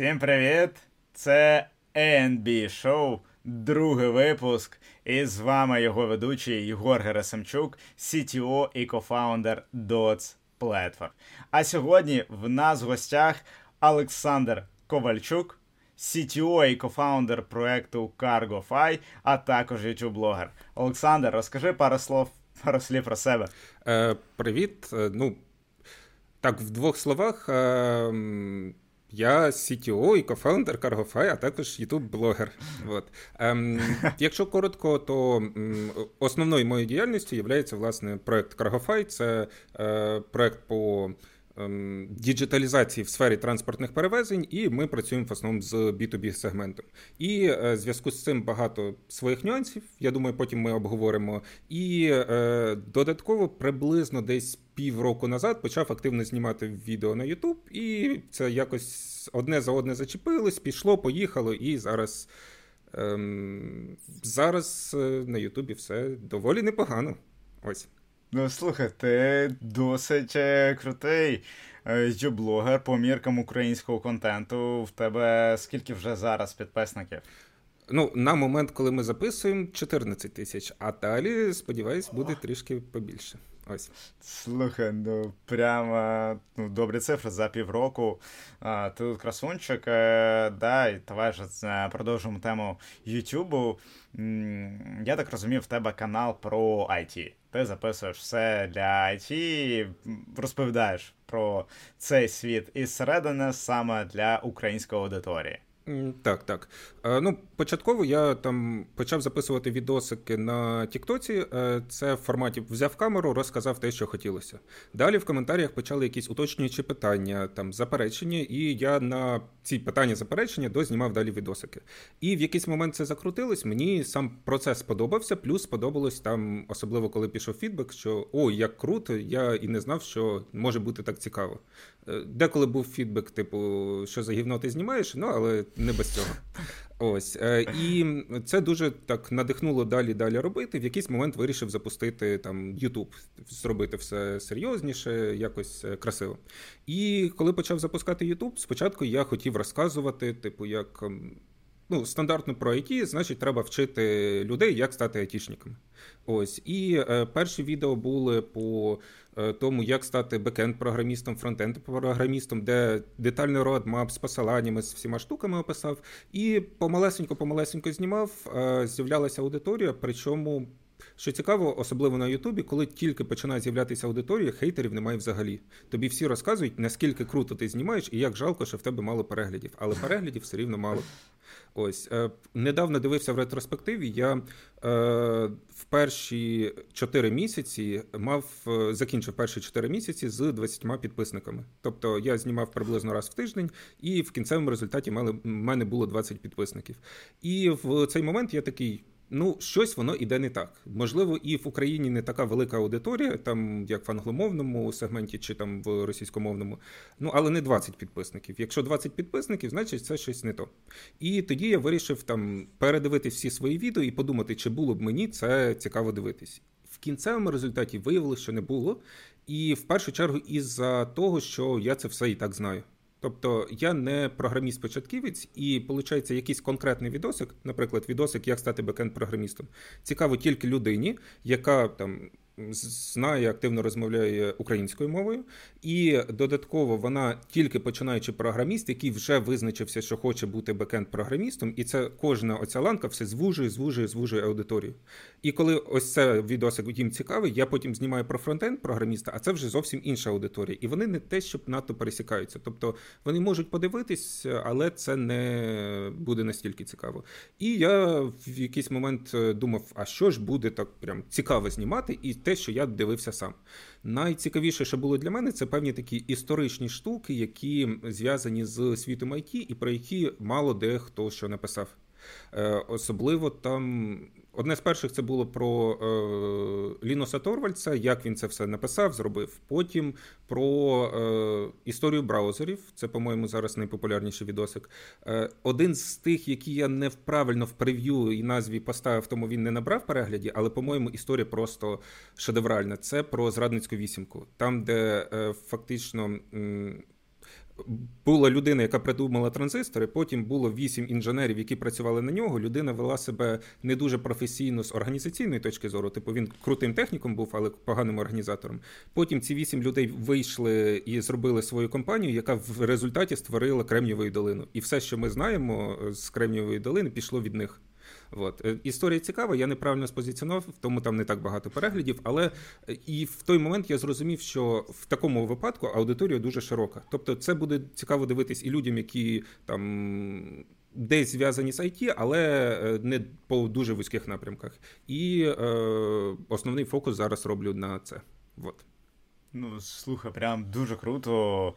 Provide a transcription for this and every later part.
Всім привіт! Це ANB Show, другий випуск. І з вами його ведучий Єгор Герасимчук, CTO і кофаундер Dots Platform. А сьогодні в нас в гостях Олександр Ковальчук, CTO і кофаундер проекту CargoFi, а також YouTube-блогер. Олександр, розкажи пару слов, пару слів про себе. Е, Привіт. Е, ну, так, в двох словах. Е, я CTO і кофаундер CargoFi, а також YouTube-блогер. От. Ем, Якщо коротко, то основною моєю діяльністю є власне проект CargoFi. Це е, проект по діджиталізації в сфері транспортних перевезень, і ми працюємо в основному з B2B сегментом. І е, в зв'язку з цим багато своїх нюансів. Я думаю, потім ми обговоримо. І е, додатково приблизно десь півроку назад почав активно знімати відео на YouTube, і це якось одне за одне зачепилось, пішло, поїхало, і зараз ем, зараз е, на Ютубі все доволі непогано. Ось. Ну, слухай, ти досить е, крутий е, блогер по міркам українського контенту. В тебе скільки вже зараз підписників? Ну, на момент, коли ми записуємо, 14 тисяч, а далі, сподіваюсь, буде трішки побільше. Ось. Слухай, ну прямо ну, добрі цифри за півроку. А, Ти тут красунчик. Е, да, і давай ж е, продовжимо тему Ютубу. Я так розумів, в тебе канал про IT. Ти записуєш все для IT, розповідаєш про цей світ із середини саме для української аудиторії. Так, так. Е, ну, Початково я там почав записувати відосики на Тіктоці. Е, це в форматі взяв камеру, розказав те, що хотілося. Далі в коментарях почали якісь уточнюючі питання, там заперечення, і я на ці питання заперечення дознімав далі відосики. І в якийсь момент це закрутилось. Мені сам процес сподобався, плюс сподобалось там, особливо коли пішов фідбек, що ой, як круто, я і не знав, що може бути так цікаво. Е, деколи був фідбек, типу, що за гівно ти знімаєш, ну але не без цього. Ось е, і це дуже так надихнуло далі далі робити. В якийсь момент вирішив запустити там YouTube, зробити все серйозніше, якось е, красиво. І коли почав запускати YouTube, спочатку я хотів розказувати, типу, як ну, стандартно про IT, значить, треба вчити людей, як стати айтішниками. Ось і перші відео були по тому, як стати бекенд-програмістом, фронтенд-програмістом, де детальний родмап з посиланнями з всіма штуками описав. І помалесенько-помалесенько знімав, е, з'являлася аудиторія, причому. Що цікаво, особливо на Ютубі, коли тільки починає з'являтися аудиторія, хейтерів немає взагалі. Тобі всі розказують, наскільки круто ти знімаєш і як жалко, що в тебе мало переглядів. Але переглядів все рівно мало. Ось е, недавно дивився в ретроспективі. Я е, в перші чотири місяці мав е, закінчив перші чотири місяці з 20 підписниками. Тобто я знімав приблизно раз в тиждень, і в кінцевому результаті в мене було 20 підписників. І в цей момент я такий. Ну, щось воно іде не так. Можливо, і в Україні не така велика аудиторія, там як в англомовному сегменті чи там в російськомовному. Ну, але не 20 підписників. Якщо 20 підписників, значить це щось не то. І тоді я вирішив там передивити всі свої відео і подумати, чи було б мені це цікаво дивитись. В кінцевому результаті виявилося, що не було. І в першу чергу, із-за того, що я це все і так знаю. Тобто я не програміст-початківець, і виходить, якийсь конкретний відосик, наприклад, відосик, як стати бекенд-програмістом, цікаво тільки людині, яка там знає, активно розмовляє українською мовою, і додатково вона тільки починаючи програміст, який вже визначився, що хоче бути бекенд-програмістом, і це кожна оця ланка все звужує, звужує, звужує аудиторію. І коли ось це відосик їм цікавий, я потім знімаю про фронтенд програміста, а це вже зовсім інша аудиторія. І вони не те, щоб надто пересікаються. Тобто вони можуть подивитись, але це не буде настільки цікаво. І я в якийсь момент е, думав, а що ж буде так прям цікаво знімати, і те, що я дивився сам. Найцікавіше, що було для мене, це певні такі історичні штуки, які зв'язані з світом IT і про які мало де хто що написав. Е, особливо там Одне з перших це було про е, Ліноса Торвальдса, як він це все написав, зробив. Потім про е, історію браузерів. Це, по-моєму, зараз найпопулярніший відосик. Е, Один з тих, які я неправильно в прев'ю і назві поставив, тому він не набрав перегляді, але, по-моєму, історія просто шедевральна. Це про зрадницьку вісімку, там, де е, фактично. М- була людина, яка придумала транзистори, потім було вісім інженерів, які працювали на нього. Людина вела себе не дуже професійно з організаційної точки зору. Типу він крутим техніком був, але поганим організатором. Потім ці вісім людей вийшли і зробили свою компанію, яка в результаті створила Кремнієву долину. І все, що ми знаємо з Кремнієвої долини, пішло від них. От. Е, історія цікава, я неправильно спозиціонував, тому там не так багато переглядів. Але е, і в той момент я зрозумів, що в такому випадку аудиторія дуже широка. Тобто, це буде цікаво дивитись і людям, які там. Десь зв'язані з IT, але е, не по дуже вузьких напрямках. І е, основний фокус зараз роблю на це. От. Ну, слухай, прям дуже круто.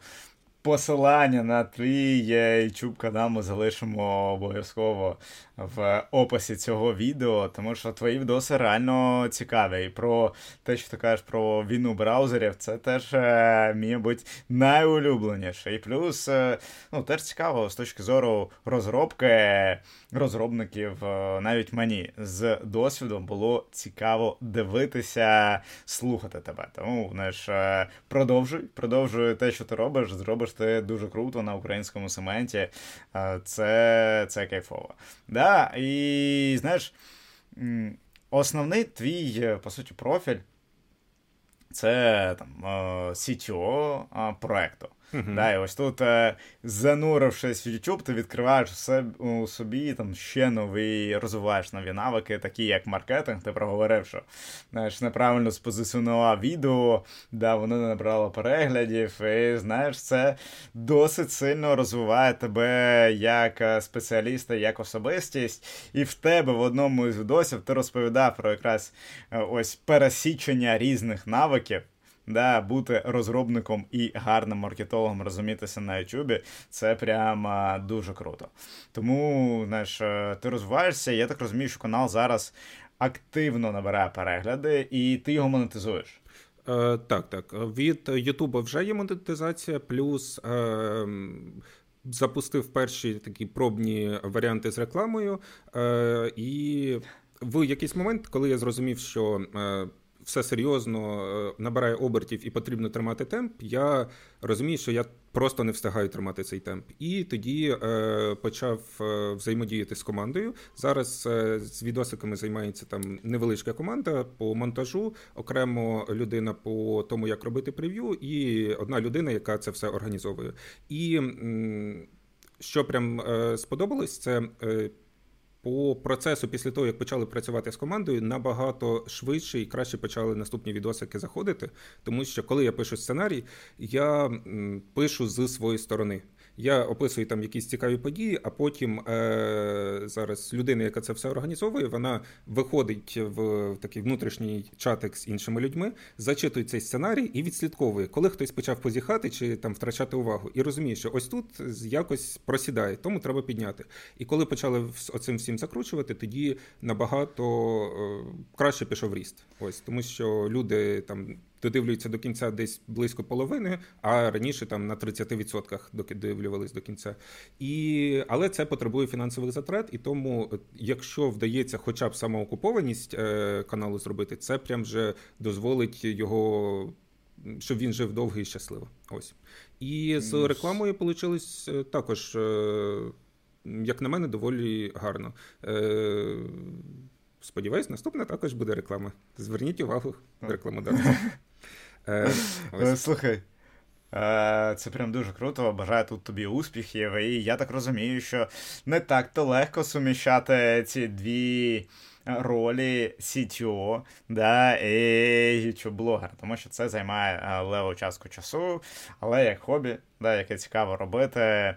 Посилання на твій YouTube канал ми залишимо обов'язково в описі цього відео, тому що твої відоси реально цікаві. І про те, що ти кажеш про війну браузерів, це теж, е, мабуть, найулюбленіше. І плюс, е, ну, теж цікаво з точки зору розробки розробників, е, навіть мені з досвідом було цікаво дивитися, слухати тебе. Тому знаєш, продовжуй, продовжуй те, що ти робиш, зробиш ти дуже круто на українському сементі. Це це кайфово. Да, І знаєш, основний твій, е, по суті, профіль це там е, CTO проекту. Uh-huh. Да, І ось тут, е, занурившись в YouTube, ти відкриваєш у собі там ще нові, розвиваєш нові навики, такі як маркетинг. Ти проговорив, що знаєш, неправильно спозиціонував відео, да, воно не набрало переглядів. І знаєш, це досить сильно розвиває тебе як е, спеціаліста, як особистість. І в тебе в одному із відосів ти розповідав про якраз е, ось пересічення різних навиків да, бути розробником і гарним маркетологом, розумітися на Ютубі, це прямо дуже круто. Тому, знаєш, е, ти розвиваєшся, я так розумію, що канал зараз активно набирає перегляди, і ти його монетизуєш. Е, Так, так. Від Ютуба вже є монетизація, плюс. Е, Запустив перші такі пробні варіанти з рекламою, е, і в якийсь момент, коли я зрозумів, що е, все серйозно е, набирає обертів і потрібно тримати темп, я розумію, що я просто не встигаю тримати цей темп. І тоді е, почав е, взаємодіяти з командою. Зараз е, з відосиками займається там невеличка команда по монтажу, окремо людина по тому, як робити прев'ю, і одна людина, яка це все організовує. І м, що прям е, сподобалось, це. По процесу, після того, як почали працювати з командою, набагато швидше і краще почали наступні відосики заходити. Тому що коли я пишу сценарій, я пишу з своєї сторони. Я описую там якісь цікаві події, а потім е, зараз людина, яка це все організовує, вона виходить в такий внутрішній чатик з іншими людьми, зачитує цей сценарій і відслідковує, коли хтось почав позіхати чи там втрачати увагу, і розуміє, що ось тут якось просідає, тому треба підняти. І коли почали оцим всім закручувати, тоді набагато е, краще пішов ріст. Ось тому, що люди там додивлюються до кінця десь близько половини, а раніше там на 30% додивлювались до кінця. І, Але це потребує фінансових затрат, і тому, е, якщо вдається хоча б самоокупованість е, каналу зробити, це прям вже дозволить його. Щоб він жив довго і щасливо. Ось. І з рекламою вийшло е, також, як на мене, доволі гарно. Сподіваюсь, наступна також буде реклама. Зверніть увагу рекламодавців. Е, е, слухай. Е, це прям дуже круто. Бажаю тут тобі успіхів. І я так розумію, що не так-то легко суміщати ці дві ролі CTO да, і YouTube-блогер, тому що це займає леву частку часу, але як хобі, да, яке цікаво робити.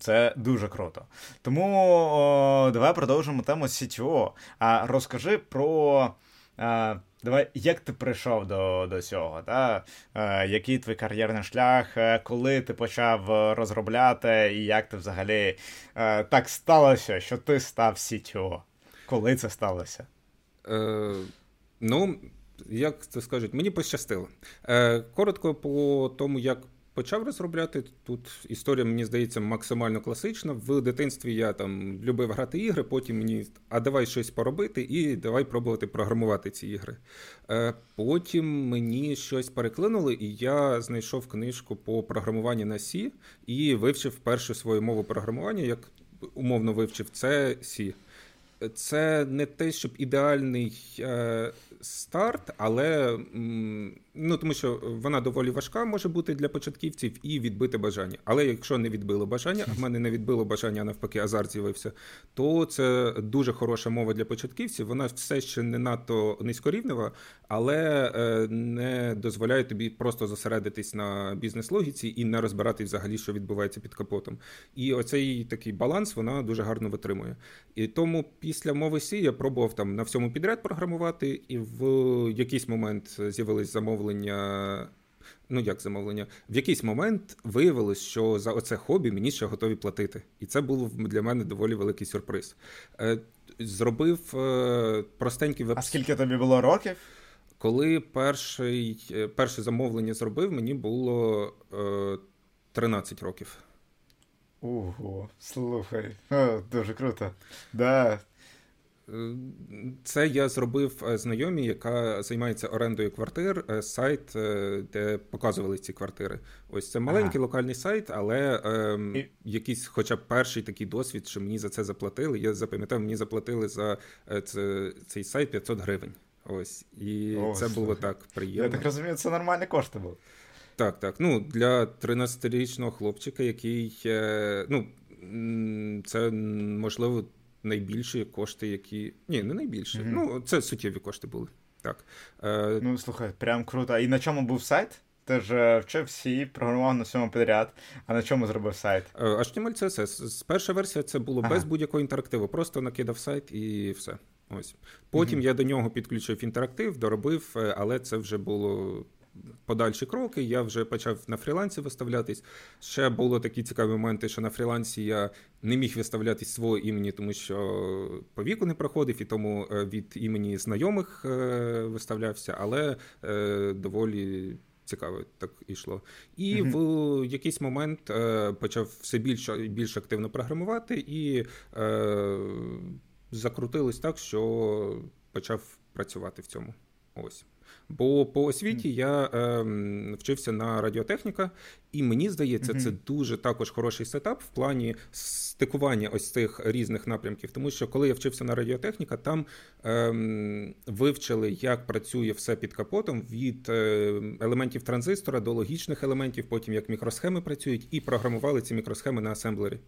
Це дуже круто. Тому о, давай продовжимо тему CTO. А розкажи про. А, Давай, як ти прийшов до до цього? Та? Е, Який твій кар'єрний шлях, е, коли ти почав е, розробляти, і як ти взагалі е, так сталося, що ти став CTO? Коли це сталося? Е, Ну, як це скажуть, мені пощастило. Е, Коротко по тому, як почав розробляти. Тут історія, мені здається, максимально класична. В дитинстві я там любив грати ігри, потім мені а давай щось поробити і давай пробувати програмувати ці ігри. Е, потім мені щось переклинули, і я знайшов книжку по програмуванню на C і вивчив першу свою мову програмування, як умовно вивчив це C. Це не те, щоб ідеальний е, старт, але ну тому що вона доволі важка може бути для початківців і відбити бажання. Але якщо не відбило бажання, а в мене не відбило бажання, а навпаки, азарт з'явився, то це дуже хороша мова для початківців. Вона все ще не надто низькорівнева, але е, не дозволяє тобі просто зосередитись на бізнес-логіці і не розбирати взагалі, що відбувається під капотом. І оцей такий баланс вона дуже гарно витримує. І тому після мови Сі я пробував там на всьому підряд програмувати, і в якийсь момент з'явились замовлення. Ну, як замовлення, в якийсь момент виявилось, що за оце хобі мені ще готові платити. І це був для мене доволі великий сюрприз. Е, зробив е, простенький веб. А скільки тобі було років? Коли перший, е, перше замовлення зробив, мені було 13 років. Ого, слухай, О, дуже круто. Да, це я зробив е, знайомі, яка займається орендою квартир, е, сайт, е, де показували ці квартири. Ось це маленький ага. локальний сайт, але ем, І... якийсь, хоча б перший такий досвід, що мені за це заплатили. Я запам'ятав, мені заплатили за це, цей сайт 500 гривень. Ось і О, це було так приємно. Я так розумію, це нормальні кошти були. Так, так. Ну для 13-річного хлопчика, який ну це можливо найбільші кошти, які. Ні, не найбільші. Mm-hmm. Ну, це суттєві кошти були. Так. Е... Ну, слухай, прям круто. І на чому був сайт? Ти ж е, вчив всі, програмував на всьому підряд. А на чому зробив сайт? Е, HTML, CSS. Перша версія це було ага. без будь-якого інтерактиву. Просто накидав сайт і все. Ось. Потім mm-hmm. я до нього підключив інтерактив, доробив, е, але це вже було подальші кроки. Я вже почав на фрілансі виставлятись. Ще було такі цікаві моменти, що на фрілансі я не міг виставлятись свого імені, тому що по віку не проходив, і тому е, від імені знайомих е, виставлявся, але е, доволі. Цікаво, так ішло. І mm-hmm. в якийсь момент почав все більше більш активно програмувати, і е, закрутилось так, що почав працювати в цьому. Ось. Бо по освіті я е, вчився на радіотехніка, і мені здається, це дуже також хороший сетап в плані стикування ось цих різних напрямків. Тому що коли я вчився на радіотехніка, там е, вивчили, як працює все під капотом від е, елементів транзистора до логічних елементів, потім як мікросхеми працюють, і програмували ці мікросхеми на асемблері.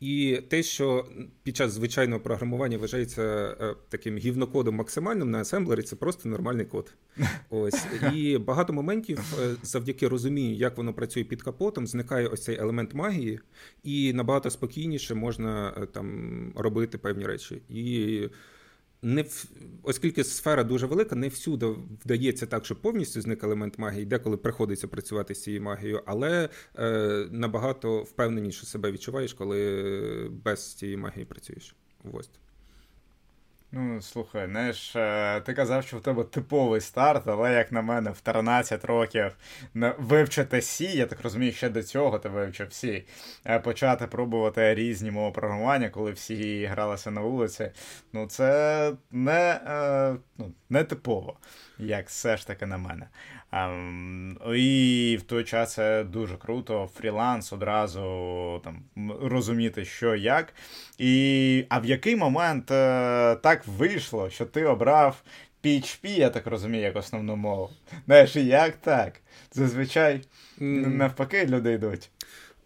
І те, що під час звичайного програмування вважається е, таким гівнокодом максимальним на асемблері, це просто нормальний код. Ось і багато моментів, е, завдяки розумінню, як воно працює під капотом, зникає ось цей елемент магії, і набагато спокійніше можна е, там робити певні речі. І не в... оскільки сфера дуже велика, не всюди вдається так, що повністю зник елемент магії, деколи приходиться працювати з цією магією, але е, набагато впевненіше себе відчуваєш, коли без цієї магії працюєш. Ось. Ну, слухай, знаєш, е, ти казав, що в тебе типовий старт, але, як на мене, в 13 років вивчити Сі, я так розумію, ще до цього ти вивчив Сі, е, почати пробувати різні мови програмування, коли всі гралися на вулиці. Ну, це не, е, ну, не типово, як все ж таки на мене. Um, і в той час це дуже круто. Фріланс одразу там розуміти, що як. І, А в який момент е, так вийшло, що ти обрав PHP, я так розумію, як основну мову. Знаєш, як так? Зазвичай навпаки люди йдуть.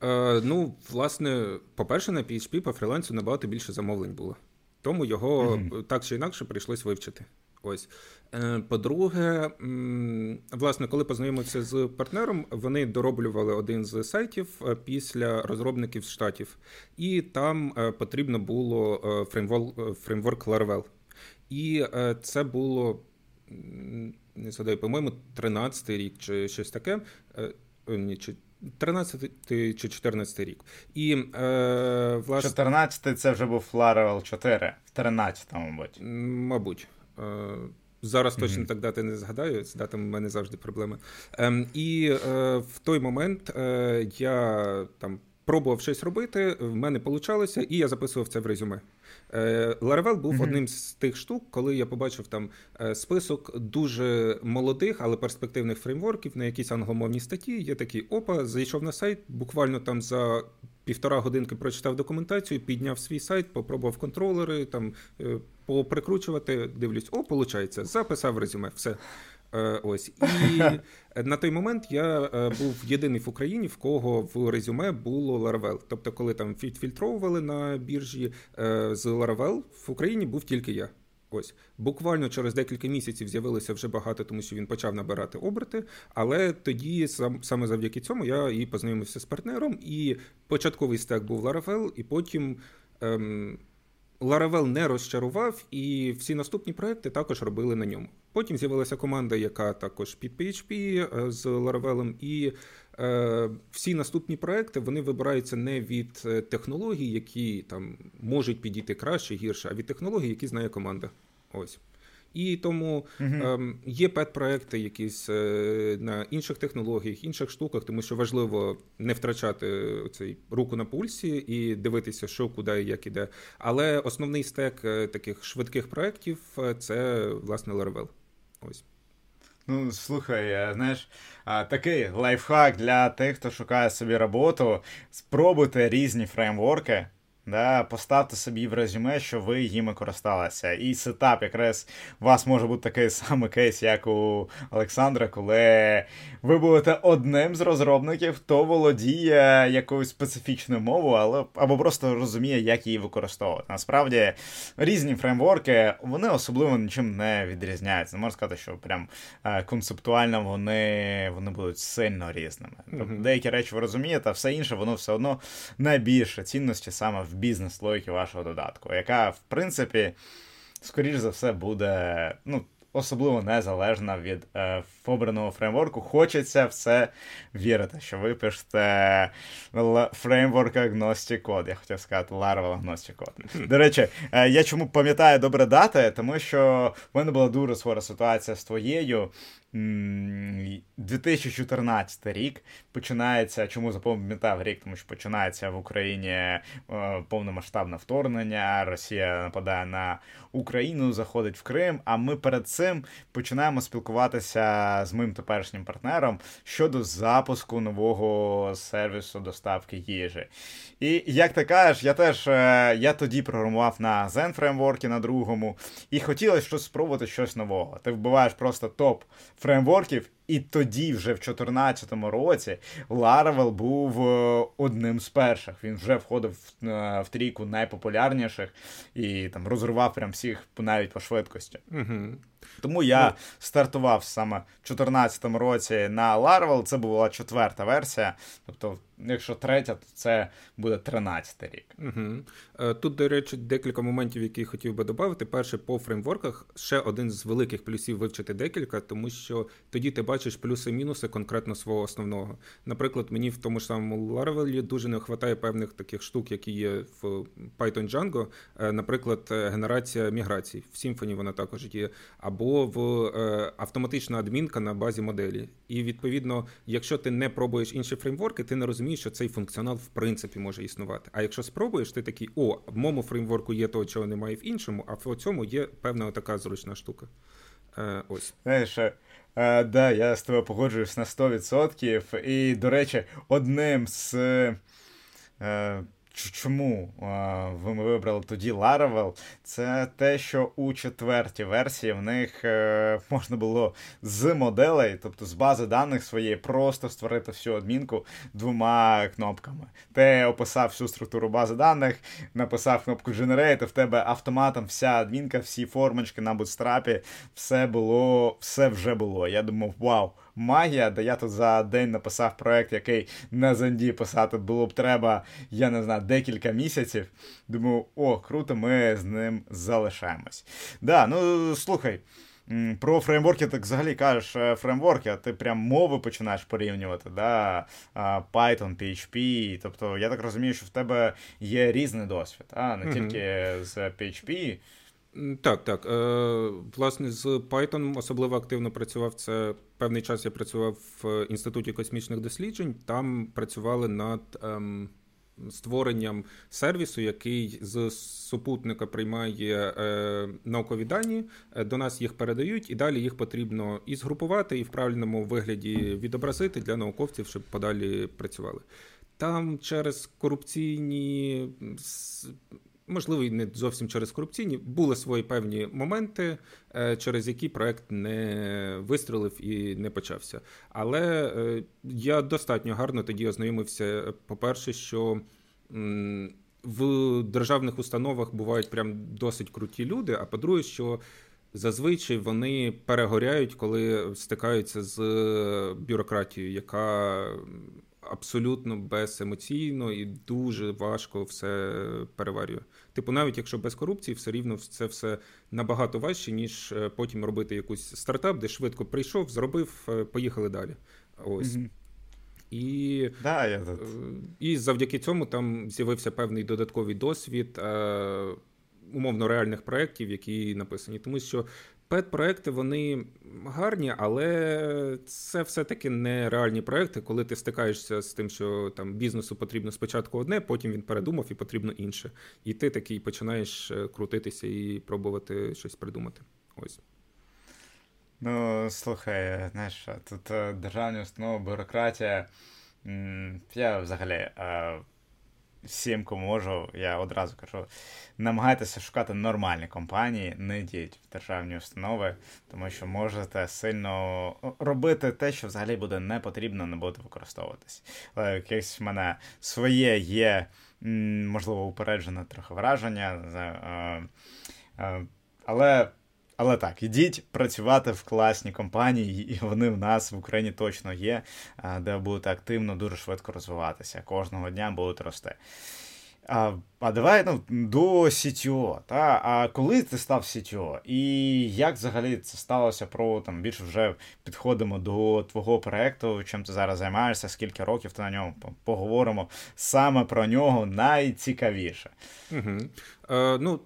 Е, Ну, власне, по-перше, на PHP по фрілансу набагато більше замовлень було. Тому його mm-hmm. так чи інакше прийшлось вивчити. Ось. Е, по-друге, власне, коли познайомився з партнером, вони дороблювали один з сайтів е, після розробників з штатів, і там е, потрібно було фреймворк Laravel. І це було не згадаю, по-моєму, 13-й рік чи щось таке. Ні, чи 13 чи 14 рік. І, е, власне... 14 це вже був Laravel 4, в 13 мабуть. Мабуть. Е, Зараз точно mm-hmm. так дати не згадаю, з датами в мене завжди проблеми. Ем, І е, в той момент е, я там пробував щось робити, в мене вийшло, і я записував це в резюме. Е, Laravel був mm-hmm. одним з тих штук, коли я побачив там е, список дуже молодих, але перспективних фреймворків на якісь англомовні статті. Я такий опа, зайшов на сайт, буквально там за півтора годинки прочитав документацію, підняв свій сайт, попробував контролери, там е, поприкручувати. Дивлюсь, о, виходить, записав резюме, все. Е, ось і на той момент я е, був єдиний в Україні, в кого в резюме було Laravel. Тобто, коли там фільтровували на біржі з Laravel, в Україні був тільки я. Ось буквально через декілька місяців з'явилося вже багато, тому що він почав набирати оберти. Але тоді сам саме завдяки цьому я і познайомився з партнером. І початковий стек був Laravel, і потім ем, Laravel не розчарував, і всі наступні проекти також робили на ньому. Потім з'явилася команда, яка також під PHP е, з Laravel, і всі наступні проекти вони вибираються не від е, технологій, які там можуть підійти краще, гірше, а від технологій, які знає команда. Ось. І тому uh ем, є пет-проекти якісь е, на інших технологіях, інших штуках, тому що важливо не втрачати цей руку на пульсі і дивитися, що куди і як іде. Але основний стек е, таких швидких проєктів е, це власне Laravel. Ось. Ну, слухай, знаєш, такий лайфхак для тих, хто шукає собі роботу. Спробуйте різні фреймворки. Да, Поставте собі в резюме, що ви їми користалися. І сетап, якраз у вас може бути такий самий кейс, як у Олександра, коли ви будете одним з розробників, хто володіє якоюсь специфічною мовою, але або просто розуміє, як її використовувати. Насправді різні фреймворки вони особливо нічим не відрізняються. Не можна сказати, що прям е, концептуально вони вони будуть сильно різними. Mm-hmm. Деякі речі ви розумієте, а все інше, воно все одно найбільше цінності саме в бізнес-логіки вашого додатку, яка, в принципі, скоріш за все, буде ну, особливо незалежна від е, обраного фреймворку. Хочеться все вірити, що ви пишете фреймворк Agnostic Code. Я хотів сказати Laravel Agnostic Code. До речі, е, я чому пам'ятаю добре дати, тому що в мене була дуже схора ситуація з твоєю. 2014 рік починається. Чому запам'ятав рік? Тому що починається в Україні е, повномасштабне вторгнення. Росія нападає на Україну, заходить в Крим. А ми перед цим починаємо спілкуватися з моїм теперішнім партнером щодо запуску нового сервісу доставки їжі. І як ти кажеш, я теж е, я тоді програмував на Zen фреймворкі на другому, і хотілося щось спробувати щось нового. Ти вбиваєш просто топ фреймворків. І тоді, вже в 2014 році, Laravel був е, одним з перших. Він вже входив в, е, в трійку найпопулярніших і там розривав прям всіх навіть по швидкості. Угу. Тому я ну, стартував саме в 2014 році на Laravel. Це була четверта версія. Тобто якщо третя, то це буде 13 рік. Угу. Тут, до речі, декілька моментів, які хотів би додати. Перше, по фреймворках ще один з великих плюсів вивчити декілька, тому що тоді ти бачиш плюси-мінуси конкретно свого основного. Наприклад, мені в тому ж самому Laravel дуже не вистачає певних таких штук, які є в Python Django. Е, наприклад, генерація міграцій. В Symfony вона також є, або в автоматична адмінка на базі моделі. І відповідно, якщо ти не пробуєш інші фреймворки, ти не розумієш що цей функціонал в принципі може існувати. А якщо спробуєш, ти такий, о, в моєму фреймворку є того, чого немає в іншому, а в цьому є певна така зручна штука. Е, Ось. Знаєш, е, е да, я з тобою погоджуюсь на 100%. І, до речі, одним з. Е, чому ви вибрали тоді Laravel, це те, що у четвертій версії в них е, можна було з моделей, тобто з бази даних своєї, просто створити всю адмінку двома кнопками. Ти описав всю структуру бази даних, написав кнопку Generate, в тебе автоматом вся адмінка, всі формочки на бутстрапі, все було, все вже було. Я думав, вау магія, де я тут за день написав проект, який на Зенді писати було б треба, я не знаю, декілька місяців. Думаю, о, круто, ми з ним залишаємось. Да, ну слухай. Про фреймворки ти взагалі кажеш е, фреймворки, а ти прям мови починаєш порівнювати, да? Python, PHP. Тобто, я так розумію, що в тебе є різний досвід, а не mm-hmm. тільки з PHP. Так, так. Е, власне, з Python особливо активно працював. Це певний час я працював в інституті космічних досліджень. Там працювали над ем, створенням сервісу, який з супутника приймає е, наукові дані, е, до нас їх передають, і далі їх потрібно і згрупувати, і в правильному вигляді відобразити для науковців, щоб подалі працювали. Там через корупційні можливо, і не зовсім через корупційні, були свої певні моменти, е, через які проект не вистрілив і не почався. Але е, я достатньо гарно тоді ознайомився. По-перше, що в державних установах бувають прям досить круті люди. А по-друге, що зазвичай вони перегоряють, коли стикаються з бюрократією, яка абсолютно беземоційно і дуже важко все переварює. Типу, навіть якщо без корупції, все рівно це все набагато важче, ніж е, потім робити якийсь стартап, де швидко прийшов, зробив, е, поїхали далі. Ось. Mm-hmm. І да, я тут. Е, і завдяки цьому там з'явився певний додатковий досвід умовно реальних проєктів, які написані. Тому що Пет-проекти вони гарні, але це все-таки не реальні проекти, коли ти стикаєшся з тим, що там бізнесу потрібно спочатку одне, потім він передумав і потрібно інше. І ти такий починаєш е, крутитися і пробувати щось придумати. Ось. Ну, слухай, знаєш, тут е, державні установи, бюрократія. Я взагалі е, всім, кому можу, я одразу кажу, намагайтеся шукати нормальні компанії, не йдіть в державні установи, тому що можете сильно робити те, що взагалі буде не потрібно, не буде використовуватись. Але якесь в мене своє є, можливо, упереджене трохи враження. Е, е, але але так, ідіть працювати в класній компанії, і вони в нас в Україні точно є, де будете активно, дуже швидко розвиватися. Кожного дня будуть рости. А а давай ну, до CTO. Та? А коли ти став CTO? І як взагалі це сталося про там більше вже підходимо до твого проекту, чим ти зараз займаєшся, скільки років ти на ньому поговоримо саме про нього найцікавіше. Угу. Е, ну,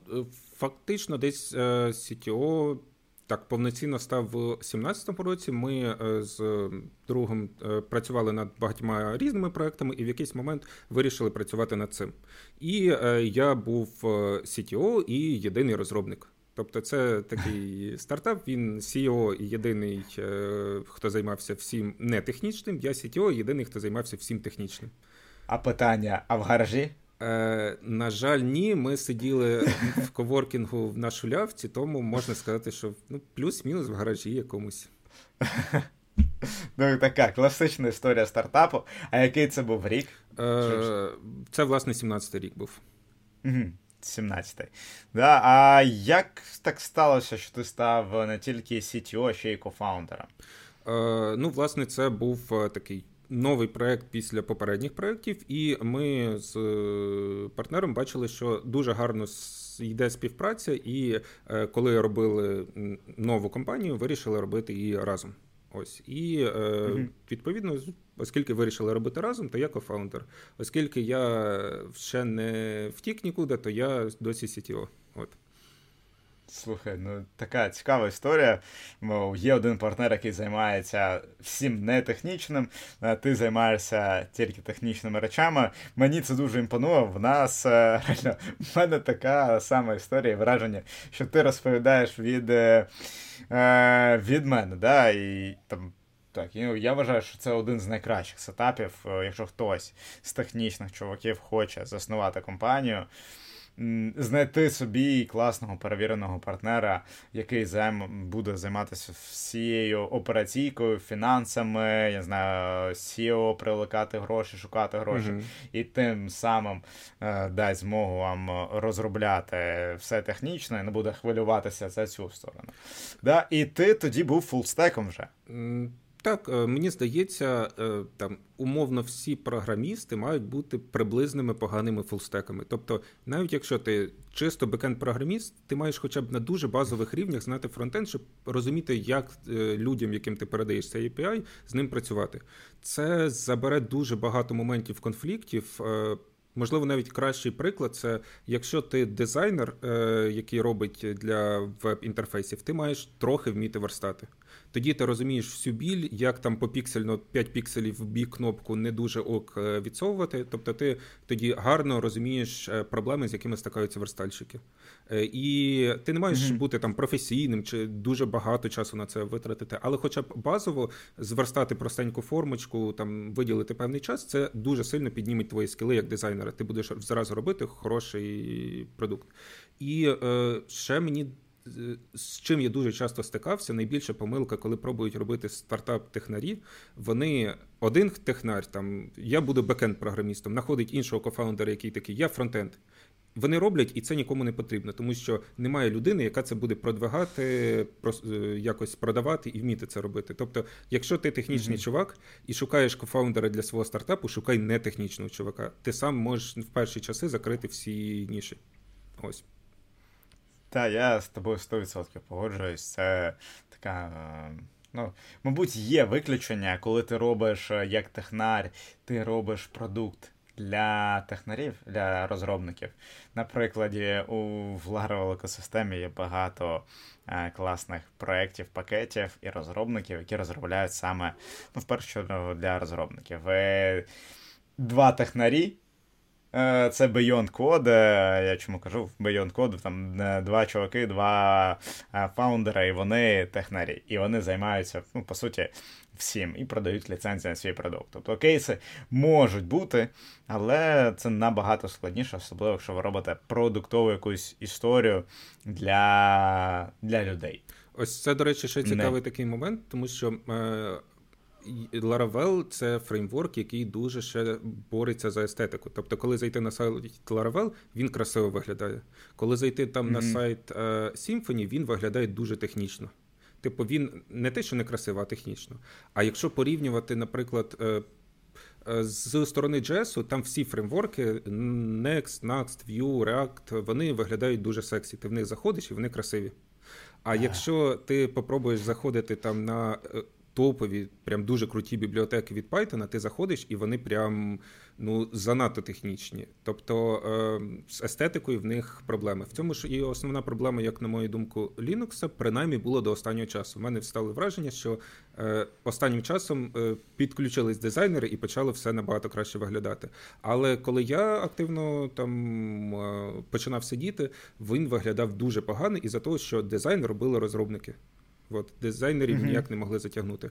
фактично, десь е, CTO так повноцінно став в 2017 році. Ми е, з другом е, працювали над багатьма різними проектами, і в якийсь момент вирішили працювати над цим. І я був CTO і єдиний розробник. Тобто, це такий стартап. Він CEO і єдиний, хто займався всім не технічним. Я CTO, єдиний, хто займався всім технічним. А питання: а в гаражі? Е, На жаль, ні. Ми сиділи в коворкінгу в нашій лявці, тому можна сказати, що ну, плюс-мінус в гаражі якомусь. Ну, така класична історія стартапу. А який це був рік? Е, Це, власне, 17-й рік був. Угу. 17-й. Да, А як так сталося, що ти став не тільки CTO, а ще й кофаундером? Е, Ну, власне, це був такий новий проект після попередніх проєктів, і ми з е, партнером бачили, що дуже гарно йде співпраця, і е, коли робили нову компанію, вирішили робити її разом. Ось і mm відповідно, оскільки вирішили робити разом, то я кофаундер. Оскільки я ще не втік нікуди, то я досі CTO. От. Слухай, ну така цікава історія. Мов, є один партнер, який займається всім не технічним, а ти займаєшся тільки технічними речами. Мені це дуже імпонує. В нас е, реально в мене така сама історія, враження, що ти розповідаєш від е, е від мене. да, і там. Так, я вважаю, що це один з найкращих сетапів, якщо хтось з технічних чуваків хоче заснувати компанію знайти собі класного перевіреного партнера, який займ буде займатися всією операційкою, фінансами, я знаю, SEO, привлекати гроші, шукати гроші, mm-hmm. і тим самим е, дасть змогу вам розробляти все технічно і не буде хвилюватися за цю сторону. Да? І ти тоді був фулстеком вже. Так, е, мені здається, е, там умовно всі програмісти мають бути приблизними поганими фулстеками. Тобто, навіть якщо ти чисто бекенд-програміст, ти маєш хоча б на дуже базових рівнях знати фронтенд, щоб розуміти, як е, людям, яким ти передаєш цей API, з ним працювати. Це забере дуже багато моментів конфліктів Можливо, навіть кращий приклад це якщо ти дизайнер, е, який робить для веб-інтерфейсів, ти маєш трохи вміти верстати. Тоді ти розумієш всю біль, як там по піксельно 5 пікселів в бік кнопку не дуже ок е, відсовувати. Тобто ти тоді гарно розумієш е, проблеми, з якими стикаються верстальщики. І ти не маєш mm-hmm. бути там професійним чи дуже багато часу на це витратити, але хоча б базово зверстати простеньку формочку, там виділити певний час, це дуже сильно підніметь твої скіли як дизайнера. Ти будеш зразу робити хороший продукт. І е, ще мені з чим я дуже часто стикався, найбільша помилка, коли пробують робити стартап-технарі, вони один технар, там я буду бекенд-програмістом, знаходить іншого кофаундера, який такий, я фронтенд. Вони роблять, і це нікому не потрібно, тому що немає людини, яка це буде продвигати, е, якось продавати і вміти це робити. Тобто, якщо ти технічний mm-hmm. чувак і шукаєш кофаундера для свого стартапу, шукай нетехнічного чувака. Ти сам можеш в перші часи закрити всі ніші. Ось. Так, я з тобою 100% погоджуюсь. Це така. Е, ну, мабуть, є виключення, коли ти робиш е, як технар, ти робиш продукт для технарів, для розробників. На прикладі, у Laravel екосистемі є багато е, класних проєктів, пакетів і розробників, які розробляють саме ну, в першу чергу для розробників. І два технарі. Е, це Beyond Code, е, Я чому кажу, Beyond Code там е, два чуваки, два фаундера, і вони технарі. І вони займаються, ну, по суті, всім і продають ліцензії на свій продукт. Тобто кейси можуть бути, але це набагато складніше, особливо, якщо ви робите продуктову якусь історію для, для людей. Ось це, до речі, ще цікавий Не. такий момент, тому що. Laravel — це фреймворк, який дуже ще бореться за естетику. Тобто, коли зайти на сайт Laravel, він красиво виглядає. Коли зайти там mm-hmm. на сайт е, Symfony, він виглядає дуже технічно. Типу, він не те, що не красиво, а технічно. А якщо порівнювати, наприклад, е, е, з сторони JS, там всі фреймворки Next, Next, Vue, React, вони виглядають дуже сексі. Ти в них заходиш і вони красиві. А якщо ти попробуєш заходити там на топові, прям дуже круті бібліотеки від Python, ти заходиш, і вони прям ну, занадто технічні. Тобто е, з естетикою в них проблеми. В цьому ж і основна проблема, як на мою думку, Linux, принаймні було до останнього часу. У мене стало враження, що е, останнім часом е, підключились дизайнери і почало все набагато краще виглядати. Але коли я активно там е, починав сидіти, він виглядав дуже погано із-за того, що дизайн робили розробники. От, Дизайнерів mm-hmm. ніяк не могли затягнути.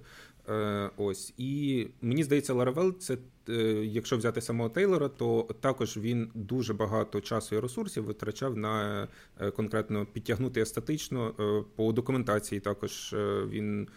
Е, Ось. І мені здається, Laravel, це, е, якщо взяти самого Тейлора, то також він дуже багато часу і ресурсів витрачав на е, конкретно підтягнути естетично. Е, по документації також е, він.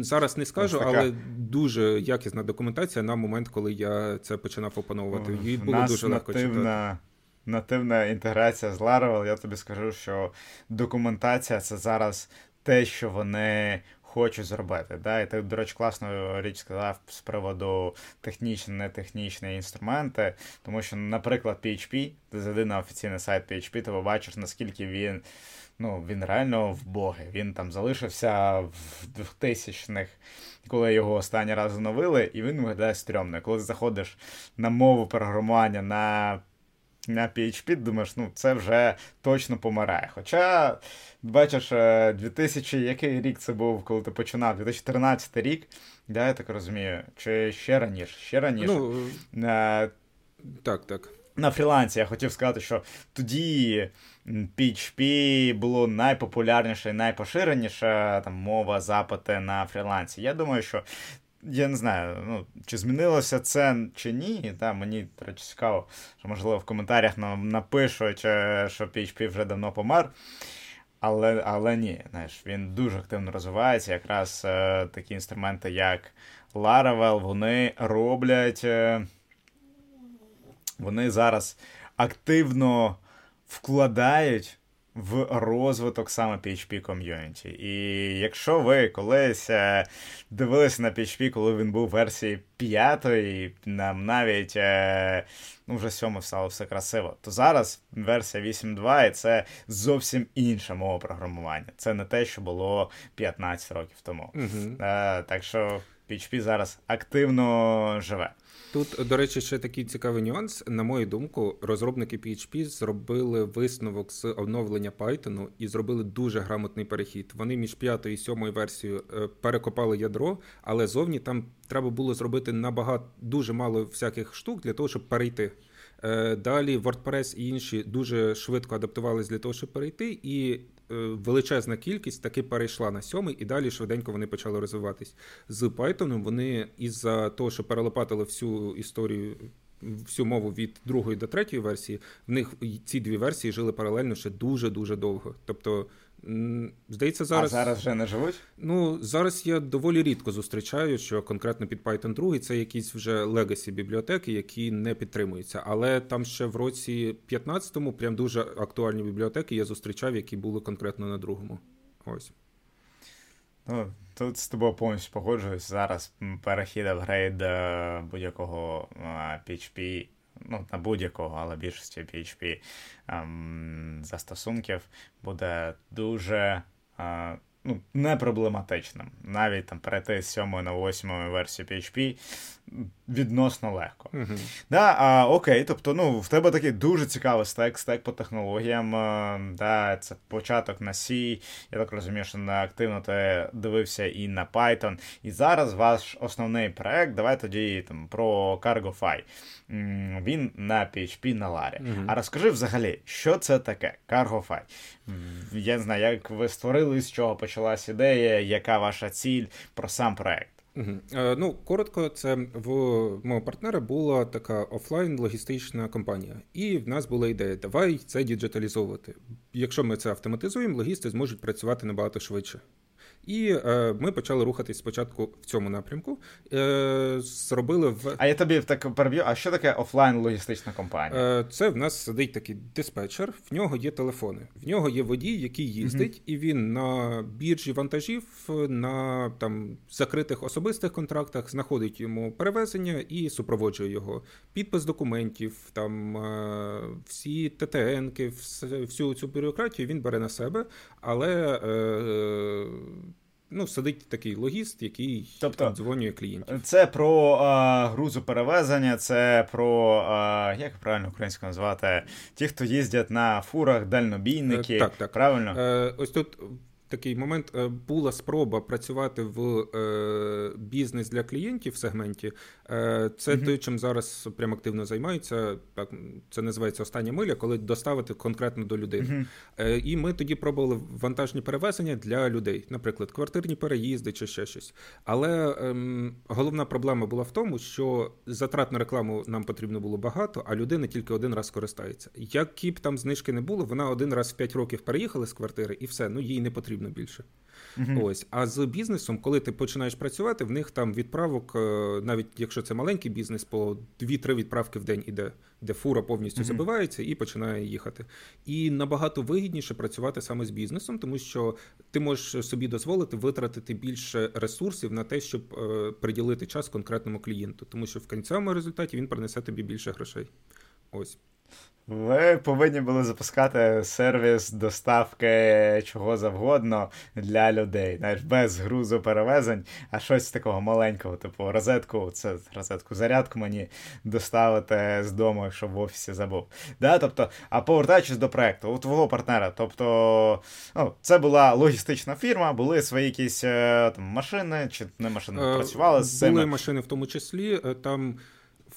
Зараз не скажу, але дуже якісна документація на момент, коли я це починав опановувати. Її було дуже легко читати нативна інтеграція з Laravel, я тобі скажу, що документація це зараз те, що вони хочуть зробити. Да? І ти, до речі, класну річ сказав з приводу технічні, нетехнічні інструменти, тому що, наприклад, PHP, ти зайди на офіційний сайт PHP, ти побачиш, наскільки він. Ну, він реально в боги. Він там залишився в 2000-х, коли його останній раз оновили, і він виглядає стрьомно. Коли ти заходиш на мову програмування на на PHP, думаєш, ну це вже точно помирає. Хоча, бачиш, 2000, е, який рік це був, коли ти починав? 2013 рік, да, я так розумію, чи ще раніше? Ще раніше. Ну, а, Так, так. На фрілансі я хотів сказати, що тоді PHP було найпопулярніше і найпоширеніше там мова запити на фрілансі. Я думаю, що я не знаю, ну, чи змінилося це чи ні. Та, Мені речі, цікаво, що, можливо, в коментарях нам напишуть, що PHP вже давно помер. Але але ні, знаєш, він дуже активно розвивається. Якраз е, такі інструменти, як Laravel, вони роблять. Е, вони зараз активно вкладають в розвиток саме PHP ком'юніті. І якщо ви колись е, дивилися на PHP, коли він був в версії 5, нам навіть е, ну, вже 7 стало все красиво, то зараз версія 8.2 і це зовсім інша мова програмування. Це не те, що було 15 років тому. Uh-huh. Так що PHP зараз активно живе. Тут, до речі, ще такий цікавий нюанс. На мою думку, розробники PHP зробили висновок з оновлення Python і зробили дуже грамотний перехід. Вони між п'ятою і сьомою версією е, перекопали ядро, але зовні там треба було зробити набагато дуже мало всяких штук для того, щоб перейти. Е, далі WordPress і інші дуже швидко адаптувалися для того, щоб перейти, і величезна кількість таки перейшла на сьомий, і далі швиденько вони почали розвиватись. З Python вони із-за того, що перелопатили всю історію. Всю мову від другої до третьої версії, в них ці дві версії жили паралельно ще дуже дуже довго. Тобто Здається, зараз А зараз вже не живуть? Ну зараз я доволі рідко зустрічаю, що конкретно під Python 2 це якісь вже legacy бібліотеки, які не підтримуються. Але там ще в році 15-му прям дуже актуальні бібліотеки я зустрічав, які були конкретно на другому. Ось. Ну, Тут з тобою повністю погоджуюсь. Зараз перехід апгрейд будь-якого PHP ну, на будь-якого, але більшості PHP ем, застосунків буде дуже е, ну, непроблематичним. Навіть там перейти з 7 на 8 версію PHP відносно легко. Uh-huh. Да, а, Окей, тобто, ну, в тебе такий дуже цікавий стек, стек по технологіям. А, да, Це початок на C. Я так розумію, що не активно ти дивився і на Python. І зараз ваш основний проект, давай тоді там про CargoFi. Він на PHP на Ларі. Uh-huh. А розкажи взагалі, що це таке CargoFi? Я не знаю, як ви створили, з чого почалась ідея, яка ваша ціль про сам проект. Е, ну, коротко, це в мого партнера була така офлайн логістична компанія, і в нас була ідея: давай це діджиталізовувати. Якщо ми це автоматизуємо, логісти зможуть працювати набагато швидше. І е, ми почали рухатись спочатку в цьому напрямку. Е, Зробили в. А я тобі так переб'ю. А що таке офлайн логістична компанія? Е, Це в нас сидить такий диспетчер, в нього є телефони, в нього є водій, який їздить, mm і він на біржі вантажів на там закритих особистих контрактах знаходить йому перевезення і супроводжує його. Підпис документів, там е, всі ТТНки, всю цю бюрократію він бере на себе, але. Е, ну, сидить такий логіст, який тобто, дзвонює клієнтів. Це про а, грузоперевезення, це про а, як правильно українською назвати, ті, хто їздять на фурах, дальнобійники. Так, так. Правильно? Е, Ось тут такий момент е, була спроба працювати в е, бізнес для клієнтів в сегменті. Е, це uh-huh. те, чим зараз прям активно займаються. Так це називається остання миля, коли доставити конкретно до людини. Uh-huh. І ми тоді пробували вантажні перевезення для людей, наприклад, квартирні переїзди чи ще щось. Але ем, головна проблема була в тому, що затрат на рекламу нам потрібно було багато, а людина тільки один раз користається. Які б там знижки не було, вона один раз в 5 років переїхала з квартири, і все, ну їй не потрібно потрібно більше. Uh-huh. Ось, а з бізнесом, коли ти починаєш працювати, в них там відправок, е, навіть якщо це маленький бізнес, по 2-3 відправки в день іде, де фура повністю uh-huh. забивається і починає їхати. І набагато вигідніше працювати саме з бізнесом, тому що ти можеш собі дозволити витратити більше ресурсів на те, щоб е, приділити час конкретному клієнту, тому що в кінцевому результаті він принесе тобі більше грошей. Ось. Ви повинні були запускати сервіс доставки чого завгодно для людей. Знаєш, без грузу перевезень, а щось такого маленького, типу розетку, це розетку зарядку мені доставити з дому, якщо в офісі забув. Да? Тобто, А повертаючись до проекту, у твого партнера, тобто, ну, це була логістична фірма, були свої якісь е, там машини, чи не машини, е, працювали з цими? Були машини в тому числі. Е, там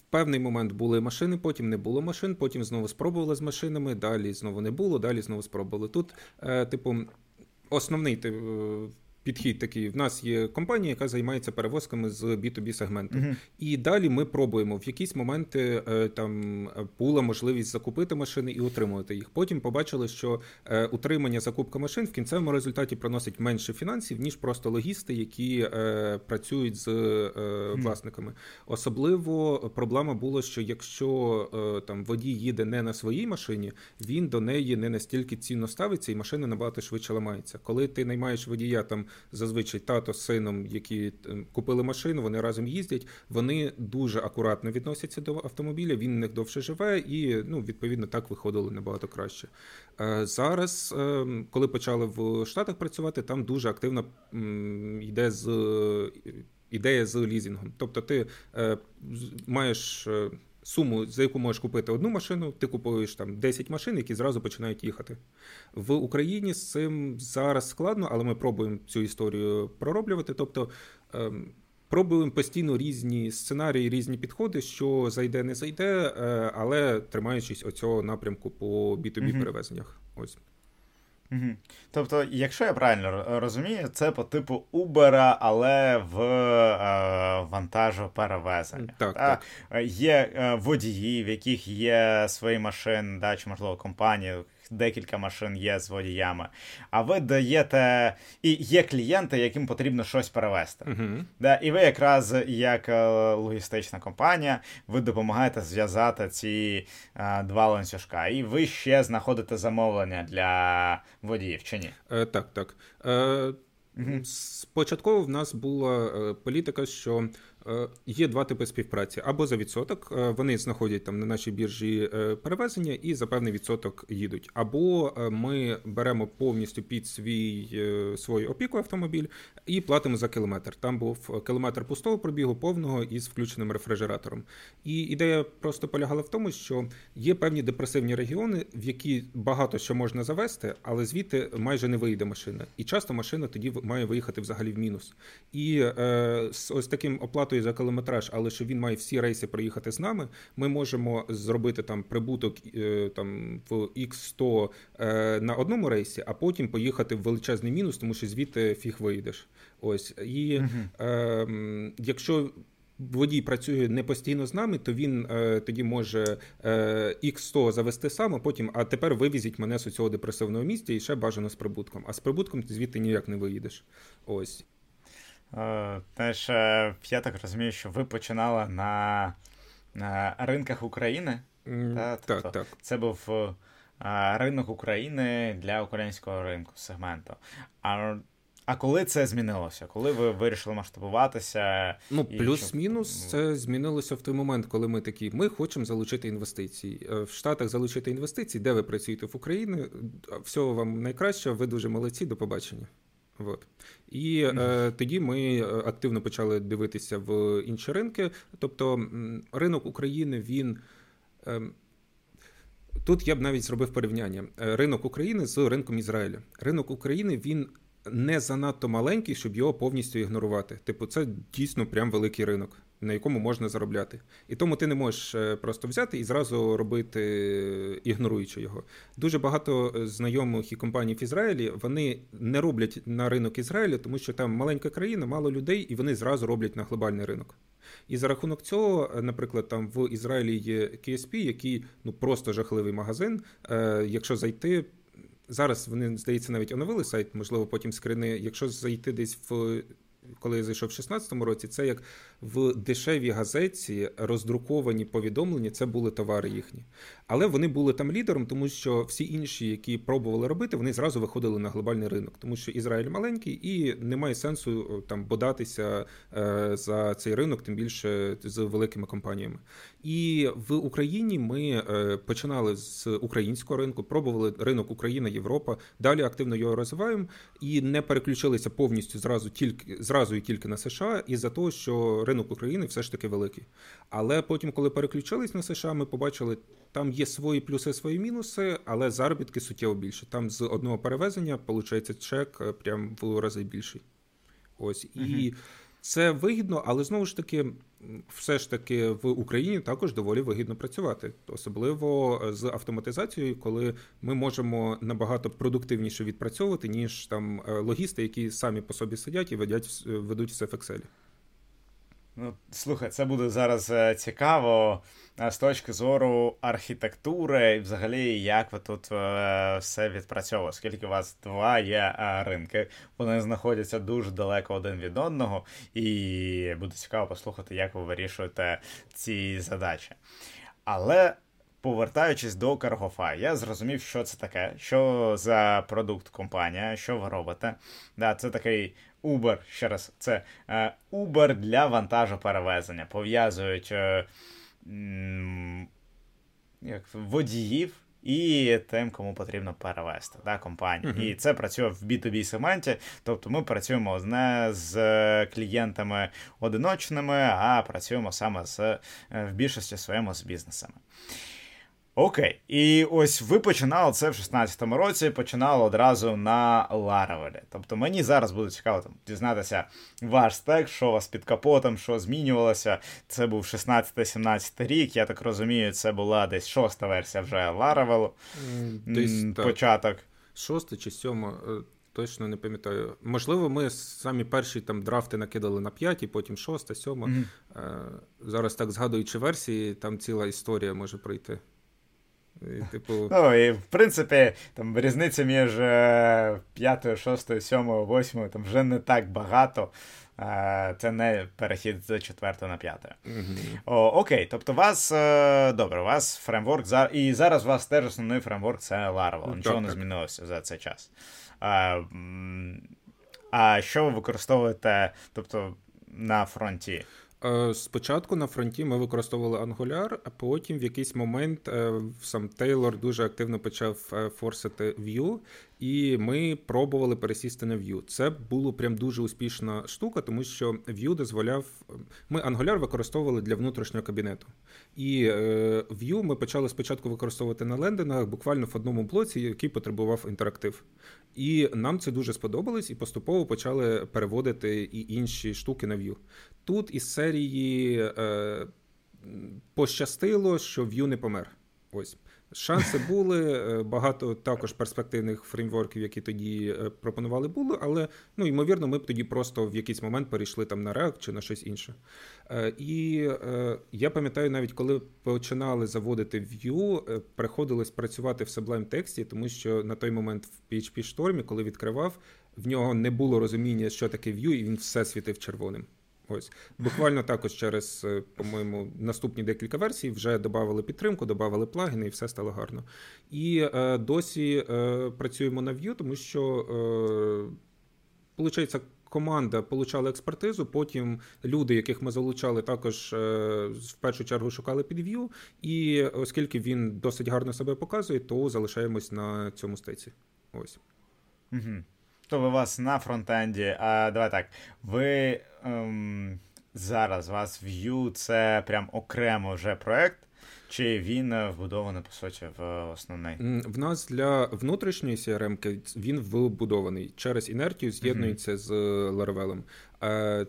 певний момент були машини, потім не було машин, потім знову спробували з машинами, далі знову не було, далі знову спробували. Тут, е, типу, основний тип підхід такий. В нас є компанія, яка займається перевозками з B2B сегменту. Uh-huh. І далі ми пробуємо в якісь моменти е, там була можливість закупити машини і утримувати їх. Потім побачили, що е, утримання закупка машин в кінцевому результаті приносить менше фінансів, ніж просто логісти, які е, працюють з власниками. Особливо проблема була, що якщо там водій їде не на своїй машині, він до неї не настільки цінно ставиться, і машина набагато швидше ламається. Коли ти наймаєш водія там зазвичай тато з сином, які е, купили машину, вони разом їздять. Вони дуже акуратно відносяться до автомобіля. Він в них довше живе, і ну відповідно так виходили набагато краще. Е, зараз, е, коли почали в Штатах працювати, там дуже активно йде з ідея з лізінгом. Тобто, ти е, маєш. Суму, за яку можеш купити одну машину, ти купуєш там 10 машин, які зразу починають їхати. В Україні з цим зараз складно, але ми пробуємо цю історію пророблювати. Тобто ем, пробуємо постійно різні сценарії, різні підходи, що зайде, не зайде, е, але тримаючись оцього напрямку по B2B перевезеннях. Ось. Угу. Тобто, якщо я правильно розумію, це по типу Uber, але в е, вантажоперевезення. Так, так. Є е, водії, в яких є свої машини, да, чи можливо компанії, декілька машин є з водіями. А ви даєте. І є клієнти, яким потрібно щось перевезти. Uh-huh. Да, І ви якраз як е, логістична компанія, ви допомагаєте зв'язати ці а, е, два ланцюжка. І ви ще знаходите замовлення для водіїв, чи ні? Е, Так, так. Е. Спочатку в нас була е, політика, що є два типи співпраці: або за відсоток е, вони знаходять там на нашій біржі е, перевезення і за певний відсоток їдуть. Або ми беремо повністю під свій свою опіку автомобіль і платимо за кілометр. Там був кілометр пустого пробігу, повного із включеним рефрижератором. І ідея просто полягала в тому, що є певні депресивні регіони, в які багато що можна завести, але звідти майже не вийде машина. І часто машина тоді має виїхати взагалі в мінус. І е, з ось таким оплатою за кілометраж, але що він має всі рейси проїхати з нами, ми можемо зробити там прибуток е, там в X100 е, на одному рейсі, а потім поїхати в величезний мінус, тому що звідти фіг вийдеш. Ось і uh е, якщо. Водій працює не постійно з нами, то він е, тоді може е, X100 завести сам, а потім, а тепер вивізіть мене з цього депресивного місця і ще бажано з прибутком. А з прибутком ти звідти ніяк не виїдеш. Ось. Теж я так розумію, що ви починали на на ринках України. Mm, та, тобто так, так. Це був ринок України для українського ринку сегменту. А а коли це змінилося? Коли ви вирішили масштабуватися? Ну, плюс-мінус це змінилося в той момент, коли ми такі, ми хочемо залучити інвестиції. Е, в Штатах залучити інвестиції, де ви працюєте в Україні. Всього вам найкраще, ви дуже молодці, до побачення. От. І е, тоді ми активно почали дивитися в інші ринки. Тобто ринок України він. Е, Тут я б навіть зробив порівняння. Е, ринок України з ринком Ізраїля. Ринок України він не занадто маленький, щоб його повністю ігнорувати. Типу, це дійсно прям великий ринок на якому можна заробляти. І тому ти не можеш е, просто взяти і зразу робити, ігноруючи його. Дуже багато е, знайомих і компаній в Ізраїлі вони не роблять на ринок Ізраїля, тому що там маленька країна, мало людей, і вони зразу роблять на глобальний ринок. І за рахунок цього, е, наприклад, там в Ізраїлі є KSP, який ну просто жахливий магазин. Якщо зайти. Зараз вони, здається, навіть оновили сайт, можливо, потім скрини. Якщо зайти десь в коли я зайшов в 16-му році, це як в дешевій газеті роздруковані повідомлення, це були товари їхні. Але вони були там лідером, тому що всі інші, які пробували робити, вони зразу виходили на глобальний ринок, тому що Ізраїль маленький і немає сенсу там бодатися е, за цей ринок, тим більше з великими компаніями. І в Україні ми е, починали з українського ринку, пробували ринок Україна, Європа. Далі активно його розвиваємо і не переключилися повністю зразу тільки зразу і тільки на США, із за того, що ринок України все ж таки великий. Але потім, коли переключились на США, ми побачили, там є свої плюси, свої мінуси, але заробітки суттєво більше. Там з одного перевезення виходить чек е, прям в рази більший. Ось і. Це вигідно, але знову ж таки, все ж таки в Україні також доволі вигідно працювати, особливо з автоматизацією, коли ми можемо набагато продуктивніше відпрацьовувати, ніж там е, логісти, які самі по собі сидять і ведять ведуть все в Excel. Ну, слухай, це буде зараз е, цікаво е, з точки зору архітектури, і взагалі, як ви тут е, все відпрацьовуєте. Оскільки у вас два є ринки, вони знаходяться дуже далеко один від одного, і буде цікаво послухати, як ви вирішуєте ці задачі. Але. Повертаючись до Cargofy, я зрозумів, що це таке, що за продукт компанія, що ви робите. Да, Це такий Uber, ще раз, це е, Uber для вантажоперевезення. Пов'язують е, як, водіїв і тим, кому потрібно перевести да, компанію. Uh-huh. І це працює в B2B сегменті. Тобто ми працюємо не з клієнтами одиночними, а працюємо саме з в більшості своєму з бізнесами. Окей, і ось ви починали це в 16-му році, починали одразу на Laravel. Тобто мені зараз буде цікаво там, дізнатися ваш стек, що у вас під капотом, що змінювалося. Це був 16-17 рік. Я так розумію, це була десь шоста версія вже Laravel. Десь початок. Шоста чи сьома. Е, точно не пам'ятаю. Можливо, ми самі перші там драфти накидали на 5, і потім шоста, сьома. Mm-hmm. Зараз так згадуючи версії, там ціла історія може пройти. І, типу... Ну, і в принципі, там різниця між е, п'ятою, шостою, сьомою, восьмою там вже не так багато. Е, це не перехід з четвертої на п'ятою. Mm-hmm. Окей, тобто у вас е, добре, у вас фреймворк і зараз у вас теж основний фреймворк це Laravel. Нічого так, не змінилося за цей час. А, а що ви використовуєте тобто, на фронті? Е, спочатку на фронті ми використовували Angular, а потім в якийсь момент е, сам Тейлор дуже активно почав е, форсити Vue, і ми пробували пересісти на Vue. Це було прям дуже успішна штука, тому що Vue дозволяв. Ми Angular використовували для внутрішнього кабінету. І Vue ми почали спочатку використовувати на лендингах буквально в одному блоці, який потребував інтерактив. І нам це дуже сподобалось, і поступово почали переводити і інші штуки на Vue. Тут із серії е, пощастило, що Vue не помер. Ось. Шанси були, е, багато також перспективних фреймворків, які тоді е, пропонували, були, але ну, ймовірно, ми б тоді просто в якийсь момент перейшли там на React чи на щось інше. Е, і я пам'ятаю, навіть коли починали заводити Vue, приходилось працювати в Sublime тексті, тому що на той момент в PHP Storm, коли відкривав, в нього не було розуміння, що таке Vue, і він все світив червоним. Ось буквально також через, е, по-моєму, наступні декілька версій вже додали підтримку, додали плагіни, і все стало гарно. І е, досі е, працюємо на Vue, тому що е, команда получала експертизу. Потім люди, яких ми залучали, також е, в першу чергу шукали під Vue, І оскільки він досить гарно себе показує, то залишаємось на цьому стеці. Ось. Угу. То у вас на фронтенді. А давай так. Ви ем, зараз вас Vue це прям окремо вже проект. Чи він вбудований, по суті, в основний? В нас для внутрішньої CRM він вбудований через інертію, з'єднується mm-hmm. з Laravel.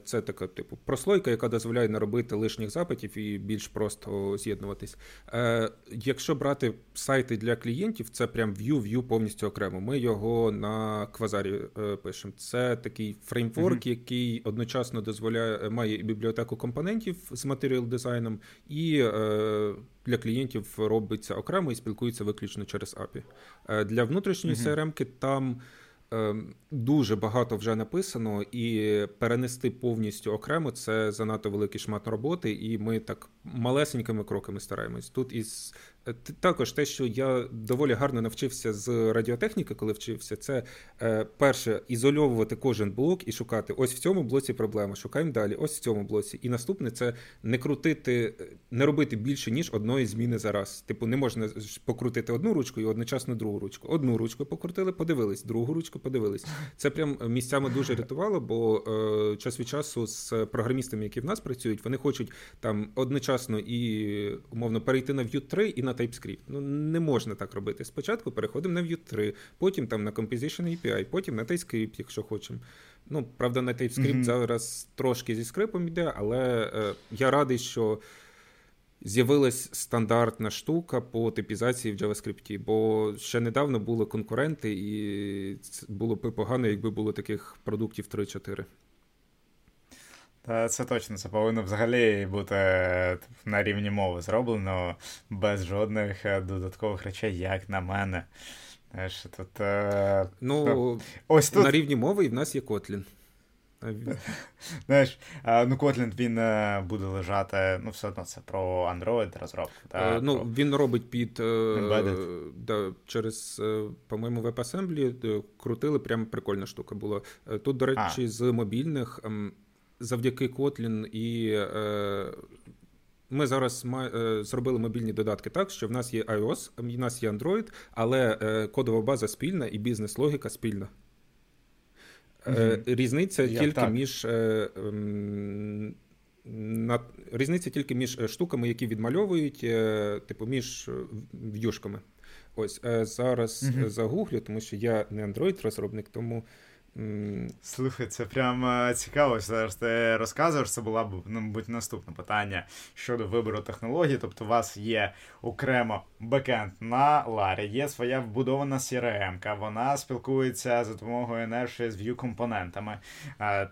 Це така, типу, прослойка, яка дозволяє не робити лишніх запитів і більш просто з'єднуватись. Е, якщо брати сайти для клієнтів, це прям Vue повністю окремо. Ми його на квазарі е, пишемо. Це такий фреймворк, mm-hmm. який одночасно дозволяє має бібліотеку компонентів з матеріал дизайном, і е, для клієнтів робиться окремо і спілкується виключно через API. Для внутрішньої mm-hmm. CRM там. Ем, дуже багато вже написано, і перенести повністю окремо це занадто великий шмат роботи, і ми так малесенькими кроками стараємось. Тут із Е, також те, що я доволі гарно навчився з радіотехніки, коли вчився, це е, перше ізольовувати кожен блок і шукати ось в цьому блоці проблема. Шукаємо далі, ось в цьому блоці. І наступне це не крутити, не робити більше ніж одної зміни за раз. Типу, не можна покрутити одну ручку і одночасно другу ручку. Одну ручку покрутили, подивились, другу ручку подивились. Це прям місцями дуже рятувало, бо е, час від часу з програмістами, які в нас працюють, вони хочуть там одночасно і умовно перейти на Vue 3 і на TypeScript. Ну не можна так робити. Спочатку переходимо на Vue 3, потім там на Composition API, потім на TypeScript, якщо хочемо. Ну, правда, на TypeScript mm-hmm. зараз трошки зі скрипом йде, але е, я радий, що з'явилась стандартна штука по типізації в JavaScript, бо ще недавно були конкуренти, і було б погано, якби було таких продуктів 3-4. Це точно, це повинно взагалі бути на рівні мови зроблено без жодних е, додаткових речей, як на мене. Знаєш, тут, е, Ну, ось тут... на рівні мови і в нас є Kotlin. Знаєш, ну Kotlin він е, буде лежати, ну, все одно це про Android розробку. Та, ну, про... Він робить під да, через, по-моєму, WebAssembly крутили, прям прикольна штука була. Тут, до речі, а. з мобільних ем, завдяки Kotlin і е, ми зараз е, зробили мобільні додатки так, що в нас є iOS, в нас є Android, але е, кодова база спільна і бізнес-логіка спільна. Угу. Різниця Я тільки так. між. Ем, на різниця тільки між штуками, які відмальовують, типу між в'юшками. Ось зараз угу. загуглю, тому що я не Android-розробник, тому Слухай, це прям цікаво. Зараз ти розказуєш, це була б, ну, мабуть, наступне питання щодо вибору технологій. Тобто, у вас є окремо бекенд на Ларі, є своя вбудована CRM, вона спілкується за допомогою Inertia з view компонентами.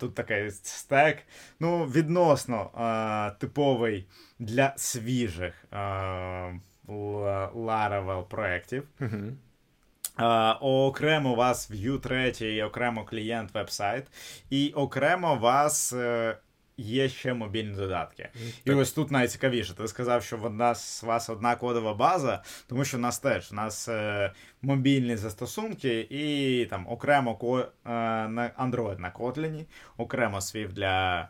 Тут такий стек, ну, відносно типовий для свіжих Laravel проєктів. Uh-huh. Uh, окремо у вас Vue 3, окремо клієнт веб-сайт, і окремо у вас uh, є ще мобільні додатки. Mm, і ось тут найцікавіше. Ти сказав, що в нас у вас одна кодова база, тому що у нас теж у нас uh, мобільні застосунки, і там окремо ко, на Android на Kotlin, окремо свій для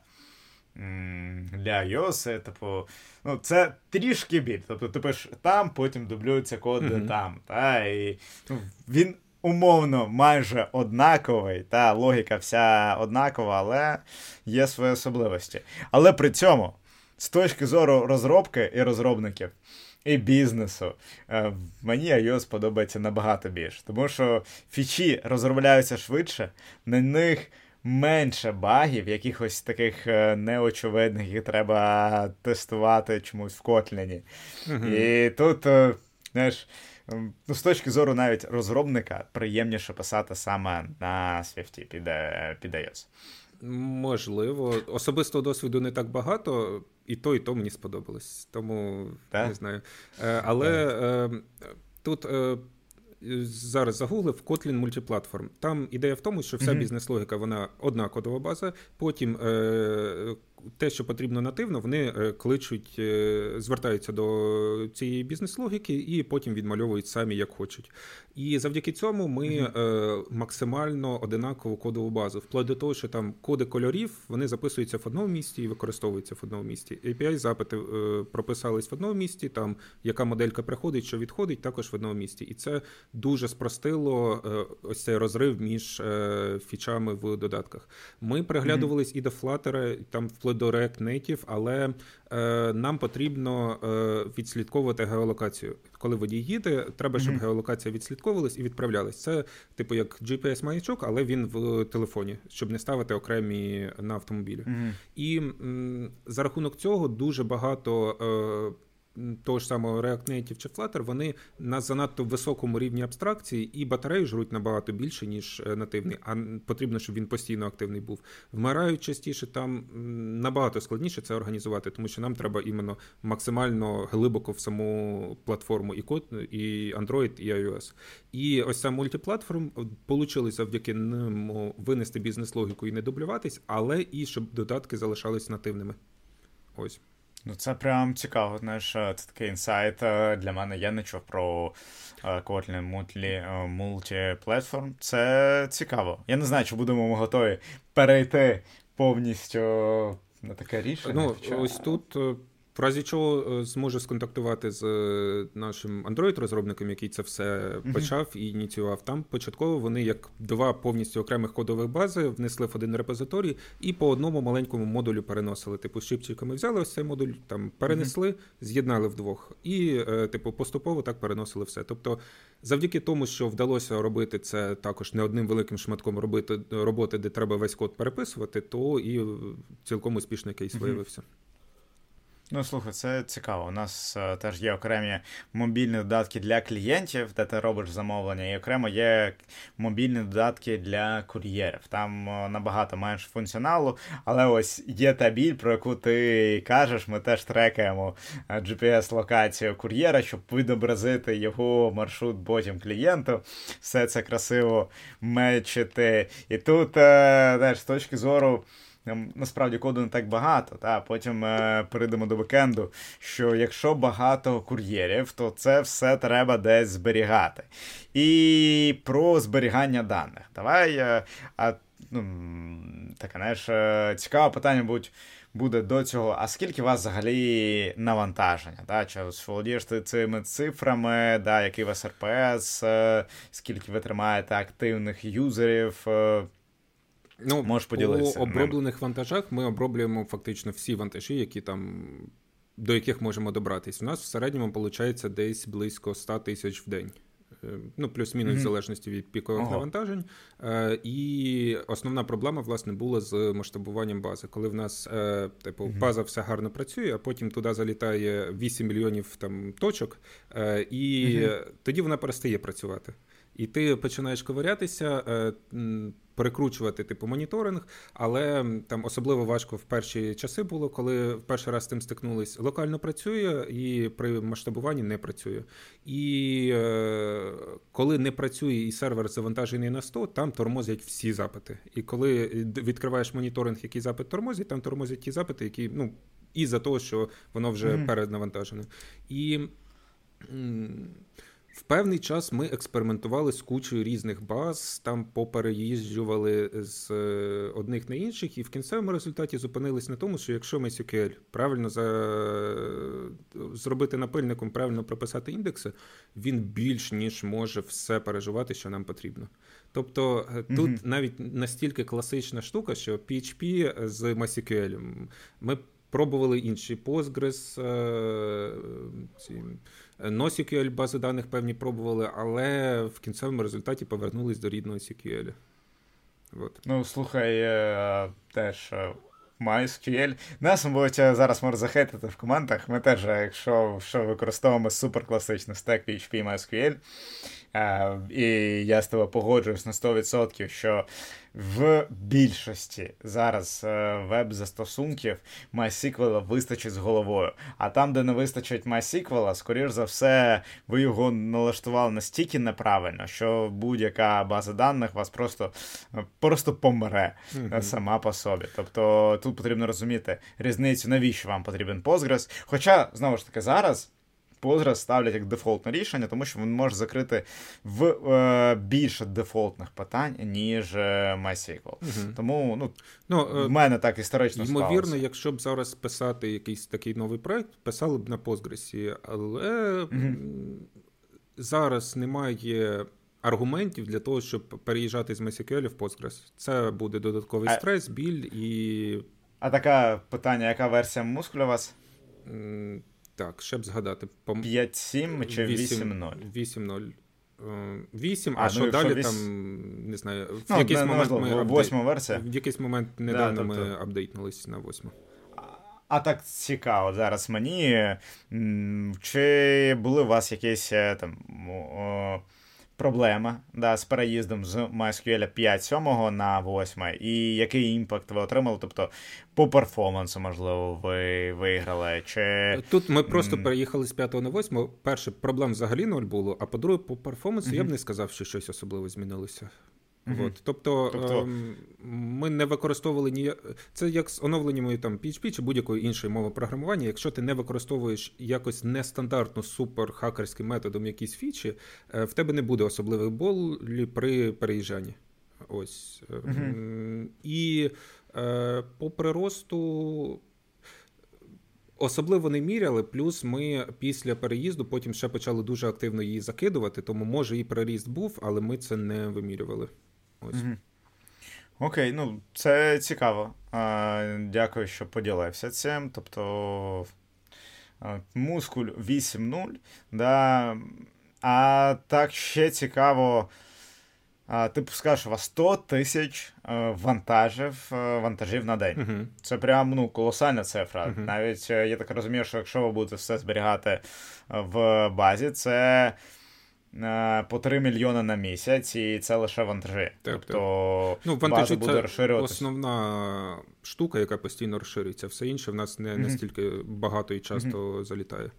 для iOS, типу, ну, це трішки біль. Тобто ти пишеш там, потім дублюється код mm-hmm. там. Та, і, ну, Він умовно майже однаковий, та логіка вся однакова, але є свої особливості. Але при цьому, з точки зору розробки і розробників. І бізнесу. Е, мені iOS подобається набагато більше, тому що фічі розробляються швидше, на них менше багів, якихось таких е, неочевидних, які треба тестувати чомусь в Котліні. uh І тут, е, знаєш, ну, з точки зору навіть розробника приємніше писати саме на Swift під, е, під iOS. Можливо, особистого досвіду не так багато, і то, і то мені сподобалось. Тому так? не знаю. Але так. тут зараз загуглив Kotlin мультиплатформ. Там ідея в тому, що вся mm-hmm. бізнес-логіка вона одна кодова база. Потім е, те, що потрібно нативно, вони е, кличуть, е, звертаються до цієї бізнес-логіки і потім відмальовують самі як хочуть. І завдяки цьому ми mm-hmm. максимально одинакову кодову базу, вплоть до того, що там коди кольорів вони записуються в одному місці і використовуються в одному місці. api запити прописались в одному місці, там яка моделька приходить, що відходить, також в одному місці. І це дуже спростило ось цей розрив між фічами в додатках. Ми приглядувались mm-hmm. і до Flutter, там вплоть до React але е, нам потрібно е, відслідковувати геолокацію. Коли водій їде, треба, щоб mm-hmm. геолокація відслідковувалась і відправлялась. Це типу як GPS-маячок, але він в телефоні, щоб не ставити окремі на автомобілі. Mm-hmm. І м, за рахунок цього дуже багато. Е, того ж самого React Native чи Flutter, вони на занадто високому рівні абстракції і батареї жруть набагато більше, ніж е, нативний, а потрібно, щоб він постійно активний був. Вмирають частіше, там набагато складніше це організувати, тому що нам треба іменно максимально глибоко в саму платформу і код, і Android, і iOS. І ось сам мультиплатформ вийшло завдяки ньому винести бізнес-логіку і не дублюватись, але і щоб додатки залишались нативними. Ось. Ну, це прям цікаво. Знаєш, це такий інсайт е, для мене. Я не чув про е, Kotlin Multi-Platform. Це цікаво. Я не знаю, чи будемо ми готові перейти повністю на таке рішення. Ну, Ось тут е, в разі чого е, зможе сконтактувати з е, нашим Android-розробником, який це все почав і ініціював. Там початково вони як два повністю окремих кодових бази внесли в один репозиторій і по одному маленькому модулю переносили. Типу, щипчиками взяли ось цей модуль, там перенесли, з'єднали вдвох, і, е, типу, поступово так переносили все. Тобто, завдяки тому, що вдалося робити це також не одним великим шматком робити роботи, де треба весь код переписувати, то і цілком успішний кейс виявився. Ну, слухай, це цікаво. У нас е, теж є окремі мобільні додатки для клієнтів, де ти робиш замовлення, і окремо є мобільні додатки для кур'єрів. Там е, набагато менше функціоналу, але ось є та біль, про яку ти кажеш. Ми теж трекаємо е, GPS-локацію кур'єра, щоб відобразити його маршрут потім клієнту. Все це красиво мечити. І тут, е, знаєш, з точки зору насправді коду не так багато. Та Потім е, перейдемо до бекенду, що якщо багато кур'єрів, то це все треба десь зберігати. І про зберігання даних. Давай. Е, а, ну, Таке знаєш, е, цікаве питання будь буде до цього. А скільки у вас взагалі навантаження? Да? Чи володієш ти цими цифрами, да, який у вас РПС, е, скільки ви тримаєте активних юзерів? Ну, Можеш поділитися. По оброблених вантажах ми оброблюємо фактично всі вантажі, які там. До яких можемо добратись. У нас в середньому виходить десь близько 100 тисяч в день. Е, ну, плюс-мінус mm-hmm. в залежності від пікових ага. навантажень. Е, І основна проблема, власне, була з масштабуванням бази. Коли в нас, е, типу, mm-hmm. база все гарно працює, а потім туди залітає 8 мільйонів там точок, е, і mm-hmm. тоді вона перестає працювати. І ти починаєш ковирятися, е, перекручувати типу моніторинг, але там особливо важко в перші часи було, коли в перший раз з тим стикнулись. Локально працює і при масштабуванні не працює. І е, коли не працює і сервер завантажений на 100, там тормозять всі запити. І коли відкриваєш моніторинг, який запит тормозить, там тормозять ті запити, які ну із-за того, що воно вже mm-hmm. переднавантажене. І в певний час ми експериментували з кучою різних баз, там попереїжджували з е, одних на інших, і в кінцевому результаті зупинились на тому, що якщо MySQL правильно за... зробити напильником, правильно прописати індекси, він більш ніж може все переживати, що нам потрібно. Тобто mm-hmm. тут навіть настільки класична штука, що PHP з MySQL. Ми пробували інші Postgres, е, ці NoSQL бази даних певні пробували, але в кінцевому результаті повернулись до рідного SQL. От. Ну, слухай, е, теж е, MySQL. Нас, мабуть, зараз може захейтити в коментах. Ми теж, якщо що використовуємо суперкласичний стек PHP MySQL, і я з тобою погоджуюсь на 100%, що в більшості зараз е, веб-застосунків MySQL вистачить з головою. А там, де не вистачить MySQL, скоріш за все, ви його налаштували настільки неправильно, що будь-яка база даних вас просто просто помре mm-hmm. сама по собі. Тобто тут потрібно розуміти різницю, навіщо вам потрібен Postgres. Хоча, знову ж таки, зараз. Postgres ставлять як дефолтне рішення, тому що він може закрити в е, більше дефолтних питань, ніж е, MySQL. Угу. Тому ну, ну, в мене так історично Ймовірно, сталося. якщо б зараз писати якийсь такий новий проект, писали б на Postgres, але угу. зараз немає. Аргументів для того, щоб переїжджати з MySQL в Postgres. Це буде додатковий стрес, біль і. А таке питання: яка версія мускуля у вас? Так, щоб згадати. 5-7 чи 8-0? 8-0. 8, а, а що ну, далі 8... там, не знаю, в ну, якийсь не, момент не, ми апдейт... версія. В якийсь момент недавно да, тобто... ми апдейтнулись на 8. А так цікаво зараз мені. Чи були у вас якісь е, там проблема да, з переїздом з MySQL 5.7 на 8, і який імпакт ви отримали? Тобто по перформансу, можливо, ви виграли? Чи... Тут ми просто переїхали з 5 на 8. Перше, проблем взагалі ноль було, а по-друге, по перформансу mm-hmm. я б не сказав, що щось особливо змінилося. Mm-hmm. От. Тобто, тобто... Ем, ми не використовували ні. Це як з оновленнями там PHP чи будь-якої іншої мови програмування. Якщо ти не використовуєш якось нестандартно супер-хакерським методом якісь фічі, е, в тебе не буде особливих болі при переїжджанні. Ось. Mm-hmm. І е, по приросту. Особливо не міряли, плюс ми після переїзду потім ще почали дуже активно її закидувати, тому може і приріст був, але ми це не вимірювали. Ось. Угу. Окей, ну це цікаво. А, Дякую, що поділився цим. Тобто мускуль 8.0. Да. А так ще цікаво. А, Ти пускаєш у вас 100 тисяч вантажів вантажів на день. Uh-huh. Це прям ну, колосальна цифра. Uh-huh. Навіть е, я так розумію, що якщо ви будете все зберігати в базі, це по 3 мільйони на місяць, і це лише вантажі. Так, тобто. Ну, база буде розширюватися. Основна штука, яка постійно розширюється. Все інше в нас не настільки багато і часто залітає.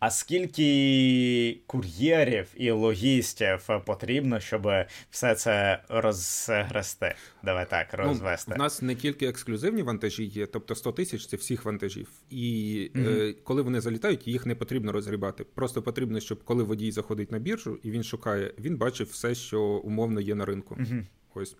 А скільки кур'єрів і логістів потрібно, щоб все це розгрести? Давай так розвести. Ну, в нас не тільки ексклюзивні вантажі є, тобто 100 тисяч це всіх вантажів. І mm-hmm. е, коли вони залітають, їх не потрібно розгрібати. Просто потрібно, щоб коли водій заходить на біржу і він шукає, він бачив все, що умовно є на ринку. Mm-hmm. Ось.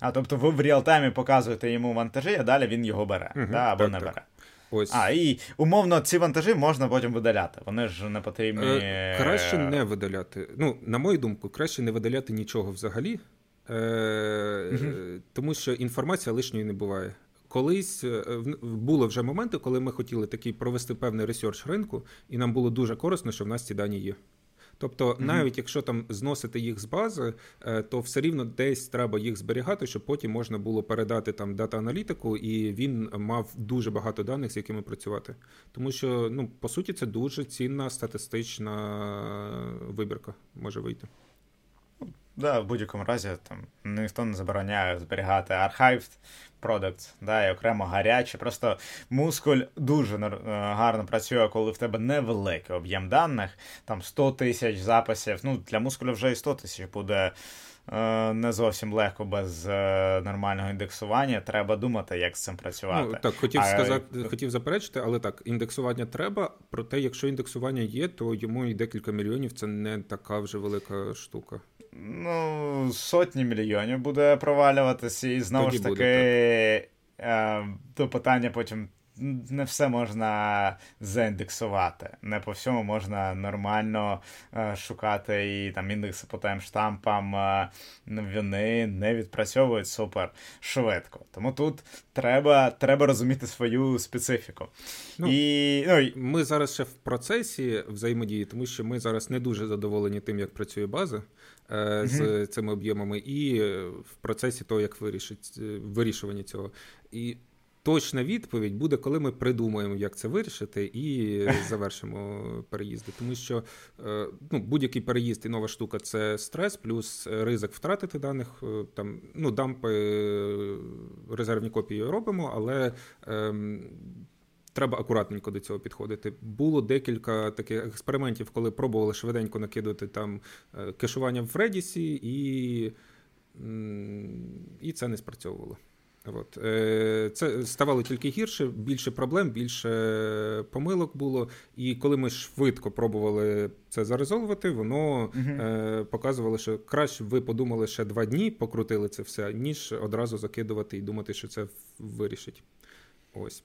А тобто ви в реалтаймі показуєте йому вантажі, а далі він його бере, угу, да, або так, не так. бере. Ось. А, і умовно ці вантажі можна потім видаляти. Вони ж не потрібні. Е, краще не видаляти. Ну, на мою думку, краще не видаляти нічого взагалі, е, угу. тому що інформація лишньої не буває. Колись були було вже моменти, коли ми хотіли такий провести певний ресерч ринку, і нам було дуже корисно, що в нас ці дані є. Тобто, mm-hmm. навіть якщо там зносити їх з бази, е, то все рівно десь треба їх зберігати, щоб потім можна було передати там дата-аналітику, і він мав дуже багато даних, з якими працювати. Тому що, ну, по суті, це дуже цінна статистична вибірка може вийти. Да, в будь-якому разі там ніхто не забороняє зберігати архайв products, да, і окремо гаряче. Просто мускуль дуже е, гарно працює, коли в тебе невеликий об'єм даних, там 100 тисяч записів. Ну, для мускуля вже і 100 тисяч буде. Е, не зовсім легко без е, нормального індексування. Треба думати, як з цим працювати. Ну, Так, хотів а... сказати, хотів заперечити, але так, індексування треба. Проте, якщо індексування є, то йому і декілька мільйонів це не така вже велика штука ну, сотні мільйонів буде провалюватися, і знову Тоді ж таки, буде, е, то питання потім. Не все можна заіндексувати. Не по всьому можна нормально е, шукати і там індекси по таймштампам е, вони не відпрацьовують супер швидко. Тому тут треба треба розуміти свою специфіку. Ну, і, ну, Ми зараз ще в процесі взаємодії, тому що ми зараз не дуже задоволені тим, як працює база mm з цими об'ємами, і в процесі того, як вирішить е, вирішування цього. І точна відповідь буде, коли ми придумаємо, як це вирішити, і завершимо переїзди. Тому що е, ну, будь-який переїзд і нова штука це стрес, плюс ризик втратити даних. Там ну дампи резервні копії робимо, але. Ем, треба акуратненько до цього підходити. Було декілька таких експериментів, коли пробували швиденько накидати там е, кешування в Redis, і і це не спрацьовувало. От. Е, це ставало тільки гірше, більше проблем, більше помилок було. І коли ми швидко пробували це зарезолвати, воно uh показувало, що краще ви подумали ще два дні, покрутили це все, ніж одразу закидувати і думати, що це вирішить. Ось.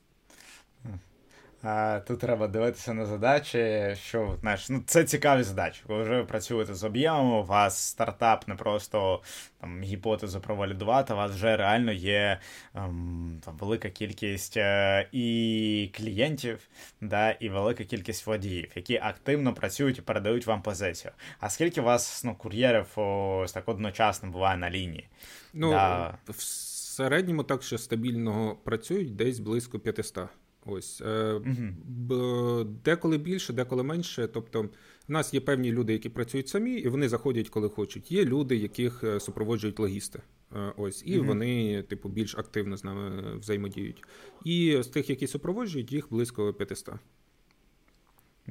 Тут треба дивитися на задачі, що знаєш, ну це цікаві задачі. Коли вже ви працюєте з об'ємом, у вас стартап не просто там гіпотезу провалідувати, у вас вже реально є ем, там велика кількість е, і клієнтів, да, і велика кількість водіїв, які активно працюють і передають вам позицію. А скільки у вас ну, кур'єрів ось так одночасно буває на лінії? Ну, да. в середньому так, що стабільно працюють десь близько 500. Ось угу. деколи більше, деколи менше. Тобто, в нас є певні люди, які працюють самі, і вони заходять, коли хочуть. Є люди, яких е, супроводжують логісти. Е, ось, і угу. вони, типу, більш активно з нами взаємодіють. І з тих, які супроводжують, їх близько 500.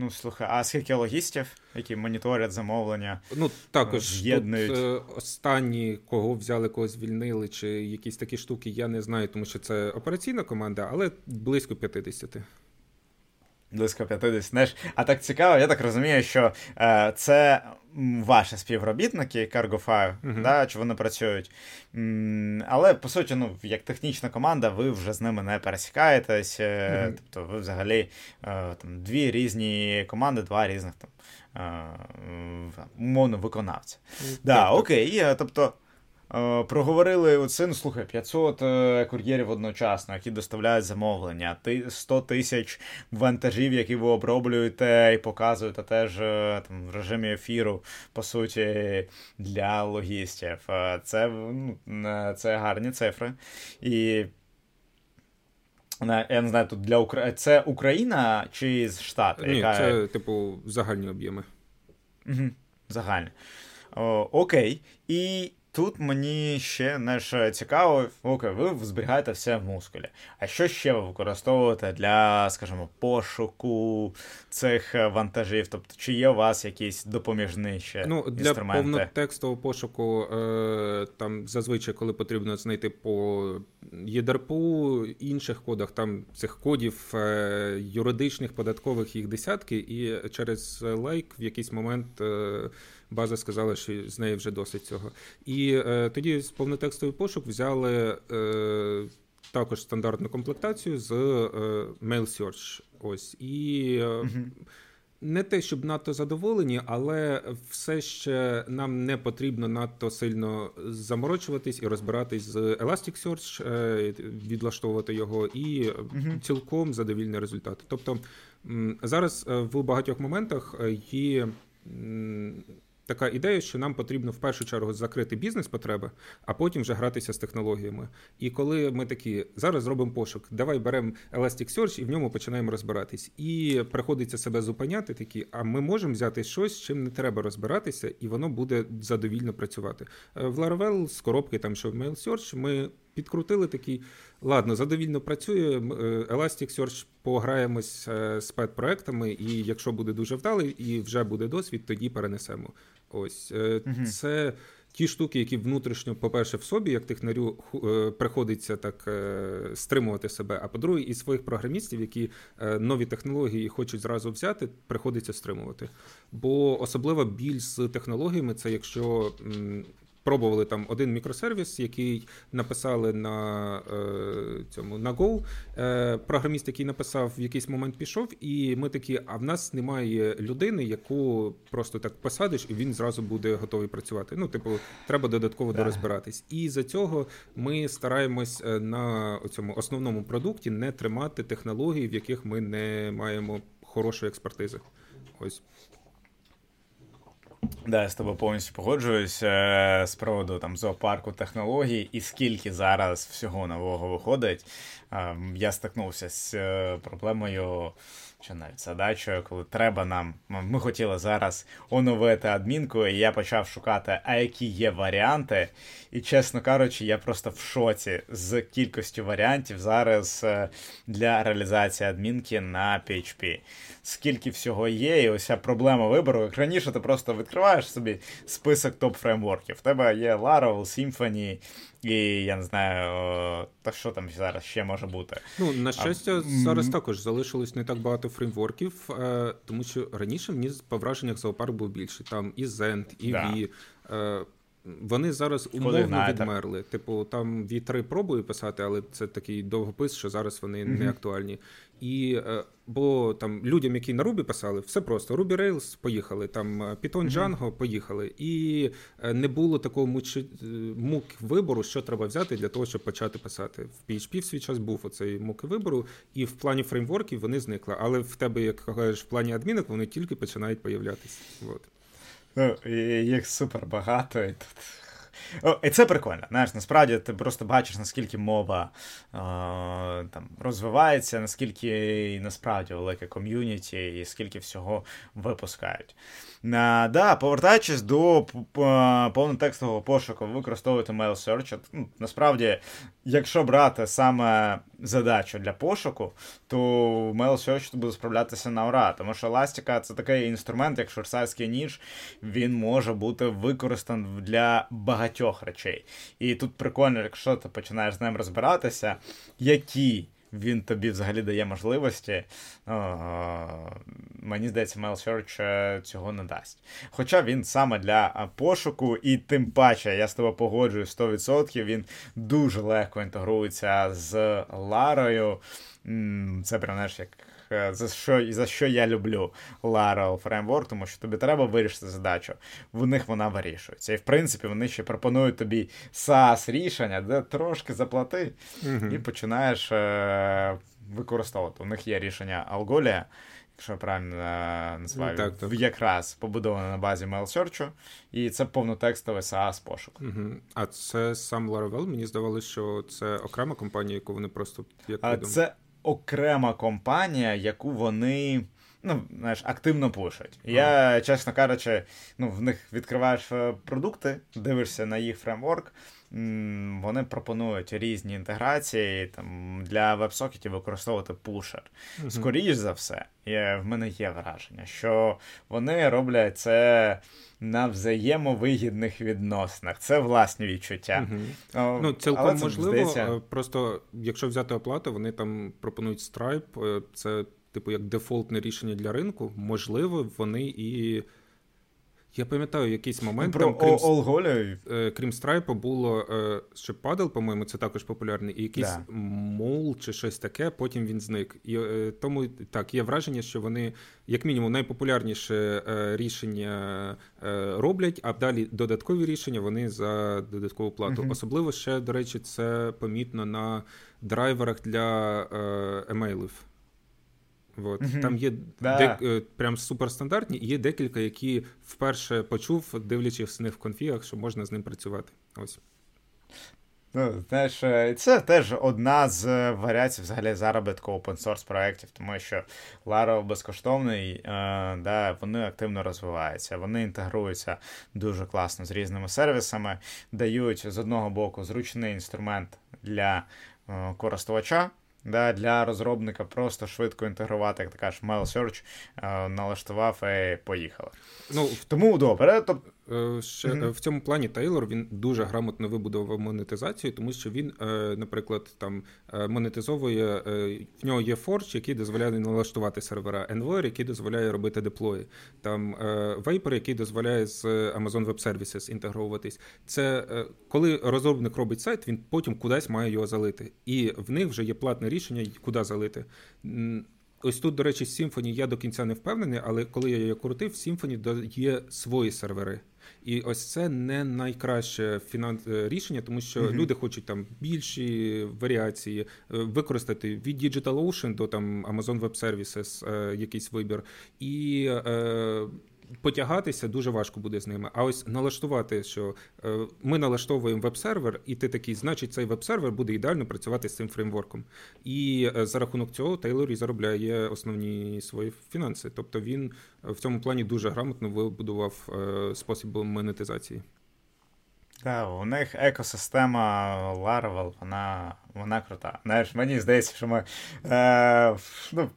Ну, слухай, а скільки логістів, які моніторять замовлення? Ну, також з'єднують? Тут, е, останні, кого взяли, кого звільнили, чи якісь такі штуки, я не знаю, тому що це операційна команда, але близько 50. Близько 50. Знаєш, а так цікаво, я так розумію, що е, це ваші співробітники CargoFire, uh-huh. да, чи вони працюють. М, але, по суті, ну, як технічна команда, ви вже з ними не пересікаєтесь. Uh-huh. Тобто ви взагалі е, там, дві різні команди, два різних там, е, умовно виконавця. Uh-huh. Да, Окей, тобто. Е, проговорили оце, ну слухай, 500 е, кур'єрів одночасно, які доставляють замовлення, 100 тисяч вантажів, які ви оброблюєте і показуєте теж е, там, в режимі ефіру, по суті, для логістів. Це ну, це гарні цифри. І я не знаю, тут для Украї... Це Україна чи з Штату? Ні, яка... це, типу, загальні об'єми. Угу, Загальні. О, Окей. І Тут мені ще знаєш, цікаво, окей, ви зберігаєте все в мускулі. А що ще ви використовуєте для, скажімо, пошуку цих вантажів? Тобто, чи є у вас якісь допоміжні ще ну, для інструменти? Для повнотекстового пошуку, е, там зазвичай, коли потрібно знайти по ЄДРПУ, інших кодах, там цих кодів е, юридичних, податкових їх десятки, і через лайк в якийсь момент. Е, база сказала, що з неї вже досить цього. І е, тоді з повнотекстовий пошук взяли е, також стандартну комплектацію з е, Mail Search. Ось і. Mm-hmm. Не те, щоб надто задоволені, але все ще нам не потрібно надто сильно заморочуватись і розбиратись з Elasticsearch, відлаштовувати його, і цілком задовільний результат. Тобто зараз в багатьох моментах є така ідея, що нам потрібно в першу чергу закрити бізнес-потреби, а потім вже гратися з технологіями. І коли ми такі зараз зробимо пошук, давай беремо Elasticsearch і в ньому починаємо розбиратись. І приходиться себе зупиняти, такі, а ми можемо взяти щось, чим не треба розбиратися, і воно буде задовільно працювати. Е, в Laravel з коробки, там що в MailSearch, ми підкрутили такий. Ладно, задовільно працює. Е, Elasticsearch пограємось е, з пет-проектами, і якщо буде дуже вдалий і вже буде досвід, тоді перенесемо. Ось угу. це ті штуки, які внутрішньо, по-перше, в собі, як технарю, приходиться так стримувати себе. А по-друге, і своїх програмістів, які нові технології хочуть зразу взяти, приходиться стримувати. Бо особлива біль з технологіями, це якщо пробували там один мікросервіс, який написали на е, цьому на Go. Е, Програміст, який написав, в якийсь момент пішов, і ми такі: а в нас немає людини, яку просто так посадиш, і він зразу буде готовий працювати. Ну, типу, треба додатково да. дорозбиратись. І за цього ми стараємось е, на цьому основному продукті не тримати технології, в яких ми не маємо хорошої експертизи. Ось. Да, я з тобою повністю погоджуюсь е, з приводу там зоопарку технологій і скільки зараз всього нового виходить. Е, я стикнувся з е, проблемою чи навіть задачою, коли треба нам. Ми хотіли зараз оновити адмінку, і я почав шукати, а які є варіанти. І, чесно кажучи, я просто в шоці з кількістю варіантів зараз е, для реалізації адмінки на PHP. Скільки всього є, і ось проблема вибору. Як раніше ти просто відкриваєш собі список топ-фреймворків. В тебе є Laravel, Symfony, і я не знаю, та що там зараз ще може бути. Ну, на щастя, а, зараз також залишилось не так багато фреймворків, е, тому що раніше мені по враженнях зоопарк був більше. Там і Zend, і да. V. Е, вони зараз умовно відмерли. Типу, там V3 пробую писати, але це такий довгопис, що зараз вони mm-hmm. не актуальні. І е, бо там людям, які на Ruby писали, все просто Ruby Rails поїхали, там е, Python Django mm-hmm. поїхали, і е, не було такого муч... мук вибору, що треба взяти для того, щоб почати писати. В PHP в свій час був оцей муки вибору, і в плані фреймворків вони зникли. Але в тебе, як кажеш, в плані адмінок, вони тільки починають появлятися. Вот. Ну, їх супер багато. і тут І це прикольно. Знаєш, насправді ти просто бачиш, наскільки мова там розвивається, наскільки насправді велике ком'юніті і скільки всього випускають. А, да, Повертаючись до повнотекстового пошуку, використовувати Mail Search. Ну, Насправді, якщо брати саме задачу для пошуку, то Mail Search буде справлятися на ура. Тому що Elastica це такий інструмент, як швейцарський ніж, він може бути використаний для багатьох речей. І тут прикольно, якщо ти починаєш з ним розбиратися, які він тобі взагалі дає можливості. Мені здається, MailSearch е, цього не дасть. Хоча він саме для пошуку, і тим паче, я з тобою погоджую 100%, він дуже легко інтегрується з Ларою. Це прям знаєш, як за що і за що я люблю Laravel Framework, тому що тобі треба вирішити задачу. В них вона вирішується. І в принципі вони ще пропонують тобі SaaS рішення, де трошки заплати, uh і починаєш е- використовувати. У них є рішення Algolia, Якщо я правильно е, називаю, так, так. якраз побудоване на базі MailSearch, і це повнотекстовий SaaS пошук. Угу. А це сам Laravel, мені здавалося, що це окрема компанія, яку вони просто як а Це окрема компанія, яку вони ну, знаєш, активно пушать. Я, чесно кажучи, ну, в них відкриваєш е, продукти, дивишся на їх фреймворк. Вони пропонують різні інтеграції там для веб-сокетів використовувати пушер. Uh-huh. Скоріше за все, є, в мене є враження, що вони роблять це на взаємовигідних відносинах. Це власні відчуття. Угу. О, ну, Цілком можливо, здається... Е, просто якщо взяти оплату, вони там пропонують Stripe, е, це типу як дефолтне рішення для ринку. Можливо, вони і Я пам'ятаю якийсь момент. Про там, крім, Олголя. Е, крім страйпа, було е, ще падал, по-моєму, це також популярний, і якийсь да. мол чи щось таке, потім він зник. І е, тому так, є враження, що вони, як мінімум, найпопулярніше рішення роблять, а далі додаткові рішення вони за додаткову плату. uh Особливо ще, до речі, це помітно на драйверах для емейлів. От. Mm-hmm. Там є да. де, е, прям суперстандартні, і є декілька, які вперше почув, дивлячись них в конфігах, що можна з ним працювати. Ось. Ну, знаєш, е, це теж одна з варіацій взагалі заробітку open source проєктів, тому що Laravel безкоштовний, е, да, вони активно розвиваються, вони інтегруються дуже класно з різними сервісами, дають з одного боку зручний інструмент для е, користувача да, для розробника просто швидко інтегрувати, як ти кажеш, mail search, е, налаштував і поїхали. Ну, Тому добре. Тобто ще mm-hmm. в цьому плані Тейлор він дуже грамотно вибудував монетизацію, тому що він, е, наприклад, там монетизовує в нього є Forge, який дозволяє налаштувати сервера, Envoy, який дозволяє робити деплої, там Vapor, який дозволяє з Amazon Web Services інтегровуватись. Це коли розробник робить сайт, він потім кудись має його залити. І в них вже є платне рішення, куди залити. Ось тут, до речі, Symfony я до кінця не впевнений, але коли я його крутив, Symfony є свої сервери. І ось це не найкраще фінанс е, рішення, тому що mm-hmm. люди хочуть там більші варіації е, використати від DigitalOcean до там Amazon Web Services е, якийсь вибір. І потягатися дуже важко буде з ними. А ось налаштувати, що е, ми налаштовуємо веб-сервер, і ти такий, значить, цей веб-сервер буде ідеально працювати з цим фреймворком. І е, за рахунок цього Тейлор і заробляє основні свої фінанси. Тобто він в цьому плані дуже грамотно вибудував е, спосіб монетизації. Так, у них екосистема Laravel, вона вона крута. Знаєш, мені здається, що ми. Е, ну,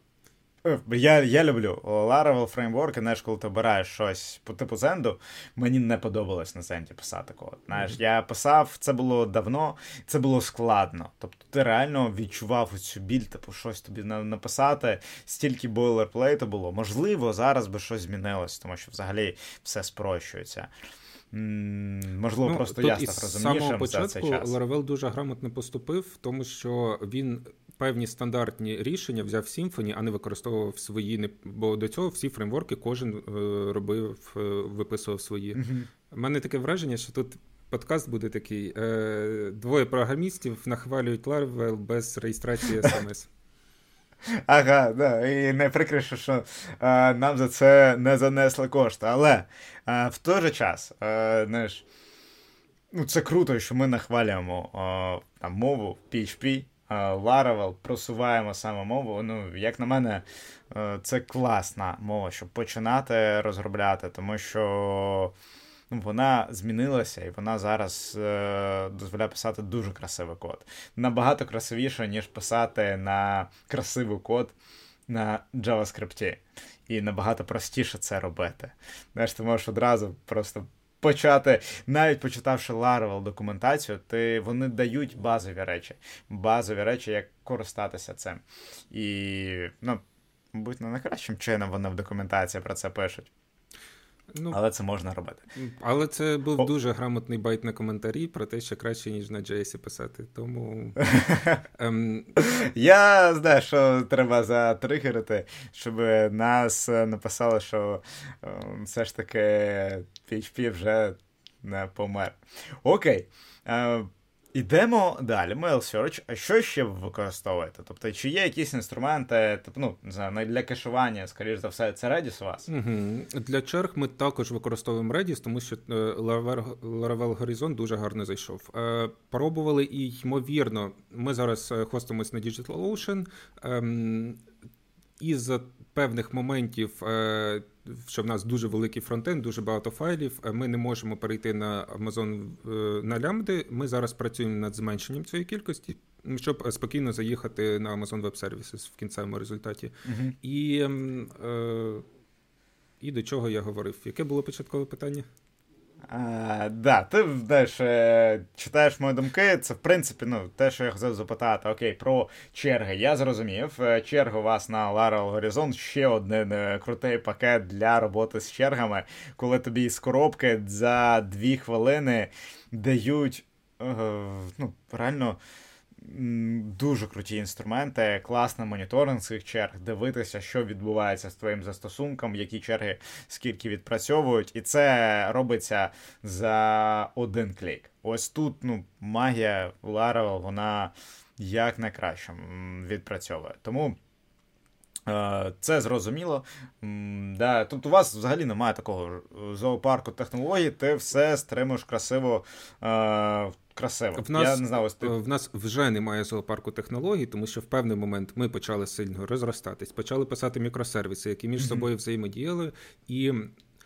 я я люблю Laravel фреймворки, знаєш, коли ти обираєш щось по типу Зенду, мені не подобалось на Зенді писати код. Знаєш, mm-hmm. я писав, це було давно, це було складно. Тобто ти реально відчував цю біль, типу, щось тобі написати, стільки бойлерплейту було. Можливо, зараз би щось змінилось, тому що взагалі все спрощується. Можливо, ну, просто я став розумнішим за цей час. Laravel дуже грамотно поступив, тому що він певні стандартні рішення взяв Symfony, а не використовував свої. Бо до цього всі фреймворки кожен е, робив, е, виписував свої. У mm-hmm. мене таке враження, що тут. Подкаст буде такий. Е, двоє програмістів нахвалюють Laravel без реєстрації смс. Ага, да. І найприкріше, що а, нам за це не занесли кошти. Але а, в той же час, а, знаєш, ну, це круто, що ми нахвалюємо там, мову PHP, Laravel, просуваємо саме мову. Ну, як на мене, е, це класна мова, щоб починати розробляти, тому що ну, вона змінилася і вона зараз е, дозволяє писати дуже красивий код. Набагато красивіше, ніж писати на красивий код на JavaScript. І набагато простіше це робити. Знаєш, ти можеш одразу просто почати, навіть почитавши Laravel документацію, ти вони дають базові речі, базові речі, як користатися цим. І, ну, мабуть, не найкращим чином вони в документації про це пишуть. Ну, Але це можна робити. Але це був О. дуже грамотний байт на коментарі про те, що краще, ніж на JS писати. Тому. ем... Я знаю, що треба затригерити, щоб нас написали, що ем, все ж таки PHP вже не помер. Окей. Е, Ідемо далі. Mail Search. А що ще ви використовуєте? Тобто, чи є якісь інструменти, тобто, ну, не знаю, для кешування, скоріш за все, це Redis у вас? Угу. Для черг ми також використовуємо Redis, тому що е, Laravel Horizon дуже гарно зайшов. Е, пробували і, ймовірно, ми зараз е, хостимось на DigitalOcean. Ем, із певних моментів що в нас дуже великий фронтенд, дуже багато файлів. Ми не можемо перейти на Amazon е, на лямбди. Ми зараз працюємо над зменшенням цієї кількості, щоб спокійно заїхати на Amazon Web Services в кінцевому результаті. uh І е, і до чого я говорив? Яке було початкове питання? А, да, ти знаєш, е, читаєш мої думки, це в принципі ну, те, що я хотів запитати, окей, про черги. Я зрозумів. Черга у вас на Lateral Horizon ще один е, крутий пакет для роботи з чергами, коли тобі з коробки за дві хвилини дають ну, реально дуже круті інструменти, класний моніторинг цих черг, дивитися, що відбувається з твоїм застосунком, які черги скільки відпрацьовують, і це робиться за один клік. Ось тут ну, магія Laravel, вона як найкраще відпрацьовує. Тому. Е, це зрозуміло. Да, Тут у вас взагалі немає такого зоопарку технологій, ти все стримуєш красиво е, красиво. В нас Я не знаю, ось ти... в нас вже немає зоопарку технологій, тому що в певний момент ми почали сильно розростатись, почали писати мікросервіси, які між собою взаємодіяли, і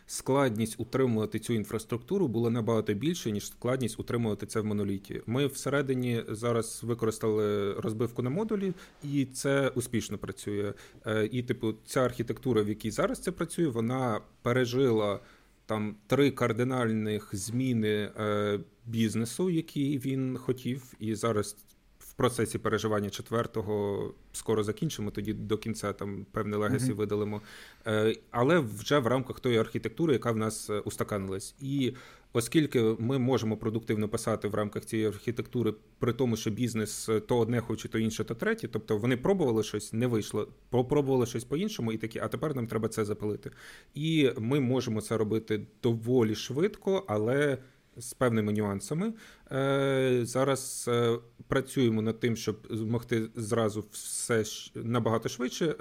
складність утримувати цю інфраструктуру була набагато більше, ніж складність утримувати це в моноліті. Ми всередині зараз використали розбивку на модулі, і це успішно працює. Е, і, типу, ця архітектура, в якій зараз це працює, вона пережила там три кардинальних зміни е, бізнесу, які він хотів, і зараз в процесі переживання четвертого скоро закінчимо. Тоді до кінця там певне легасі mm-hmm. видалимо. Е, але вже в рамках тої архітектури, яка в нас е, устаканилась. І оскільки ми можемо продуктивно писати в рамках цієї архітектури, при тому, що бізнес е, то одне хоче, то інше, то третє. Тобто вони пробували щось, не вийшло, попробували щось по-іншому, і такі, а тепер нам треба це запалити. І ми можемо це робити доволі швидко, але. З певними нюансами. Е, Зараз е, працюємо над тим, щоб змогти зразу все набагато швидше.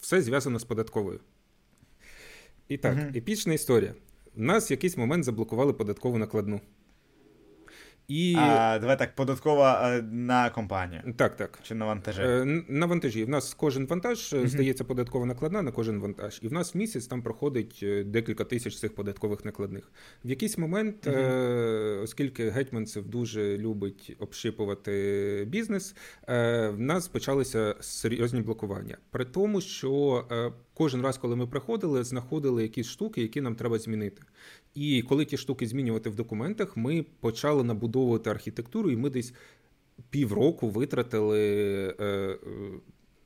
Все зв'язано з податковою. І так, епічна історія. У нас в якийсь момент заблокували податкову накладну. І... А, Давай так, податкова на компанію. Так, так. Чи на вантажі? Е, на вантажі. В нас кожен вантаж mm-hmm. здається податкова накладна на кожен вантаж. І в нас в місяць там проходить е, декілька тисяч цих податкових накладних. В якийсь момент, mm-hmm. оскільки гетьманцев дуже любить общипувати бізнес, в нас почалися серйозні блокування. При тому, що кожен раз, коли ми приходили, знаходили якісь штуки, які нам треба змінити. І коли ті штуки змінювати в документах, ми почали набудовувати архітектуру, і ми десь півроку витратили. Е, е,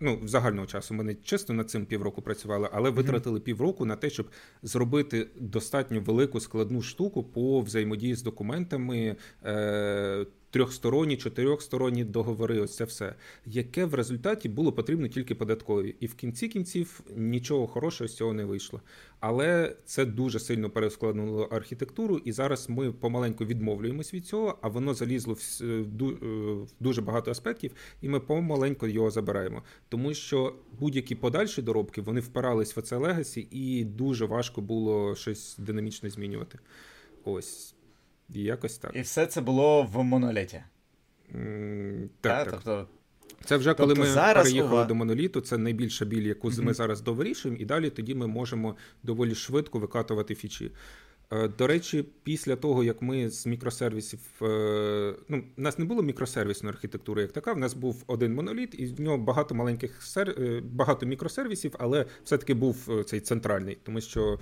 Ну, загального часу ми не чисто над цим півроку працювали, але витратили півроку на те, щоб зробити достатньо велику складну штуку по взаємодії з документами, е, трьохсторонні, чотирьохсторонні договори. Ось це все, яке в результаті було потрібно тільки податкові, і в кінці кінців нічого хорошого з цього не вийшло. Але це дуже сильно перескладнуло архітектуру, і зараз ми помаленьку відмовлюємось від цього, а воно залізло в е, е, дуже багато аспектів, і ми помаленьку його забираємо. Тому що будь-які подальші доробки вони впирались в це легасі, і дуже важко було щось динамічно змінювати. Ось. Якось так. І все це було в моноліті. Mm, так, так. Тобто, Це вже коли тобто ми зараз переїхали до моноліту, це найбільша біль, яку mm-hmm. ми зараз довирішуємо, і далі тоді ми можемо доволі швидко викатувати фічі. Е, до речі, після того, як ми з мікросервісів. Е, ну, У нас не було мікросервісної архітектури, як така. В нас був один моноліт, і в нього багато маленьких сер... Е, багато мікросервісів, але все-таки був цей центральний, тому що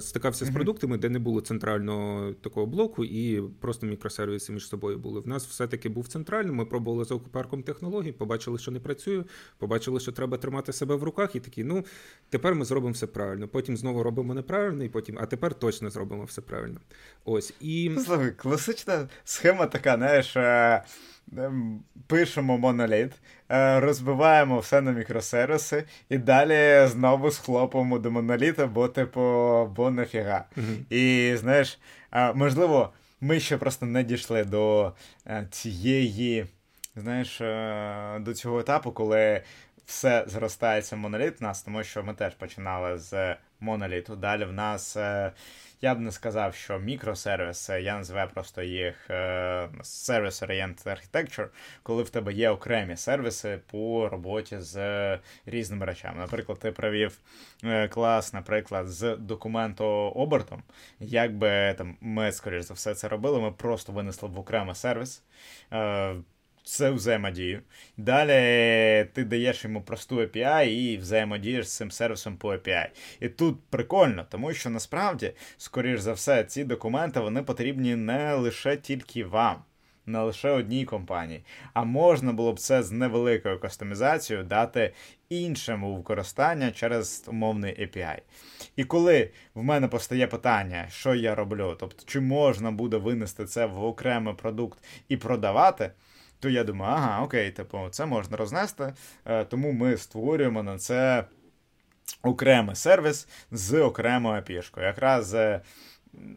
стикався з продуктами, де не було центрального такого блоку, і просто мікросервіси між собою були. В нас все-таки був центральний. Ми пробували за парком технологій, побачили, що не працює, побачили, що треба тримати себе в руках, і такі, ну тепер ми зробимо все правильно. Потім знову робимо неправильно, і потім, а тепер точно зробимо зробимо все правильно. Ось і. Слухай, класична схема така, знаєш. Е, ем, пишемо моноліт, е, розбиваємо все на мікросервіси, і далі знову схлопуємо до моноліта, бо, типу, бо нафіга. Mm-hmm. І знаєш, е, можливо, ми ще просто не дійшли до цієї, знаєш, до цього етапу, коли все зростається в моноліт в нас, тому що ми теж починали з моноліту. Далі в нас. Я б не сказав, що мікросервіси, я називаю просто їх Service Oriented Architecture, коли в тебе є окремі сервіси по роботі з різними речами. Наприклад, ти провів е, клас, наприклад, з документообертом. Якби там ми, скоріш за все, це робили, ми просто винесли в окремий сервіс. Е, це взаємодію. Далі ти даєш йому просту API і взаємодієш з цим сервісом по API. І тут прикольно, тому що насправді, скоріш за все, ці документи вони потрібні не лише тільки вам. Не лише одній компанії, а можна було б це з невеликою кастомізацією дати іншим у використання через умовний API. І коли в мене постає питання, що я роблю, тобто чи можна буде винести це в окремий продукт і продавати, то я думаю, ага, окей, типу, це можна рознести, е, тому ми створюємо на це окремий сервіс з окремою API-шкою. Якраз е,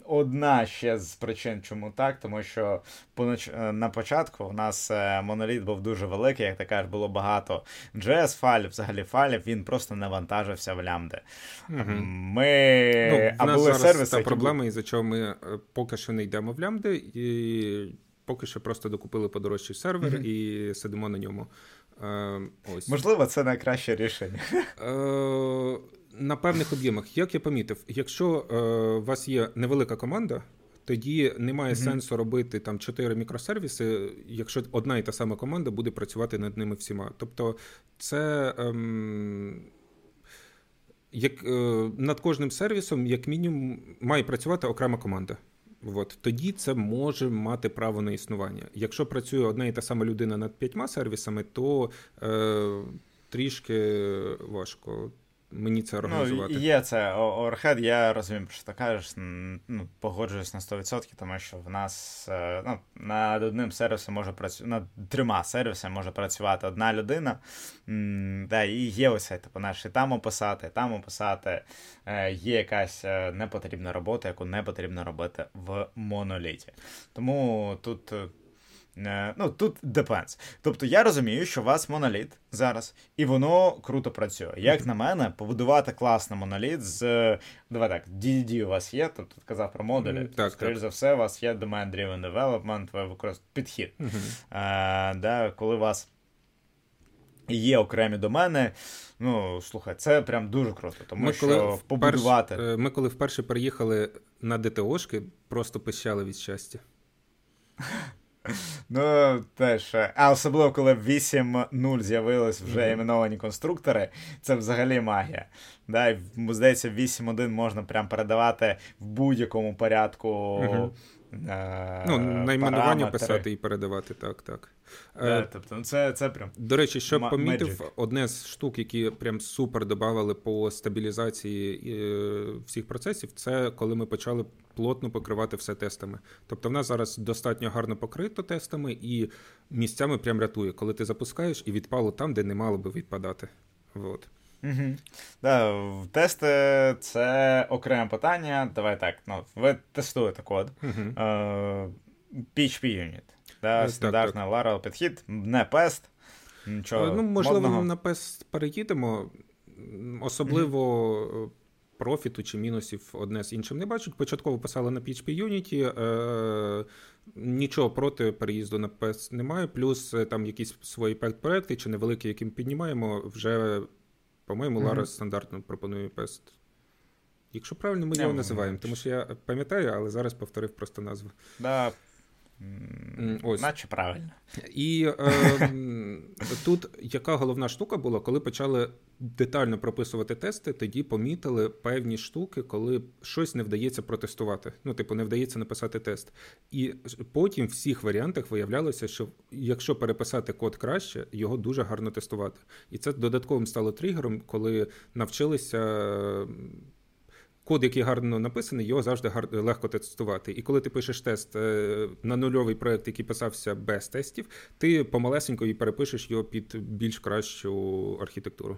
одна ще з причин, чому так, тому що е, на початку у нас моноліт був дуже великий, як ти кажеш, було багато js файлів, взагалі файлів, він просто не вантажився в лямди. Угу. Ми... Ну, а були зараз сервіси, які... проблема, із-за чого ми поки що не йдемо в лямди. і поки що просто докупили подорожчий сервер mm-hmm. і сидимо на ньому. Е, ось. Можливо, це найкраще рішення. Е, На певних об'ємах, як я помітив, якщо е, у вас є невелика команда, тоді немає mm-hmm. сенсу робити там чотири мікросервіси, якщо одна і та сама команда буде працювати над ними всіма. Тобто, це. Ем, як е, над кожним сервісом, як мінімум, має працювати окрема команда. От тоді це може мати право на існування. Якщо працює одна і та сама людина над п'ятьма сервісами, то е, трішки важко мені це ну, організувати. Ну, Є це оверхед, я розумію, що ти кажеш, ну, погоджуюсь на 100%, тому що в нас е, ну, над одним сервісом може працювати, над трьома сервісами може працювати одна людина. Да, І є ось типу, наш і там описати, там описати. Е, є якась е, непотрібна робота, яку не потрібно робити в моноліті. Тому тут. Е, ну, тут depends. Тобто я розумію, що у вас моноліт зараз, і воно круто працює. Як на мене, побудувати класний моноліт з. Давай так, DDD у вас є, тобто казав про модулі. Так, Скоріше за все, у вас є Domain-Driven Development, ви використовуєте підхід. А, е, да, Коли у вас є окремі домени. Ну, слухай, це прям дуже круто, тому ми, що коли побудувати. Вперше, ми коли вперше переїхали на ДТОшки, просто пищали від щастя. Ну, теж. А особливо, коли в 8.0 з'явились вже іменовані конструктори, це взагалі магія. Да, і, Здається, 8.1 можна прям передавати в будь-якому порядку. Mm-hmm. Е, ну, найменування писати і передавати, так, так. Да, е, тобто, ну, це це прям. До речі, що м- помітив, magic. одне з штук, які прям супер додавали по стабілізації е, всіх процесів, це коли ми почали плотно покривати все тестами. Тобто, в нас зараз достатньо гарно покрито тестами, і місцями прям рятує, коли ти запускаєш і відпало там, де не мало би відпадати. Вот. Угу. Да, Тести це окреме питання. Давай так. ну, Ви тестуєте код. Угу. Uh, PHP Unit. Да, Стандартний Laravel підхід, не пест. Нічого Ну, Можливо, модного. на пест переїдемо. Особливо угу. профіту чи мінусів одне з іншим не бачать. Початково писали на PHP Unity. Е- Нічого проти переїзду на PEST немає, плюс е, там якісь свої проекти чи невеликі, які ми піднімаємо, вже по-моєму, mm-hmm. Лара стандартно пропонує пест. Якщо правильно, ми його називаємо, тому що я пам'ятаю, але зараз повторив просто назву. Да. Ось. Наче правильно. І е, тут яка головна штука була, коли почали детально прописувати тести, тоді помітили певні штуки, коли щось не вдається протестувати. Ну, типу, не вдається написати тест. І потім в всіх варіантах виявлялося, що якщо переписати код краще, його дуже гарно тестувати. І це додатковим стало тригером, коли навчилися код, який гарно написаний, його завжди легко тестувати. І коли ти пишеш тест е, на нульовий проект, який писався без тестів, ти помалесенько і перепишеш його під більш кращу архітектуру.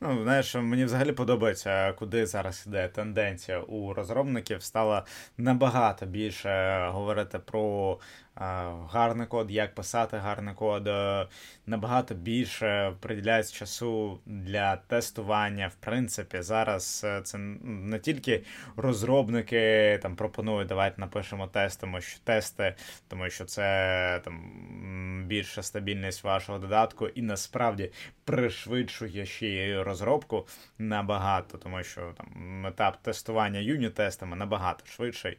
Ну, знаєш, мені взагалі подобається, куди зараз йде тенденція у розробників. Стало набагато більше говорити про гарний код, як писати гарний код, е, набагато більше приділяється часу для тестування. В принципі, зараз е, це не тільки розробники там пропонують, давайте напишемо тест, тому що тести, тому що це там більша стабільність вашого додатку, і насправді пришвидшує ще й розробку набагато, тому що там етап тестування юніт-тестами набагато швидший.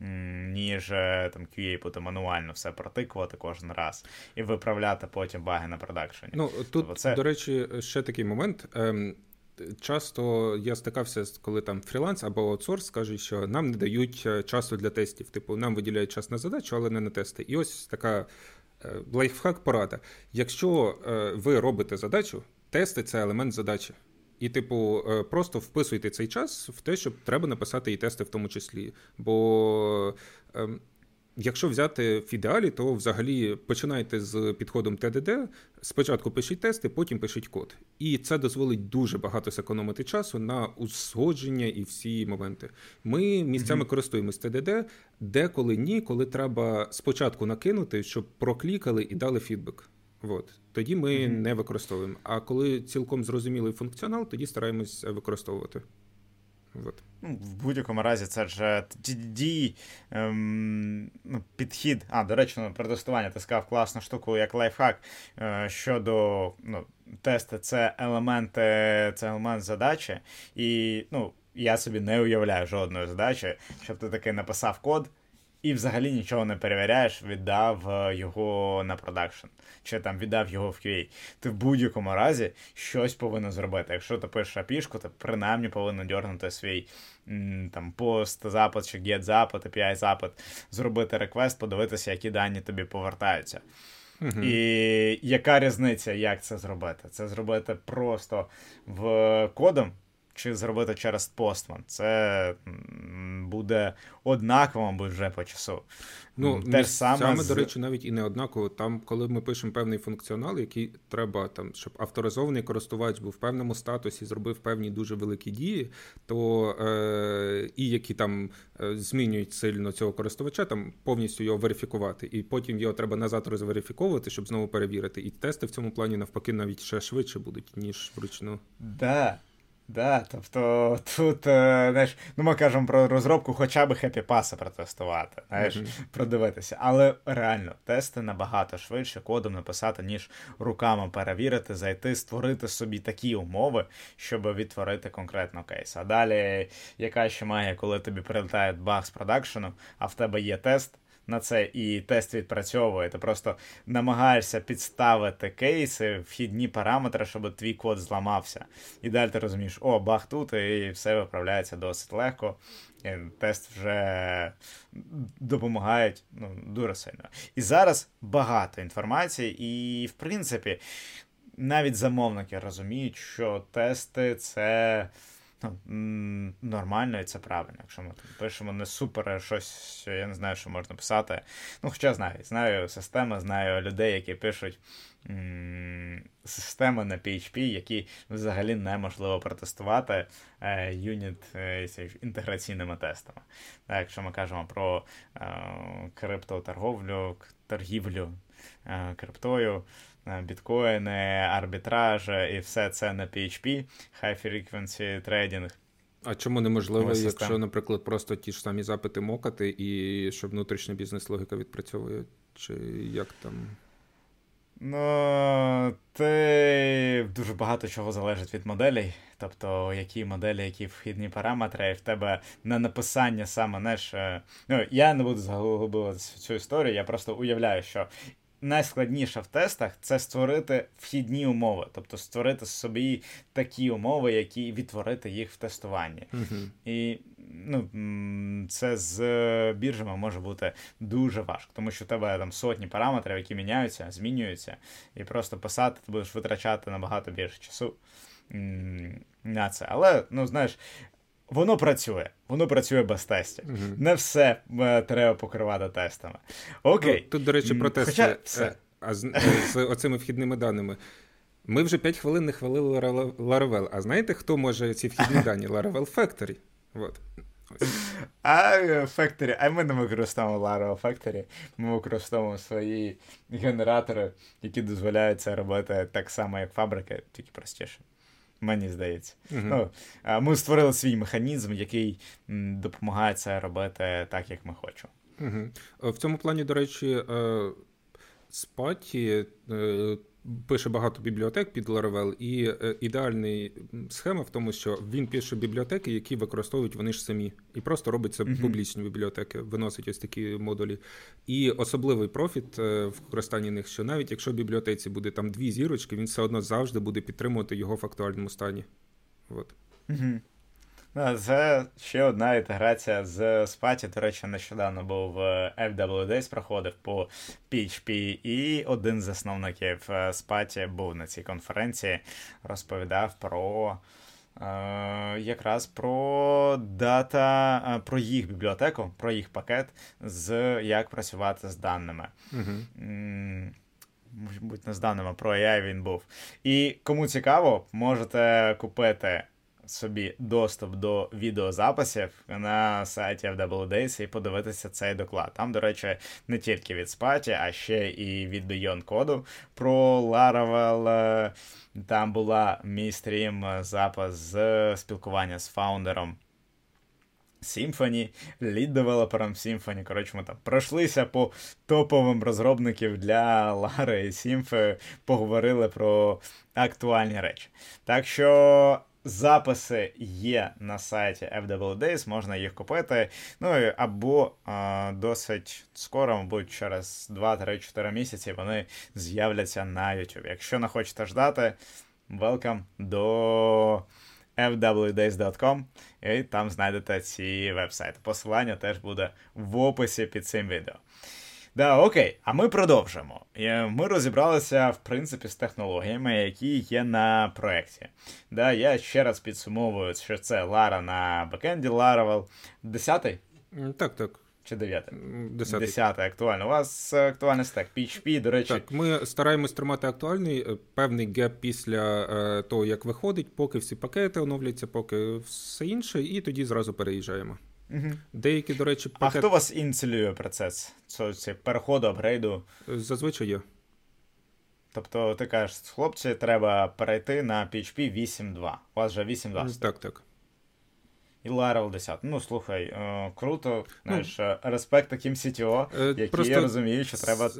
Ніж е, там QA буде мануально все протикувати кожен раз і виправляти потім баги на продакшені. Ну тут, тобто це... до речі, ще такий момент. Ем... Часто я стикався, коли там фріланс або аутсорс скажуть, що нам не дають е, часу для тестів. Типу, нам виділяють час на задачу, але не на тести. І ось така е, лайфхак порада. Якщо ви робите задачу, тести це елемент задачі. І, типу, е, просто вписуйте цей час в те, щоб треба написати і тести в тому числі. Бо ем, якщо взяти в ідеалі, то взагалі починайте з підходом ТДД. Спочатку пишіть тести, потім пишіть код. І це дозволить дуже багато зекономити часу на узгодження і всі моменти. Ми місцями mm-hmm. користуємось ТДД, деколи ні, коли треба спочатку накинути, щоб проклікали і дали фідбек. От. Тоді ми mm-hmm. не використовуємо. А коли цілком зрозумілий функціонал, тоді стараємось використовувати. От. Ну, В будь-якому разі, це ж дій ем, ну, підхід. А, до речі, ну, про тестування ти сказав класну штуку, як лайфхак е, щодо ну, тести, це елементи, це елемент задачі. І ну, я собі не уявляю жодної задачі, щоб ти таки написав код і взагалі нічого не перевіряєш, віддав е, його на продакшн, чи там віддав його в QA. Ти в будь-якому разі щось повинен зробити. Якщо ти пишеш апішку, то принаймні повинен дьорнути свій там пост, запит чи get запит, API запит, зробити реквест, подивитися, які дані тобі повертаються. Uh-huh. І яка різниця, як це зробити? Це зробити просто в кодом чи зробити через Postman. Це буде однаково, мабуть, вже по часу. Ну, Те саме, саме з... до речі, навіть і не однаково. Там, коли ми пишемо певний функціонал, який треба, там, щоб авторизований користувач був в певному статусі, зробив певні дуже великі дії, то е, і які там е, змінюють сильно цього користувача, там повністю його верифікувати. І потім його треба назад розверифіковувати, щоб знову перевірити. І тести в цьому плані навпаки навіть ще швидше будуть, ніж вручну. Да. Да, тобто тут, е, знаєш, ну ми кажемо про розробку хоча б хеппі паса протестувати, знаєш, mm-hmm. продивитися. Але реально, тести набагато швидше кодом написати, ніж руками перевірити, зайти, створити собі такі умови, щоб відтворити конкретно кейс. А далі, яка ще має, коли тобі прилітає баг з продакшену, а в тебе є тест на це і тест відпрацьовує. Ти просто намагаєшся підставити кейси, вхідні параметри, щоб твій код зламався. І далі ти розумієш, о, баг тут, і все виправляється досить легко. І тест вже допомагає ну, дуже сильно. І зараз багато інформації, і, в принципі, навіть замовники розуміють, що тести це ну, нормально і це правильно. Якщо ми там пишемо не супер щось, що я не знаю, що можна писати. Ну, хоча знаю, знаю системи, знаю людей, які пишуть м- системи на PHP, які взагалі неможливо протестувати е, юніт е, інтеграційними тестами. Так, якщо ми кажемо про е, криптоторговлю, торгівлю е, криптою. Е, біткоїни, арбітраж і все це на PHP, High Frequency Trading. А чому неможливо, Ось якщо, наприклад, просто ті ж самі запити мокати, і щоб внутрішня бізнес-логіка відпрацьовує, чи як там? Ну, ти дуже багато чого залежить від моделей. Тобто, які моделі, які вхідні параметри, і в тебе на написання саме знаєш, е, Ну, я не буду заглиблювати цю історію, я просто уявляю, що найскладніше в тестах це створити вхідні умови, тобто створити собі такі умови, які відтворити їх в тестуванні. Uh-huh. І ну, це з біржами може бути дуже важко, тому що у тебе там сотні параметрів, які міняються, змінюються, і просто писати ти будеш витрачати набагато більше часу. На це. Але, ну знаєш, Воно працює, воно працює без тестів. Угу. Не все е, треба покривати тестами. Окей. Ну, тут, до речі, про тести. Хоча все. Е, а з, е, з оцими вхідними даними. Ми вже 5 хвилин не хвалили Laravel. А знаєте, хто може ці вхідні дані? Laravel Factory. Вот. А Factory, а ми не використовуємо Laravel Factory. Ми використовуємо свої генератори, які дозволяють це робити так само, як фабрики, тільки простіше мені здається. Uh-huh. Ну, Ми створили свій механізм, який допомагає це робити так, як ми хочемо. Uh-huh. В цьому плані, до речі, спаті. Е, пише багато бібліотек під Laravel, і е, ідеальна схема в тому, що він пише бібліотеки, які використовують вони ж самі, і просто робить це uh-huh. публічні бібліотеки, виносить ось такі модулі. І особливий профіт в використанні них, що навіть якщо в бібліотеці буде там дві зірочки, він все одно завжди буде підтримувати його в актуальному стані. От. Uh-huh. Це ще одна інтеграція з Спаті. До речі, нещодавно був FWDs, проходив по PHP, і один з засновників Спаті був на цій конференції, розповідав про. Якраз про дата, про їх бібліотеку, про їх пакет, з як працювати з даними. Uh-huh. Мабуть, не з даними про AI він був. І кому цікаво, можете купити собі доступ до відеозаписів на сайті FWDays і подивитися цей доклад. Там, до речі, не тільки від Спаті, а ще і від Beyond Code про Laravel. Там була мій стрім запис з спілкування з фаундером. Symfony, лід-девелопером Symfony. Коротше, ми там пройшлися по топовим розробників для Лари і Symfony, поговорили про актуальні речі. Так що Записи є на сайті FWDays, можна їх купити. Ну або а, досить скоро, мабуть, через 2-3-4 місяці вони з'являться на YouTube. Якщо не хочете ждати, welcome до fwdays.com і там знайдете ці вебсайти. Посилання теж буде в описі під цим відео. Да, окей, а ми продовжимо. Ми розібралися, в принципі, з технологіями, які є на проєкті. Да, Я ще раз підсумовую, що це Лара на бекенді Laravel. Десятий? Так, так. Чи дев'ятий? Десятий. Десятий актуально. У вас актуальний стек. PHP, до речі. Так, ми стараємось тримати актуальний е, певний геп після е, того, як виходить, поки всі пакети оновляться, поки все інше, і тоді зразу переїжджаємо. Угу. Деякі, до речі, пакет... А хто вас ініціює процес Це переходу, апгрейду? Зазвичай є. Тобто, ти кажеш, хлопці, треба перейти на PHP 8.2. У вас вже 8.2. Так, так. І Laravel 10. Ну, слухай, е, круто. Знаєш, ну, респект таким CTO, е, які просто розуміють, що треба.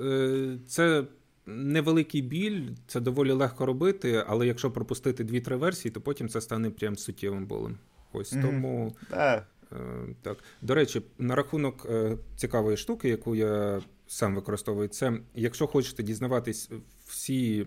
Це невеликий біль, це доволі легко робити, але якщо пропустити 2-3 версії, то потім це стане прям суттєвим болем. Ось mm-hmm. тому. Да. Е, так, до речі, на рахунок е, цікавої штуки, яку я сам використовую, це якщо хочете дізнаватись всі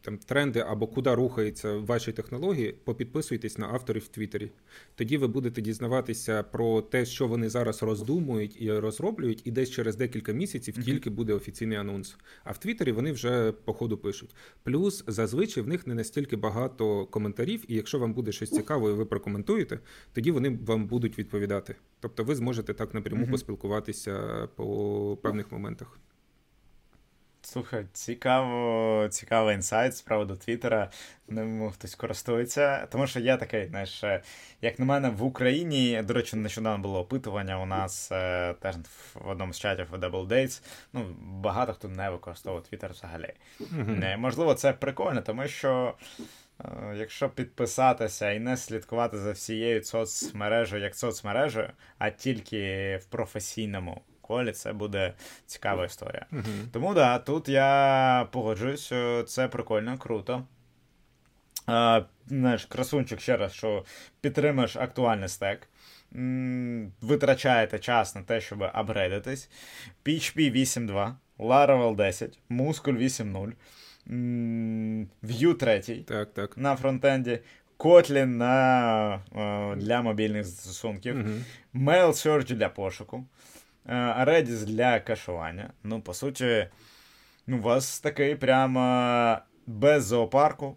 там тренди або куди рухаються ваші технології, попідписуйтесь на авторів в Твіттері. Тоді ви будете дізнаватися про те, що вони зараз роздумують і розроблюють, і десь через декілька місяців mm-hmm. тільки буде офіційний анонс. А в Твіттері вони вже по ходу пишуть. Плюс зазвичай в них не настільки багато коментарів, і якщо вам буде щось цікаве, і ви прокоментуєте, тоді вони вам будуть відповідати. Тобто ви зможете так напряму mm-hmm. поспілкуватися по певних моментах. Слухай, цікаво, цікавий інсайт з приводу Твіттера. Ним хтось користується. Тому що є такий, знаєш, е, як на мене, в Україні, до речі, нещодавно було опитування у нас е, теж в одному з чатів Double Dates. Ну, багато хто не використовує Твіттер взагалі. Mm-hmm. Можливо, це прикольно, тому що. Якщо підписатися і не слідкувати за всією соцмережею як соцмережею, а тільки в професійному колі, це буде цікава історія. Uh-huh. Тому да, тут я погоджуюсь, це прикольно, круто. А, знаєш, красунчик ще раз, що підтримуєш актуальний стек. Витрачаєте час на те, щоб апгрейдитись. PHP 8.2, Laravel 10, Muscle 8.0, Vue 3 так, так. на фронтенді, Kotlin на, для мобільних застосунків, uh-huh. Mail Search для пошуку. Redis для кешування. Ну, по суті, ну, у вас такий прямо без зоопарку.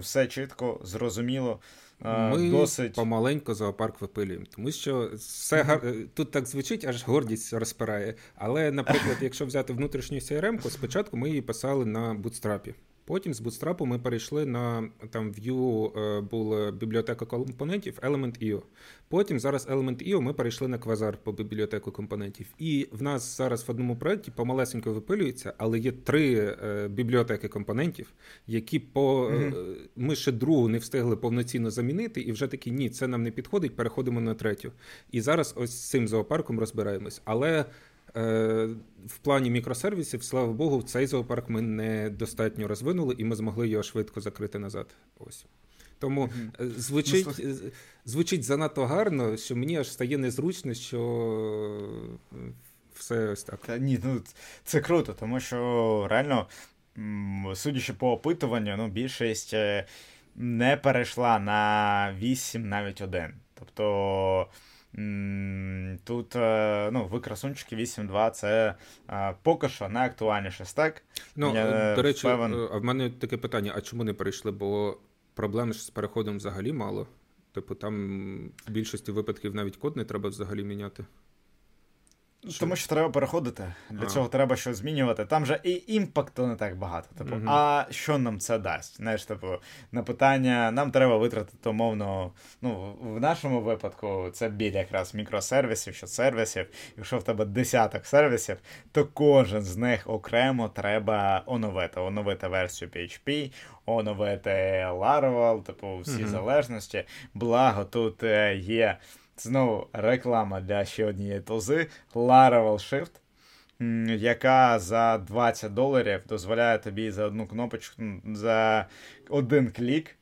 Все чітко, зрозуміло. Ми досить... помаленько зоопарк випилюємо, тому що все гар... тут так звучить, аж гордість розпирає. Але, наприклад, якщо взяти внутрішню CRM, спочатку ми її писали на бутстрапі. Потім з Bootstrap ми перейшли на там Vue е, була бібліотека компонентів Element.io. Потім зараз Element.io ми перейшли на Quasar по бібліотеку компонентів. І в нас зараз в одному проєкті помалесенько випилюється, але є три е, бібліотеки компонентів, які по mm-hmm. ми ще другу не встигли повноцінно замінити, і вже такі ні, це нам не підходить. Переходимо на третю. І зараз ось з цим зоопарком розбираємось. Але в плані мікросервісів, слава Богу, цей зоопарк ми недостатньо розвинули, і ми змогли його швидко закрити назад. Ось. Тому mm-hmm. звучить ну, звучить занадто гарно, що мені аж стає незручно, що все ось так. Та ні, ну це круто, тому що реально, судячи по опитуванню, ну, більшість не перейшла на 8, навіть 1. Тобто. Тут ну, ви красунчики 8.2 це поки що найактуальніше стек. Ну, Я До речі, певен... а в мене таке питання: а чому не перейшли? Бо проблем з переходом взагалі мало. Типу, там в більшості випадків навіть код не треба взагалі міняти. Що? Тому що треба переходити. Для а. цього треба щось змінювати. Там же і імпакту не так багато. Типу, угу. а що нам це дасть? Знаєш, типу, на питання нам треба витратити умовно. Ну, в нашому випадку це біля якраз мікросервісів, що сервісів. Якщо в тебе десяток сервісів, то кожен з них окремо треба оновити. Оновити версію PHP, оновити Laravel, типу, всі угу. залежності. Благо, тут е, є. Знову реклама для ще однієї толзи Laravel Shift, яка за 20 доларів дозволяє тобі за одну кнопочку, за один клік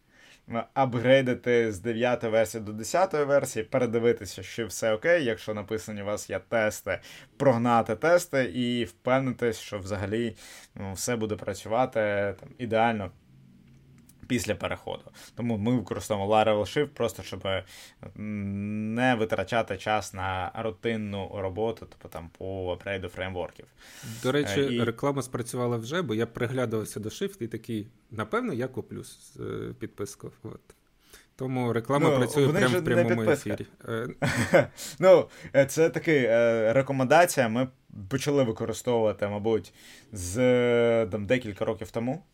апгрейдити з 9 версії до 10 версії, передивитися, що все окей, якщо написані у вас є тести, прогнати тести і впевнитись, що взагалі ну, все буде працювати там, ідеально після переходу. Тому ми використовуємо Laravel Shift просто щоб не витрачати час на рутинну роботу, тобто там по апгрейду фреймворків. До речі, і... реклама спрацювала вже, бо я приглядувався до Shift і такий, напевно, я куплю е, підписку. От. Тому реклама ну, працює прямо в прямому ефірі. Е, ну, е, це така рекомендація. Ми почали використовувати, мабуть, з там, декілька років тому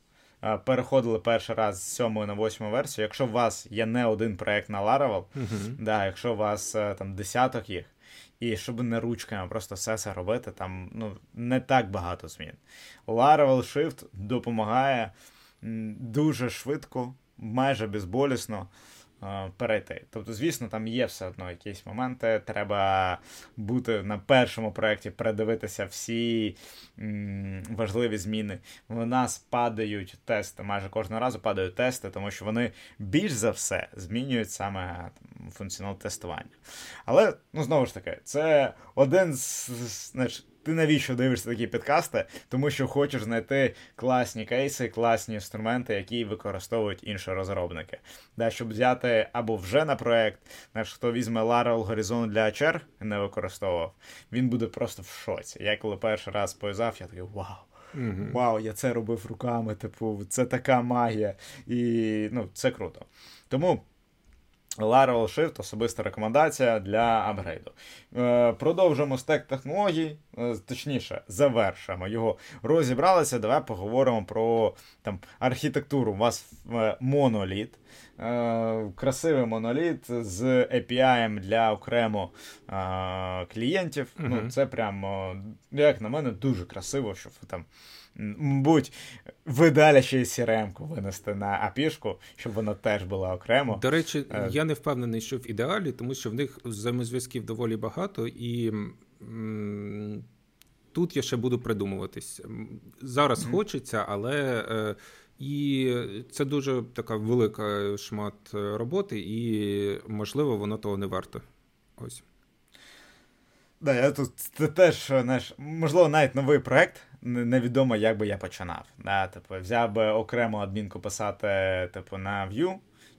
переходили перший раз з 7 на 8 версію. Якщо у вас є не один проект на Laravel, uh-huh. да, якщо у вас е, там десяток їх, і щоб не ручками просто все це робити, там ну, не так багато змін. Laravel Shift допомагає дуже швидко, майже безболісно Е, перейти. Тобто, звісно, там є все одно якісь моменти. Треба бути на першому проєкті, передивитися всі важливі зміни. У нас падають тести, майже кожного разу падають тести, тому що вони більш за все змінюють саме функціонал тестування. Але, ну, знову ж таки, це один з знаєш, ти навіщо дивишся такі підкасти? Тому що хочеш знайти класні кейси, класні інструменти, які використовують інші розробники. Да, Щоб взяти або вже на проект, знаєш, хто візьме Laravel Horizon для HR не використовував, він буде просто в шоці. Я коли перший раз пов'язав, я такий вау. Mm-hmm. Вау, я це робив руками, типу, це така магія. І ну, це круто. Тому. Laravel Shift особиста рекомендація для апгрейду. Е, продовжуємо стек технологій, е, точніше, завершимо його. Розібралися. Давай поговоримо про там, архітектуру. У вас е, моноліт. Красивий моноліт з API для окремо клієнтів. Uh-huh. Ну, Це прямо, як на мене, дуже красиво, що там мабуть, ви далі ще й crm винести на апішку, щоб вона теж була окремо. До речі, е, я не впевнений, що в ідеалі, тому що в них взаємозв'язків доволі багато, і тут я ще буду придумуватись. Зараз mm-hmm. хочеться, але. Е- і це дуже така велика шмат е, роботи, і можливо, воно того не варто. Ось. Да, я тут це теж, знаєш, можливо, навіть новий проект. Невідомо, як би я починав. Да? Типу, взяв би окрему адмінку писати, типу, на Vue,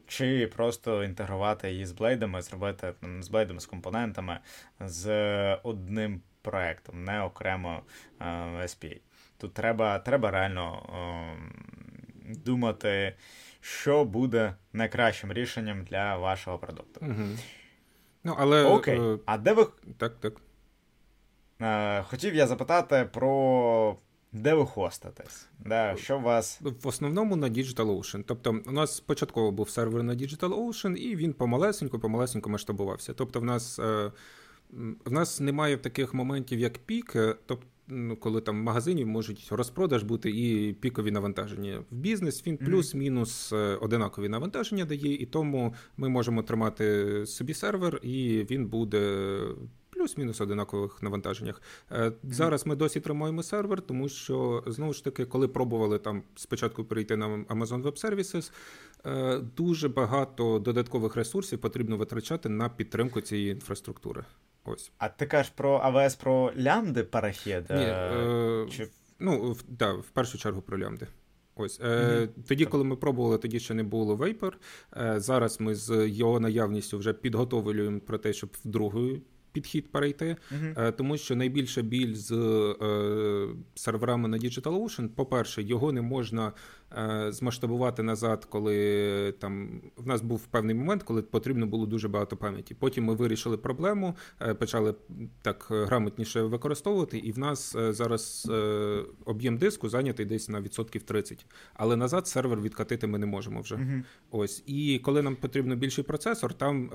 чи просто інтегрувати її з блейдами, зробити там, з блейдами, з компонентами, з одним проектом, не окремо е, SPA. Тут треба треба реально е, думати, що буде найкращим рішенням для вашого продукту. Угу. Ну, але... Окей. Е, а де ви. Так, так. Е, хотів я запитати про. Де ви хоститесь? Да, що у вас? В основному на DigitalOcean. Тобто, у нас спочатку був сервер на DigitalOcean, і він помалесенько, помалесенько масштабувався. Тобто, в нас е, в нас немає таких моментів, як пік, тобто, ну, коли там в магазині можуть розпродаж бути і пікові навантаження. В бізнес він плюс-мінус одинакові навантаження дає, і тому ми можемо тримати собі сервер, і він буде плюс-мінус одинакових навантаженнях. Е, зараз ми досі тримаємо сервер, тому що знову ж таки, коли пробували там спочатку перейти на Amazon Web Services, е, дуже багато додаткових ресурсів потрібно витрачати на підтримку цієї інфраструктури. Ось. А ти кажеш про АВС про лямди перехід? Ні, е, Чи... Ну, в, да, в першу чергу про лямди. Ось е, mm-hmm. тоді, коли ми пробували, тоді ще не було Vapor. Е, Зараз ми з його наявністю вже підготовлюємо про те, щоб в другу підхід перейти, uh-huh. тому що найбільша біль з е, серверами на DigitalOcean, по-перше, його не можна змасштабувати назад, коли там в нас був певний момент, коли потрібно було дуже багато пам'яті. Потім ми вирішили проблему, е, почали так грамотніше використовувати, і в нас е, зараз е, об'єм диску зайнятий десь на відсотків 30. Але назад сервер відкатити ми не можемо вже. Uh-huh. Ось і коли нам потрібно більший процесор, там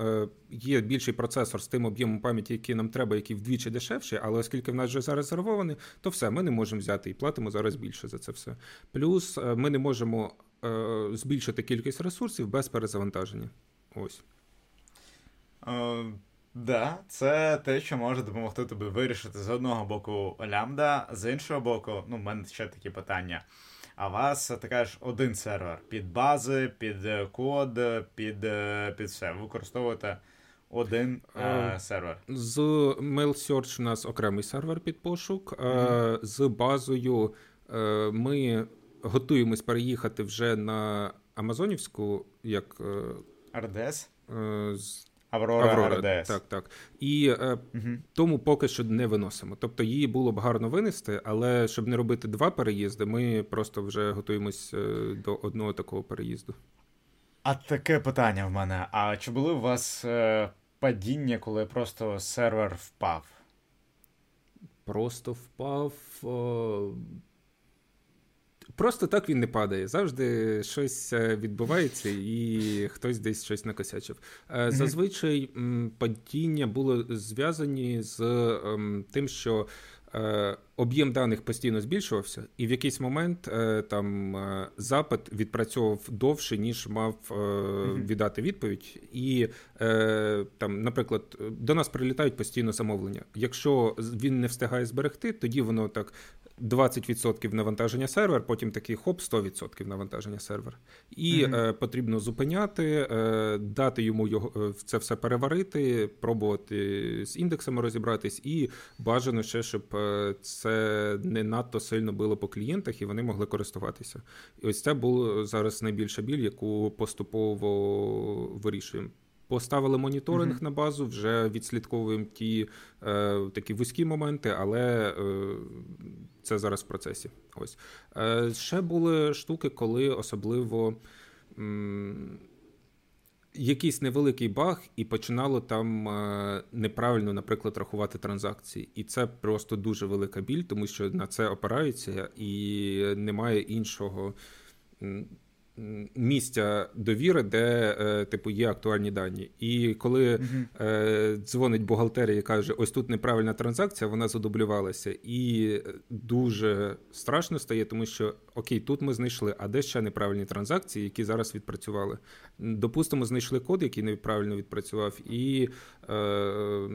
є більший процесор з тим об'ємом пам'яті які нам треба, які вдвічі дешевші, але оскільки в нас вже зарезервовані, то все, ми не можемо взяти і платимо зараз більше за це все. Плюс е, ми не можемо е, збільшити кількість ресурсів без перезавантаження. Ось. Uh... Да, це те, що може допомогти тобі вирішити з одного боку лямбда, з іншого боку, ну, в мене ще такі питання. А у вас така ж один сервер під бази, під код, під під все. Ви використовуєте один е, е, сервер. З MailSearch у нас окремий сервер під пошук. Mm-hmm. З базою е, ми готуємось переїхати вже на Амазонівську як RDS? З... Аврора, Аврора RDS. Так, так. І е, угу. тому поки що не виносимо. Тобто її було б гарно винести, але щоб не робити два переїзди, ми просто вже готуємось до одного такого переїзду. А таке питання в мене: а чи були у вас е, падіння, коли просто сервер впав? Просто впав. О... Просто так він не падає. Завжди щось е, відбувається, і хтось десь щось накосячив. Mm-hmm. Зазвичай падіння було зв'язані з ем, тим, що Е, об'єм даних постійно збільшувався, і в якийсь момент е, там е, запит відпрацьовував довше, ніж мав віддати відповідь. І там, наприклад, до нас прилітають постійно замовлення. Якщо він не встигає зберегти, тоді воно так 20% навантаження сервер, потім такий хоп, 100% навантаження сервер. І mm-hmm. е, потрібно зупиняти, е, дати йому його це все переварити, пробувати з індексами розібратись, і бажано ще, щоб це не надто сильно було по клієнтах, і вони могли користуватися. І ось це була зараз найбільша біль, яку поступово вирішуємо. Поставили моніторинг uh-huh. на базу, вже відслідковуємо ті е, такі вузькі моменти, але е, це зараз в процесі. Ось е, ще були штуки, коли особливо м, якийсь невеликий баг, і починало там е, неправильно, наприклад, рахувати транзакції. І це просто дуже велика біль, тому що на це опираються, і немає іншого місця довіри, де е, типу є актуальні дані. І коли е, дзвонить бухгалтерія і каже, ось тут неправильна транзакція, вона задублювалася, і дуже страшно стає, тому що окей, тут ми знайшли, а де ще неправильні транзакції, які зараз відпрацювали. Допустимо, знайшли код, який неправильно відпрацював, і. Е,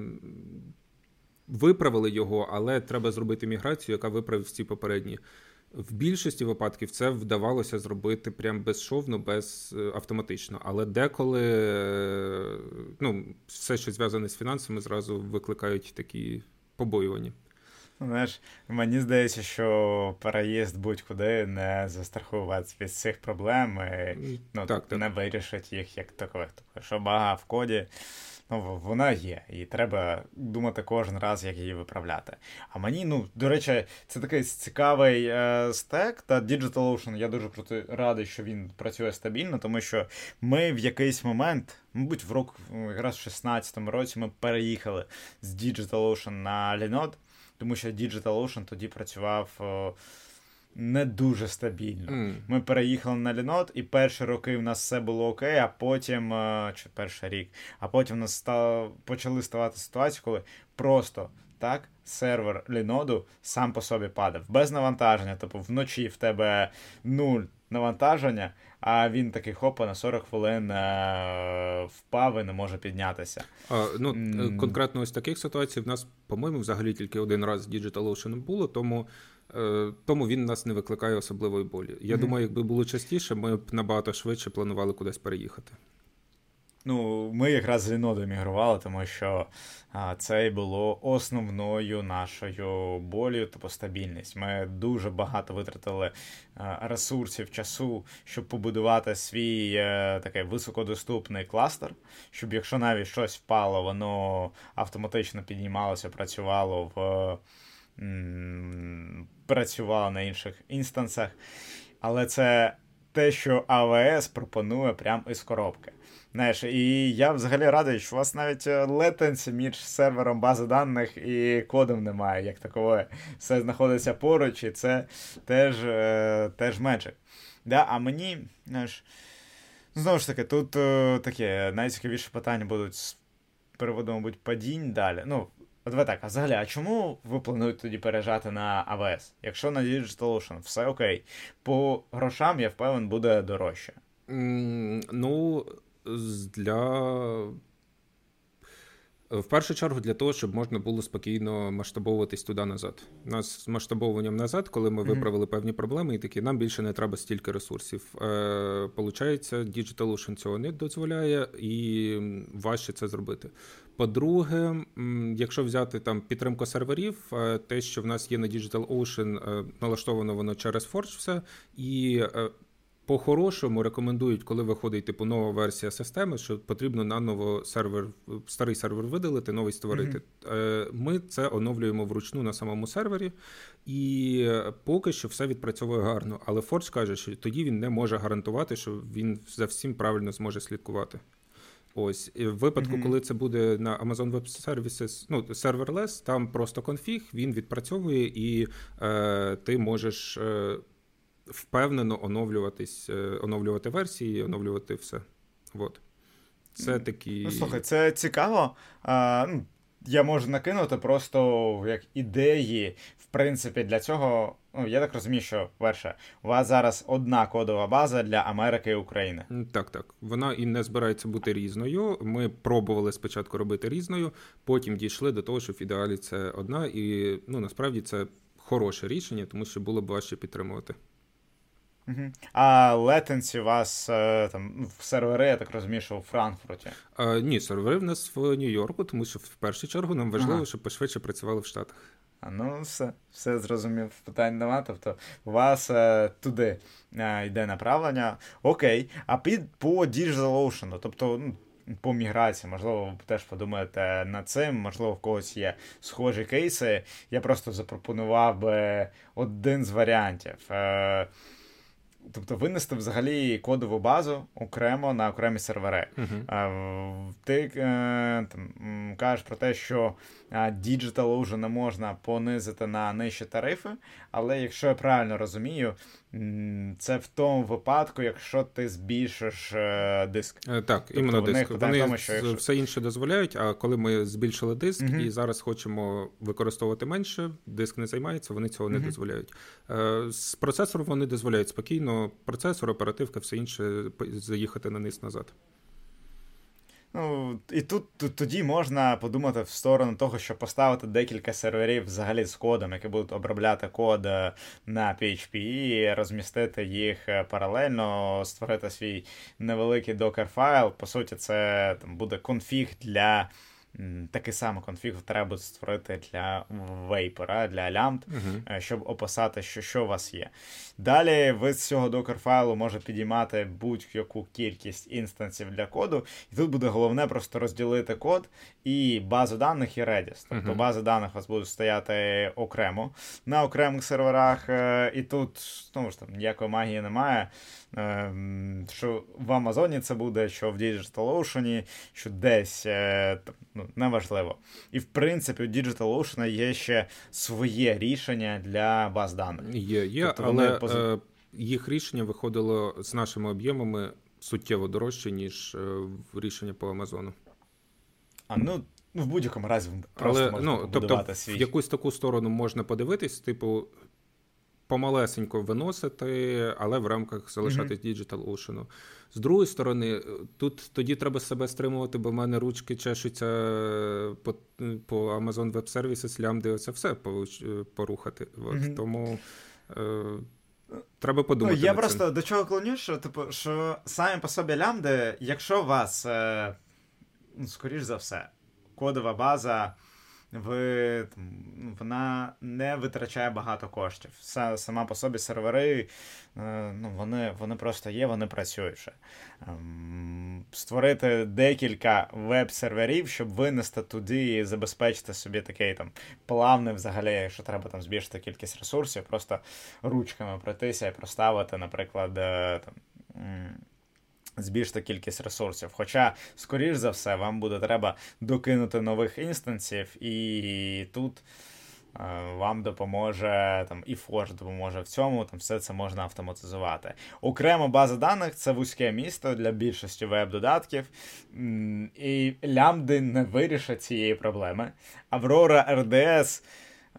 Виправили його, але треба зробити міграцію, яка виправить ці попередні. В більшості випадків це вдавалося зробити прям безшовно, без е, автоматично. Але деколи е, ну, все, що зв'язане з фінансами, зразу викликають такі побоювання. Знаєш, мені здається, що переїзд будь-куди не застраховувати від цих проблем і ну, так, не вирішить їх як такових. Тобто, що бага в коді ну, вона є, і треба думати кожен раз, як її виправляти. А мені, ну, до речі, це такий цікавий е, стек. Та DigitalOcean, я дуже проти радий, що він працює стабільно, тому що ми в якийсь момент, мабуть, в рок, якраз в 16-му році, ми переїхали з DigitalOcean на Linode, тому що DigitalOcean тоді працював. О, не дуже стабільно. Mm. Ми переїхали на Лінот, і перші роки в нас все було окей, а потім, е, чи перший рік, а потім у нас став, почали ставати ситуації, коли просто так сервер Ліноду сам по собі падав без навантаження. Тобто вночі в тебе 0, навантаження, а він такий хопа на 40 хвилин е, впав і не може піднятися. А, ну, mm. Конкретно ось таких ситуацій в нас, по-моєму, взагалі тільки один раз DigitalOcean було, тому тому він нас не викликає особливої болі. Я mm-hmm. думаю, якби було частіше, ми б набагато швидше планували кудись переїхати. Ну, ми якраз з Лінодою мігрували, тому що а, це було основною нашою болю, тобто стабільність. Ми дуже багато витратили а, ресурсів, часу, щоб побудувати свій а, е, такий високодоступний кластер, щоб якщо навіть щось впало, воно автоматично піднімалося, працювало в м- працювало на інших інстансах. Але це те, що АВС пропонує прямо із коробки. Знаєш, І я взагалі радий, що у вас навіть летенці між сервером бази даних і кодом немає, як такової. Все знаходиться поруч, і це теж е, теж Magic. Да, А мені, знаєш, знову ж таки, тут е, таке найцікавіше питання будуть з приводу, мабуть, падінь далі. Ну, давай так, а взагалі, а чому ви плануєте тоді переїжджати на АВС? Якщо на DigitalOcean все окей, по грошам, я впевнений, буде дорожче. Mm, ну для. В першу чергу для того, щоб можна було спокійно масштабовуватись туди назад. У нас з масштабовуванням назад, коли ми виправили mm-hmm. певні проблеми, і такі нам більше не треба стільки ресурсів. Е, Получається, DigitalOcean цього не дозволяє і важче це зробити. По-друге, якщо взяти там підтримку серверів, е, те, що в нас є на DigitalOcean, е, налаштовано воно через Forge все, і е, по-хорошому рекомендують, коли виходить типу нова версія системи, що потрібно наново сервер, старий сервер видалити, новий створити. Mm-hmm. Ми це оновлюємо вручну на самому сервері, і поки що все відпрацьовує гарно. Але Forge каже, що тоді він не може гарантувати, що він за всім правильно зможе слідкувати. Ось і в випадку, mm-hmm. коли це буде на Amazon Web Services, ну серверлес, там просто конфіг, він відпрацьовує, і е, ти можеш. Е, впевнено оновлюватись, е, оновлювати версії, оновлювати все. От. Це такі. Ну, слухай, це цікаво. А, ну, Я можу накинути просто як ідеї, в принципі, для цього. Ну, я так розумію, що перше, у вас зараз одна кодова база для Америки і України. Так, так. Вона і не збирається бути різною. Ми пробували спочатку робити різною, потім дійшли до того, що в ідеалі це одна, і ну насправді це хороше рішення, тому що було б важче підтримувати. Угу. А летенці у вас е, там в сервери, я так розумію, що у Франкфурті? А, Ні, сервери в нас в Нью-Йорку, тому що в першу чергу нам важливо, ага. щоб пошвидше працювали в Штатах. А ну все, все зрозумів. Питань нема. Тобто у вас е, туди е, йде направлення. Окей. А під по DigitalOcean, тобто, ну. По міграції, можливо, ви теж подумаєте над цим, можливо, в когось є схожі кейси. Я просто запропонував би один з варіантів. Е, Тобто винести взагалі кодову базу окремо на окремі сервери. Uh-huh. Ти е, там, кажеш про те, що Digital уже не можна понизити на нижчі тарифи, але якщо я правильно розумію, це в тому випадку, якщо ти збільшиш е, диск. Е, так, тобто іменно диск. Вони тому, що якщо... все інше дозволяють, а коли ми збільшили диск uh-huh. і зараз хочемо використовувати менше, диск не займається, вони цього uh-huh. не дозволяють. З процесором вони дозволяють спокійно, процесор, оперативка, все інше заїхати на низ назад. Ну, І тут, тут тоді можна подумати в сторону того, щоб поставити декілька серверів взагалі з кодом, які будуть обробляти код е, на PHP, і розмістити їх е, паралельно, створити свій невеликий докер файл. По суті, це там буде конфіг для такий самий конфіг треба створити для Vapor, для Lambda, uh-huh. щоб описати, що що у вас є. Далі ви з цього докер-файлу може підіймати будь-яку кількість інстансів для коду, і тут буде головне просто розділити код і базу даних і Redis. Тобто uh-huh. бази даних у вас будуть стояти окремо на окремих серверах, е, і тут знову ж там ніякої магії немає. Ем, що в Амазоні це буде, що в DigitalOcean, що десь е, ну, неважливо. І в принципі, у DigitalOcean є ще своє рішення для баз даних. Є, є, тобто але поз... Е, їх рішення виходило з нашими об'ємами суттєво дорожче, ніж е, рішення по Амазону. А ну. Ну, в будь-якому разі просто Але, можна ну, тобто, свій. в якусь таку сторону можна подивитись, типу, помалесенько виносити, але в рамках залишатись mm-hmm. DigitalOcean. З другої сторони, тут тоді треба себе стримувати, бо в мене ручки чешуться по по Amazon Web Services, лямди, це все порухати. От, mm-hmm. Тому. Е, Треба подумати. Ну, Я просто цим. до чого клоню, що типу, що самі по собі лямди, якщо у вас, е, ну, скоріш за все, кодова база ви, вона не витрачає багато коштів. Сама по собі сервери, е, ну, вони вони просто є, вони працюють. ще. Ем, створити декілька веб-серверів, щоб винести туди і забезпечити собі такий там плавний, взагалі, якщо треба там збільшити кількість ресурсів, просто ручками пройтися і проставити, наприклад, е, там збільшити кількість ресурсів. Хоча, скоріш за все, вам буде треба докинути нових інстансів, і тут е, вам допоможе там і Forge допоможе в цьому, там все це можна автоматизувати. Окремо база даних це вузьке місто для більшості веб-додатків, і лямди не вирішать цієї проблеми. Аврора RDS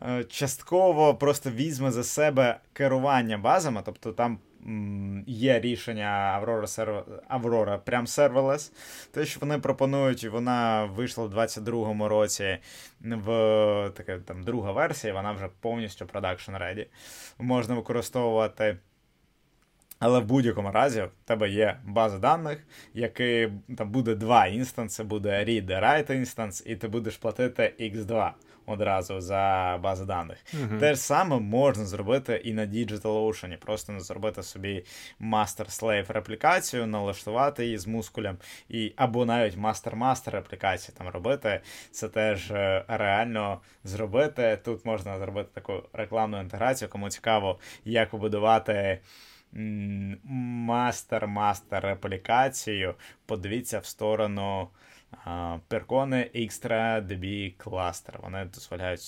е, частково просто візьме за себе керування базами, тобто там є рішення Aurora Aurora прям serverless. Те, що вони пропонують, вона вийшла в 22-му році в така там друга версія, вона вже повністю production ready. Можна використовувати. Але в будь-якому разі в тебе є база даних, який там буде два інстанси, буде read і write інстанс, і ти будеш платити X2 одразу за базу даних. Uh-huh. Те ж саме можна зробити і на DigitalOcean, просто зробити собі master-slave реплікацію, налаштувати її з мускулем, і або навіть master-master реплікацію там робити. Це теж е, реально зробити. Тут можна зробити таку рекламну інтеграцію, кому цікаво, як побудувати. Мастер-мастер реплікацію, подивіться в сторону Перкони Extra DB кластер. Вони дозволяють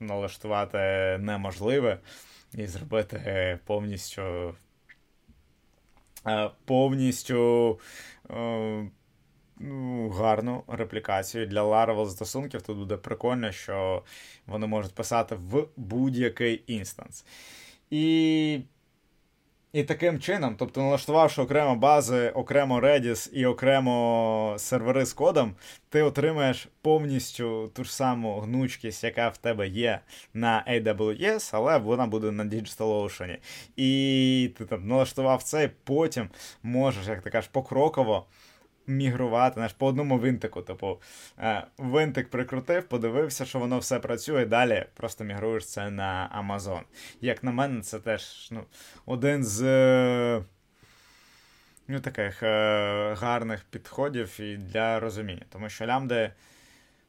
налаштувати неможливе і зробити повністю повністю ну, гарну реплікацію для Laravel застосунків. Тут буде прикольно, що вони можуть писати в будь-який інстанс. І і таким чином, тобто налаштувавши окремо бази, окремо Redis і окремо сервери з кодом, ти отримаєш повністю ту ж саму гнучкість, яка в тебе є на AWS, але вона буде на DigitalOcean. І ти там налаштував це, і потім можеш, як ти кажеш, покроково мігрувати знаєш, по одному винтику. Типу, е, винтик прикрутив, подивився, що воно все працює. Далі просто мігруєш це на Amazon. Як на мене, це теж ну, один з ну, таких е, гарних підходів і для розуміння. Тому що лямди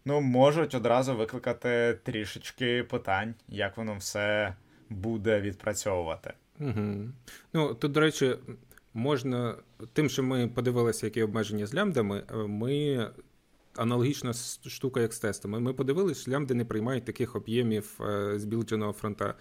ну, можуть одразу викликати трішечки питань, як воно все буде відпрацьовувати. Угу. Ну, Тут, до речі, можна тим, що ми подивилися, які обмеження з лямдами, е, ми. Аналогічна штука, як з тестами. Ми подивилися, що лямди не приймають таких об'ємів е, збілдженого фронта.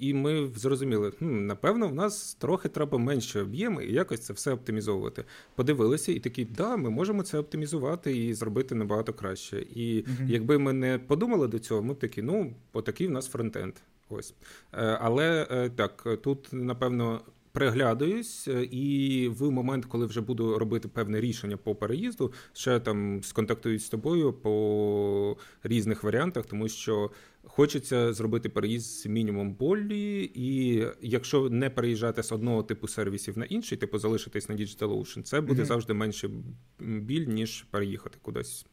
І ми зрозуміли, хм, напевно, в нас трохи треба менше об'єми і якось це все оптимізовувати. Подивилися і такі, да, ми можемо це оптимізувати і зробити набагато краще. І uh якби ми не подумали до цього, ми б такі, ну, отакий в нас фронтенд. Ось. Е, але так, тут, напевно, Приглядаюсь, е, і в момент, коли вже буду робити певне рішення по переїзду, ще там сконтактуюсь з тобою по різних варіантах, тому що хочеться зробити переїзд з мінімум болі, і якщо не переїжджати з одного типу сервісів на інший, типу залишитись на DigitalOcean, це буде mm-hmm. завжди менше біль, ніж переїхати кудись.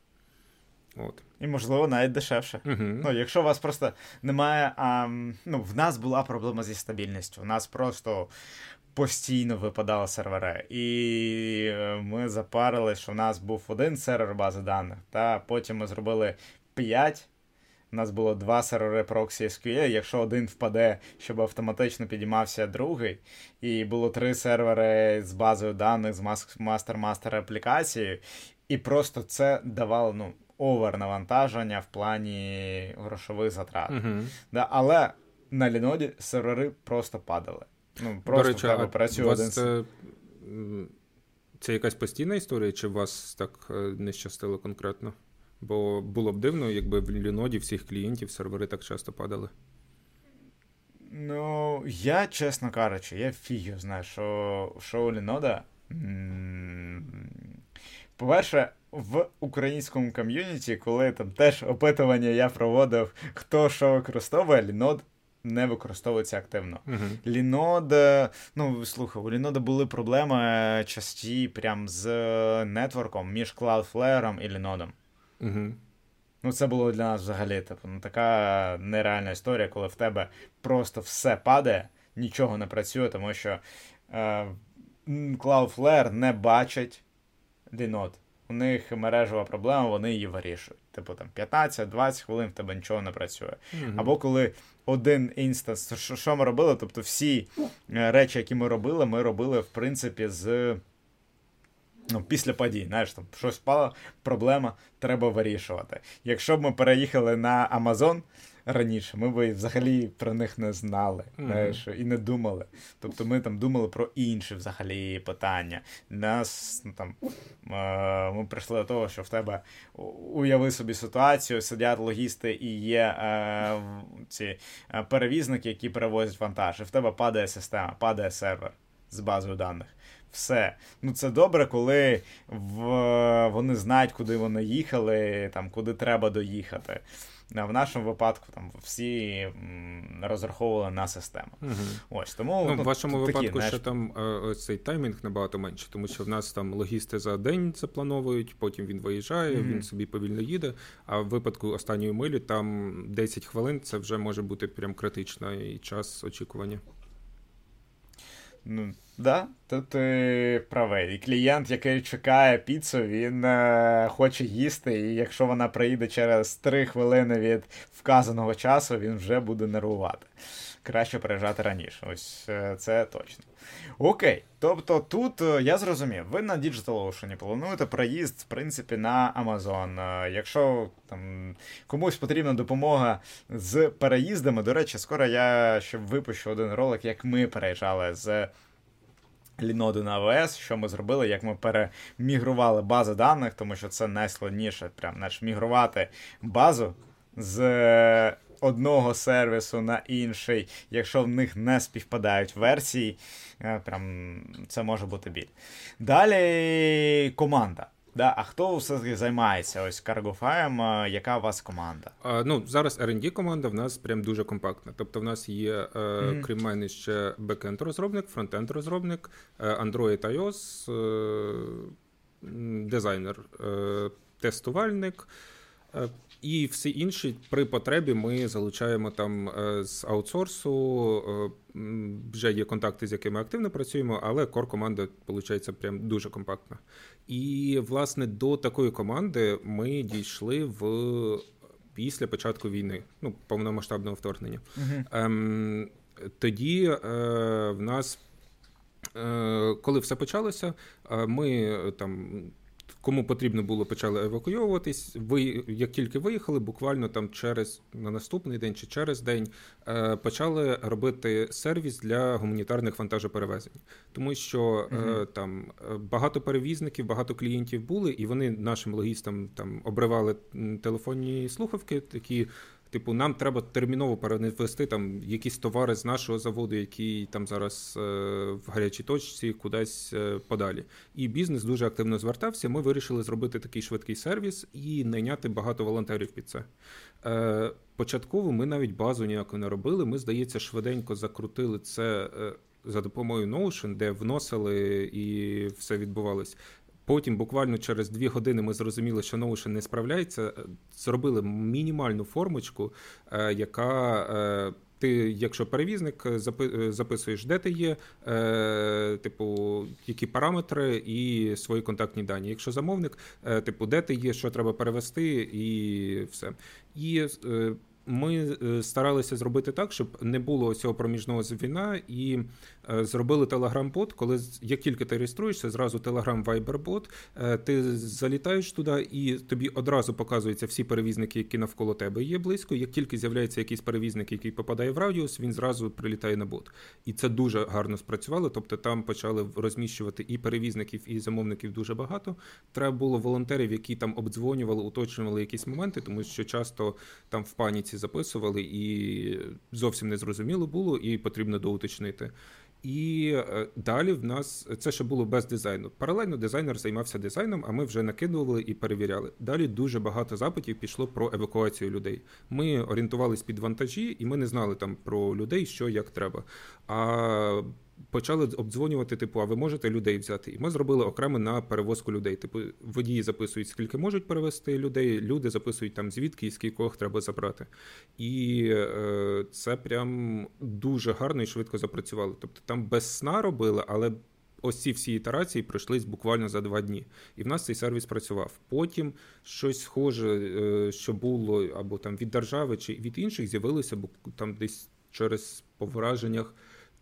От. І, можливо, навіть дешевше. Uh-huh. Ну, Якщо у вас просто немає. А, ну, В нас була проблема зі стабільністю. У нас просто постійно випадали сервери. І е, ми запарили, що в нас був один сервер бази даних, та потім ми зробили 5. У нас було два сервери Proxy SQL, якщо один впаде, щоб автоматично підіймався другий. І було три сервери з базою даних, з мастер-мастер реплікацією. І просто це давало ну, over навантаження в плані грошових затрат. Uh-huh. Да, Але на Linode сервери просто падали. Ну, Просто До речі, тебе працює один. Це, це якась постійна історія, чи вас так е, не щастило конкретно? Бо було б дивно, якби в Linode всіх клієнтів сервери так часто падали. Ну, я, чесно кажучи, я фігів знаю, що шоу Лінода. По-перше, в українському ком'юніті, коли там теж опитування я проводив, хто що використовує, Лінод не використовується активно. Uh-huh. Лінод, ну слухай, у Лінода були проблеми часті прям з нетворком між Cloudflare і Лінодом. Uh-huh. Ну, це було для нас взагалі типу, ну, така нереальна історія, коли в тебе просто все падає, нічого не працює, тому що е, Cloudflare не бачить Лінод. У них мережева проблема, вони її вирішують. Типу там 15-20 хвилин в тебе нічого не працює. Mm-hmm. Або коли один інстанс, що, ми робили? Тобто всі е, речі, які ми робили, ми робили, в принципі, з. Ну, Після подій, знаєш, там щось впало, проблема, треба вирішувати. Якщо б ми переїхали на Амазон, раніше, ми б взагалі про них не знали mm-hmm. знаєш, і не думали. Тобто ми там думали про інші взагалі питання. Нас ну, там е, ми прийшли до того, що в тебе уяви собі ситуацію, сидять логісти і є е, ці е, перевізники, які перевозять вантаж, і в тебе падає система, падає сервер з базою даних. Все. Ну це добре, коли в... вони знають, куди вони їхали, там, куди треба доїхати. В нашому випадку там всі розраховували на систему. Угу. Ось тому ну, ну, в вашому такі, випадку знаєш... ще там е, ось цей таймінг набагато менше, тому що в нас там логісти за день заплановують, потім він виїжджає, угу. він собі повільно їде. А в випадку останньої милі там 10 хвилин це вже може бути прям критичний час очікування. Ну, да, тут ти правий. І клієнт, який чекає піцу, він е, хоче їсти, і якщо вона приїде через 3 хвилини від вказаного часу, він вже буде нервувати. Краще приїжджати раніше. Ось е, це точно. Окей. Тобто тут е, я зрозумів, ви на DigitalOcean плануєте проїзд, в принципі, на Amazon. Е, якщо там комусь потрібна допомога з переїздами, до речі, скоро я ще випущу один ролик, як ми переїжджали з. Ліноду на АВС, що ми зробили, як ми перемігрували бази даних, тому що це найскладніше, прям знаєш, мігрувати базу з одного сервісу на інший, якщо в них не співпадають версії, е, прям це може бути біль. Далі команда. Да, А хто все-таки займається ось Каргофаєм? Яка у вас команда? А, Ну зараз R&D команда в нас прям дуже компактна. Тобто, в нас є, е, mm-hmm. крім мене, ще бекенд розробник, фронтенд розробник, е, Android iOS, е, дизайнер, е, тестувальник. Е, і всі інші при потребі ми залучаємо там е, з аутсорсу. Е, вже є контакти, з якими активно працюємо, але кор команда виходить прям дуже компактна. І власне до такої команди ми дійшли в після початку війни, ну повномасштабного вторгнення. Ем, Тоді е, в нас, е, коли все почалося, ми там Кому потрібно було, почали евакуйовуватись. Ви як тільки виїхали, буквально там через на наступний день чи через день е, почали робити сервіс для гуманітарних вантажоперевезень, тому що угу. там багато перевізників, багато клієнтів були, і вони нашим логістам там обривали телефонні слухавки, такі Типу, нам треба терміново перенести там якісь товари з нашого заводу, які там зараз е, в гарячій точці, кудись е, подалі. І бізнес дуже активно звертався. Ми вирішили зробити такий швидкий сервіс і найняти багато волонтерів під це. Е, Початково ми навіть базу ніяку не робили. Ми, здається, швиденько закрутили це. Е, за допомогою Notion, де вносили і все відбувалось. Потім, буквально через дві години, ми зрозуміли, що Notion не справляється. Зробили мінімальну формочку, е, яка. Е, ти, якщо перевізник, записуєш, де ти є, е, типу, які параметри і свої контактні дані. Якщо замовник, е, типу, де ти є, що треба перевести, і все. І е, ми е, старалися зробити так, щоб не було цього проміжного звіна, і е, зробили телеграм-бот, коли як тільки ти реєструєшся, зразу телеграм вайбер-бот, ти залітаєш туди, і тобі одразу показуються всі перевізники, які навколо тебе є близько. Як тільки з'являється якийсь перевізник, який попадає в радіус, він зразу прилітає на бот. І це дуже гарно спрацювало. Тобто там почали розміщувати і перевізників, і замовників дуже багато. Треба було волонтерів, які там обдзвонювали, уточнювали якісь моменти, тому що часто там в паніці записували, і зовсім не зрозуміло було, і потрібно доуточнити. І е, далі в нас це ще було без дизайну. Паралельно дизайнер займався дизайном, а ми вже накидували і перевіряли. Далі дуже багато запитів пішло про евакуацію людей. Ми орієнтувались під вантажі, і ми не знали там про людей, що як треба. А почали обдзвонювати, типу, а ви можете людей взяти? І ми зробили окремо на перевозку людей. Типу, водії записують, скільки можуть перевезти людей, люди записують там звідки і скількох треба забрати. І е, це прям дуже гарно і швидко запрацювало. Тобто там без сна робили, але. Ось ці всі ітерації пройшлись буквально за два дні, і в нас цей сервіс працював. Потім щось схоже, е, що було або там від держави чи від інших, з'явилося там десь через по враженнях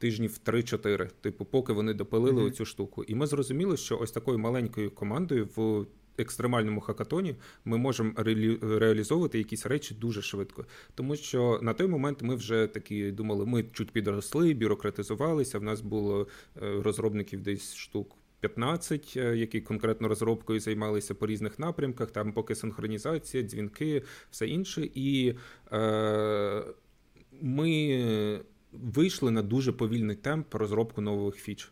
тижнів 3-4, типу, поки вони допилили mm-hmm. оцю штуку. І ми зрозуміли, що ось такою маленькою командою в екстремальному хакатоні ми можемо ре- реалізовувати якісь речі дуже швидко. Тому що на той момент ми вже такі думали, ми чуть підросли, бюрократизувалися. В нас було е, розробників десь штук. 15, е, які конкретно розробкою займалися по різних напрямках, там поки синхронізація, дзвінки, все інше. І е, ми вийшли на дуже повільний темп розробку нових фіч.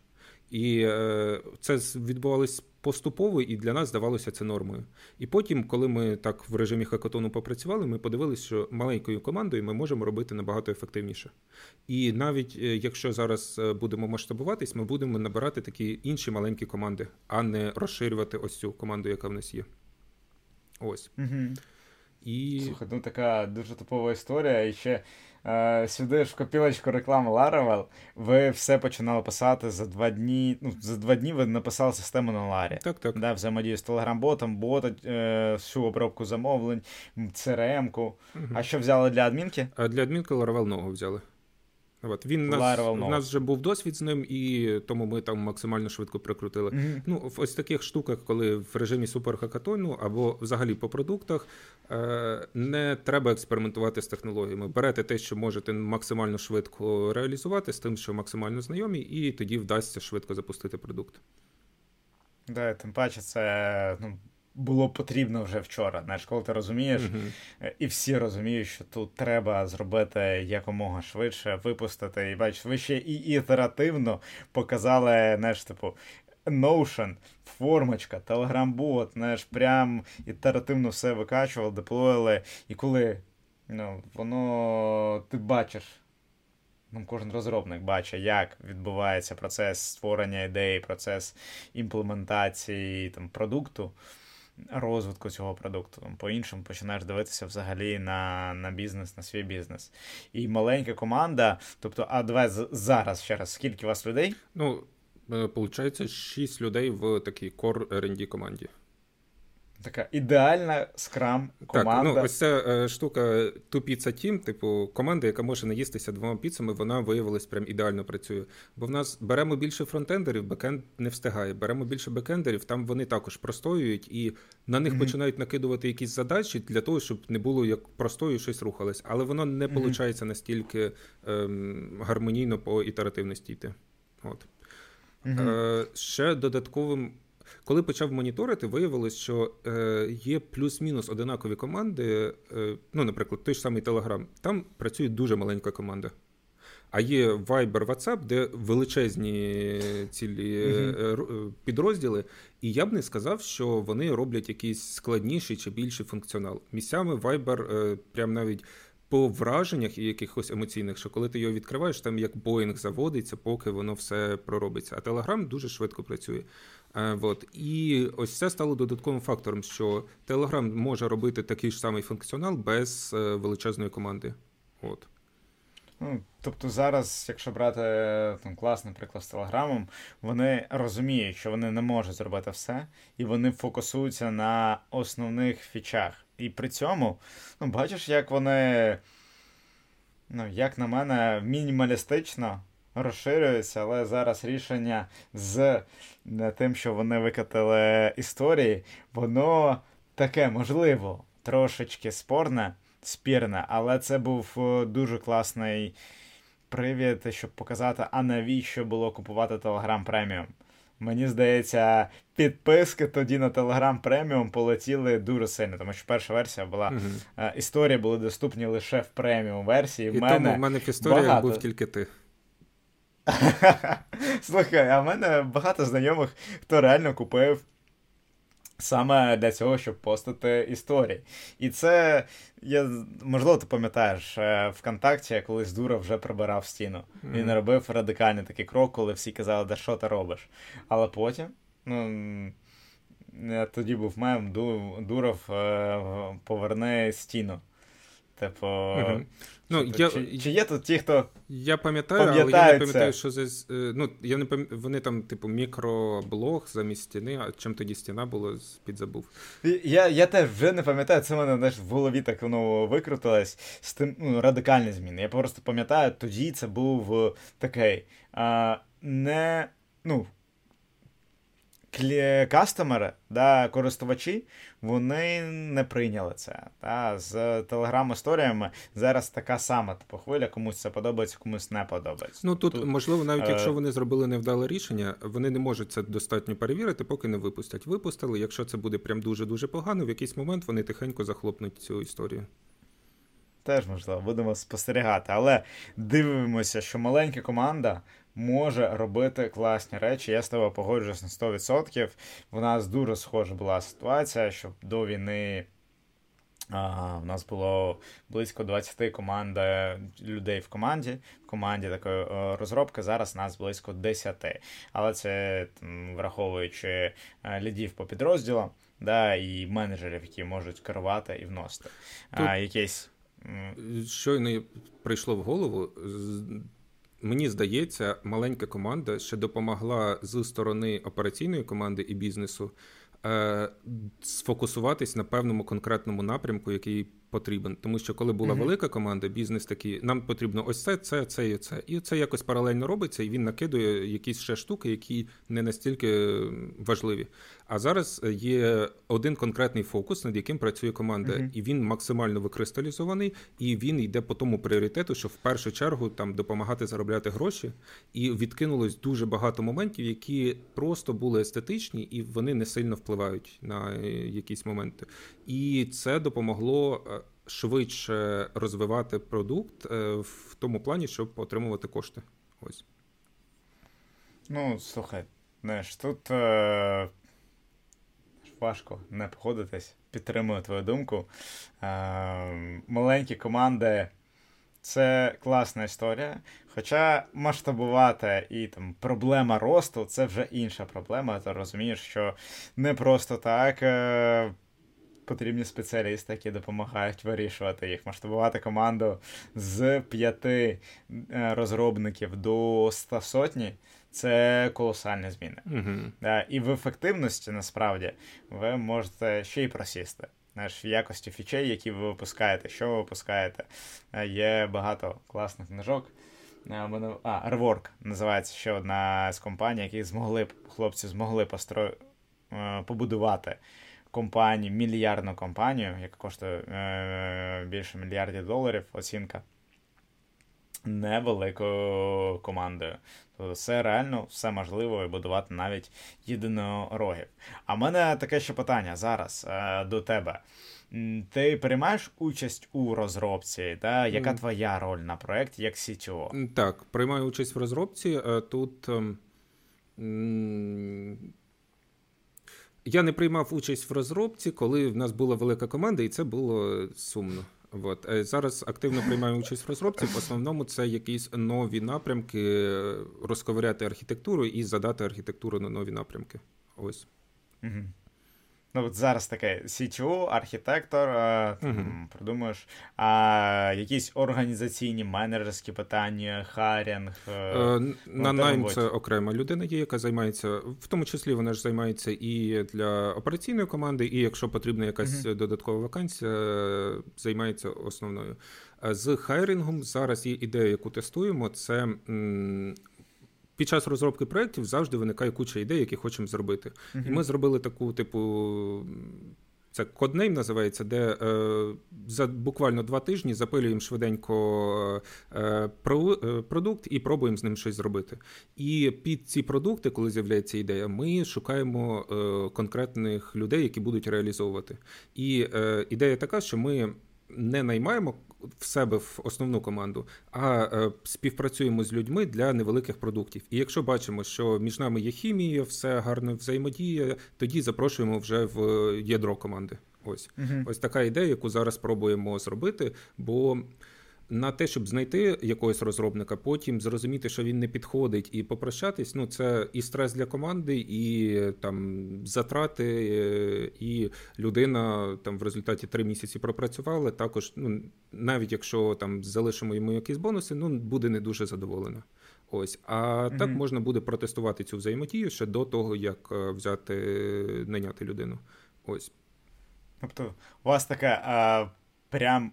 І е, це відбувалось поступово, і для нас здавалося це нормою. І потім, коли ми так в режимі хакатону попрацювали, ми подивилися, що маленькою командою ми можемо робити набагато ефективніше. І навіть е, якщо зараз е, будемо масштабуватись, ми будемо набирати такі інші маленькі команди, а не розширювати ось цю команду, яка в нас є. Ось. Угу. І... Слухай, ну така дуже типова історія. І ще сюди ж в копілочку реклами Laravel ви все починали писати за два дні. Ну, за два дні ви написали систему на Ларі. Так, так. Да, Взаємодію з телеграм-ботом, бота, е, всю обробку замовлень, CRM-ку. Угу. А що взяли для адмінки? А для адмінки Laravel нового взяли. От він нас, в нас вже був досвід з ним, і тому ми там максимально швидко прикрутили. Mm-hmm. Ну, в ось таких штуках, коли в режимі суперхакатону або взагалі по продуктах е, не треба експериментувати з технологіями. Берете те, що можете максимально швидко реалізувати, з тим, що максимально знайомі, і тоді вдасться швидко запустити продукт. Да, тим паче, це ну, було потрібно вже вчора. Знаєш, коли ти розумієш, mm-hmm. і всі розуміють, що тут треба зробити якомога швидше, випустити. І бачиш, ви ще і ітеративно показали, знаєш, типу. Notion, формочка, Telegram-бот, знаєш, прям ітеративно все викачували, деплоїли. І коли ну, воно ти бачиш, ну, кожен розробник бачить, як відбувається процес створення ідеї, процес імплементації там, продукту розвитку цього продукту. По-іншому починаєш дивитися взагалі на на бізнес, на свій бізнес. І маленька команда, тобто, а давай зараз ще раз, скільки у вас людей? Ну, виходить, е, 6 людей в такій core R&D команді. Така ідеальна скрам команда. Так, ну ось ця е, штука Two Pizza Team, типу команда, яка може наїстися двома піцами, вона виявилась прям ідеально працює. Бо в нас беремо більше фронтендерів, бекенд не встигає. Беремо більше бекендерів, там вони також простоюють, і на них mm-hmm. починають накидувати якісь задачі для того, щоб не було як простою щось рухалось. Але воно не виходить mm-hmm. настільки ем, гармонійно по ітеративності йти. От. Mm-hmm. Е, Ще додатковим. Коли почав моніторити, виявилось, що е, є плюс-мінус одинакові команди. Е, ну, наприклад, той ж самий Telegram, там працює дуже маленька команда. А є Viber, WhatsApp, де величезні цілі mm-hmm. підрозділи, і я б не сказав, що вони роблять якийсь складніший чи більший функціонал. Місцями Viber прям навіть по враженнях і якихось емоційних, що коли ти його відкриваєш, там як Боїнг заводиться, поки воно все проробиться. А Telegram дуже швидко працює. Е, от. І ось це стало додатковим фактором, що Telegram може робити такий ж самий функціонал без е, величезної команди. От. Ну, Тобто зараз, якщо брати там класний приклад з Телеграмом, вони розуміють, що вони не можуть зробити все, і вони фокусуються на основних фічах. І при цьому, ну, бачиш, як вони, ну, як на мене, мінімалістично розширюються, але зараз рішення з тим, що вони викатили історії, воно таке, можливо, трошечки спорне, спірне, але це був е, дуже класний привід, щоб показати, а навіщо було купувати Telegram Premium. мені здається, підписки тоді на Telegram преміум полетіли дуже сильно, тому що перша версія була uh-huh. історії були доступні лише в преміум версії. І в мене тому в мене в історіях багато... був тільки ти. Слухай, а в мене багато знайомих, хто реально купив саме для цього, щоб постати історії. І це, я, можливо, ти пам'ятаєш, е, ВКонтакті я колись дура вже прибирав стіну. Mm-hmm. Він робив радикальний такий крок, коли всі казали, да що ти робиш. Але потім, ну. Тоді був мем, Дуров е, поверне стіну. Типу, угу. ну, я, чи, чи є тут ті, хто. Я пам'ятаю, але я не пам'ятаю, що за. Е, ну, я не пам'ятаю, Вони там, типу, мікроблог замість стіни, а чим тоді стіна була, підзабув. Я я теж вже не пам'ятаю, це в мене знаєш, в голові так воно викрутилось з тим ну, радикальні зміни. Я просто пам'ятаю, тоді це був такий. а, не, ну, кастомери, да, користувачі, вони не прийняли це. Та, З телеграм-історіями зараз така сама типу, хвиля, комусь це подобається, комусь не подобається. Ну тут, тут можливо, навіть е... якщо вони зробили невдале рішення, вони не можуть це достатньо перевірити, поки не випустять. Випустили. Якщо це буде прям дуже-дуже погано, в якийсь момент вони тихенько захлопнуть цю історію. Теж можливо, будемо спостерігати, але дивимося, що маленька команда може робити класні речі. Я з тобою погоджуюсь на 100%. В нас дуже схожа була ситуація, що до війни. А, У нас було близько 20 команд людей в команді. В команді такої е, розробки. Зараз нас близько 10. Але це враховуючи е, лідів по підрозділам, да, і менеджерів, які можуть керувати і вносити. Тут а, якесь... Щойно прийшло в голову Мені здається, маленька команда ще допомогла з сторони операційної команди і бізнесу е, сфокусуватись на певному конкретному напрямку, який потрібен. Тому що коли була mm-hmm. велика команда, бізнес такий, нам потрібно ось це, це, це і це. І це якось паралельно робиться, і він накидує якісь ще штуки, які не настільки важливі. А зараз є один конкретний фокус, над яким працює команда, mm-hmm. і він максимально викристалізований, і він йде по тому пріоритету, що в першу чергу там допомагати заробляти гроші, і відкинулось дуже багато моментів, які просто були естетичні, і вони не сильно впливають на е, якісь моменти. І це допомогло е, швидше розвивати продукт е, в тому плані, щоб отримувати кошти. Ось. Ну, слухай, знаєш, тут е- важко не походитись. Підтримую твою думку. Е- Маленькі команди. Це класна історія. Хоча масштабувати і там проблема росту це вже інша проблема. Ти розумієш, що не просто так е, потрібні спеціалісти, які допомагають вирішувати їх, масштабувати команду з п'яти е, розробників до ста сотні. Це колосальні зміни. Uh-huh. І в ефективності насправді ви можете ще й просісти. Знаєш, в якості фічей, які ви випускаєте, що ви випускаєте. Е, є багато класних книжок. Е, а, Rework називається ще одна з компаній, які змогли хлопці змогли постро... побудувати компанію, мільярдну компанію, яка коштує е, більше мільярдів доларів, оцінка невеликою командою. Тобто все реально, все можливо і будувати навіть єдинорогів. А в мене таке ще питання зараз е, до тебе. Ти приймаєш участь у розробці, та яка твоя роль на проєкті як CTO? Так, приймаю участь в розробці. Е, тут ем, я не приймав участь в розробці, коли в нас була велика команда, і це було сумно. От. Е, зараз активно приймаю участь в розробці. В основному це якісь нові напрямки, розковиряти архітектуру і задати архітектуру на нові напрямки. Ось. Угу. Ну, от зараз таке CTO, архітектор, uh-huh. продумаєш, а якісь організаційні менеджерські питання, харінг. Е, е на найм це окрема людина є, яка займається, в тому числі вона ж займається і для операційної команди, і якщо потрібна якась uh-huh. додаткова вакансія, займається основною. З хайрінгом зараз є ідея, яку тестуємо, це під час розробки проєктів завжди виникає куча ідей, які хочемо зробити. Uh-huh. І ми зробили таку, типу, це коднейм називається, де е, за буквально два тижні запилюємо швиденько е, про, е, продукт і пробуємо з ним щось зробити. І під ці продукти, коли з'являється ідея, ми шукаємо е, конкретних людей, які будуть реалізовувати. І е, ідея така, що ми не наймаємо в себе в основну команду, а е, співпрацюємо з людьми для невеликих продуктів. І якщо бачимо, що між нами є хімія, все гарно взаємодіє, тоді запрошуємо вже в ядро команди. Ось угу. ось така ідея, яку зараз пробуємо зробити. бо на те, щоб знайти якогось розробника, потім зрозуміти, що він не підходить, і попрощатись, ну це і стрес для команди, і там затрати, е, і людина там в результаті три місяці пропрацювала. Також, ну навіть якщо там залишимо йому якісь бонуси, ну буде не дуже задоволена. Ось, а mm так можна буде протестувати цю взаємодію ще до того, як е, взяти найняти людину. Ось. Тобто, у вас таке а, прям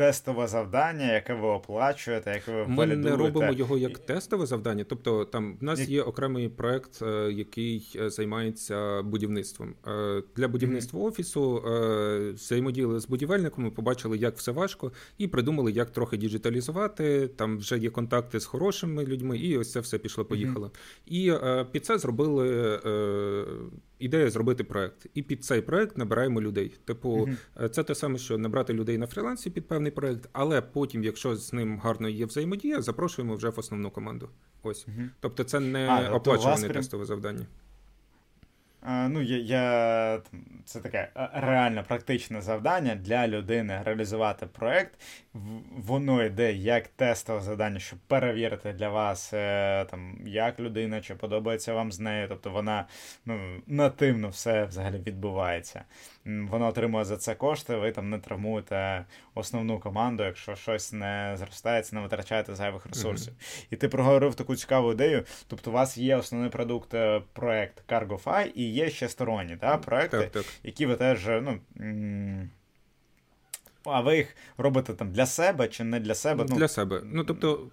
тестове завдання, яке ви оплачуєте, яке ви Ми не робимо його як тестове завдання. Тобто, там в нас є окремий проект, е, який е, займається будівництвом. Е, для будівництва mm-hmm. офісу взаємодіяли з будівельниками, побачили, як все важко, і придумали, як трохи діджиталізувати. Там вже є контакти з хорошими людьми, і ось це все пішло-поїхало. Mm-hmm. І під це зробили ідея зробити проект. І під цей проект набираємо людей. Типу, mm-hmm. це те саме, що набрати людей на фрілансі під певний проект, але потім, якщо з ним гарно є взаємодія, запрошуємо вже в основну команду. Ось. Mm-hmm. Тобто, це не а, оплачуване оплачуване тестове завдання. Ну, я, я це таке реально практичне завдання для людини реалізувати проект. Воно йде як тестове завдання, щоб перевірити для вас, е, там, як людина, чи подобається вам з нею. Тобто вона ну, нативно все взагалі відбувається вона отримує за це кошти, ви там не травмуєте основну команду, якщо щось не зростається, не витрачаєте зайвих ресурсів. Mm-hmm. І ти проговорив таку цікаву ідею. Тобто, у вас є основний продукт, е, проект CargoFi, і є ще сторонні да, проекти, так, так. які ви теж. ну... А ви їх робите там для себе чи не для себе? Для ну, себе. Ну тобто,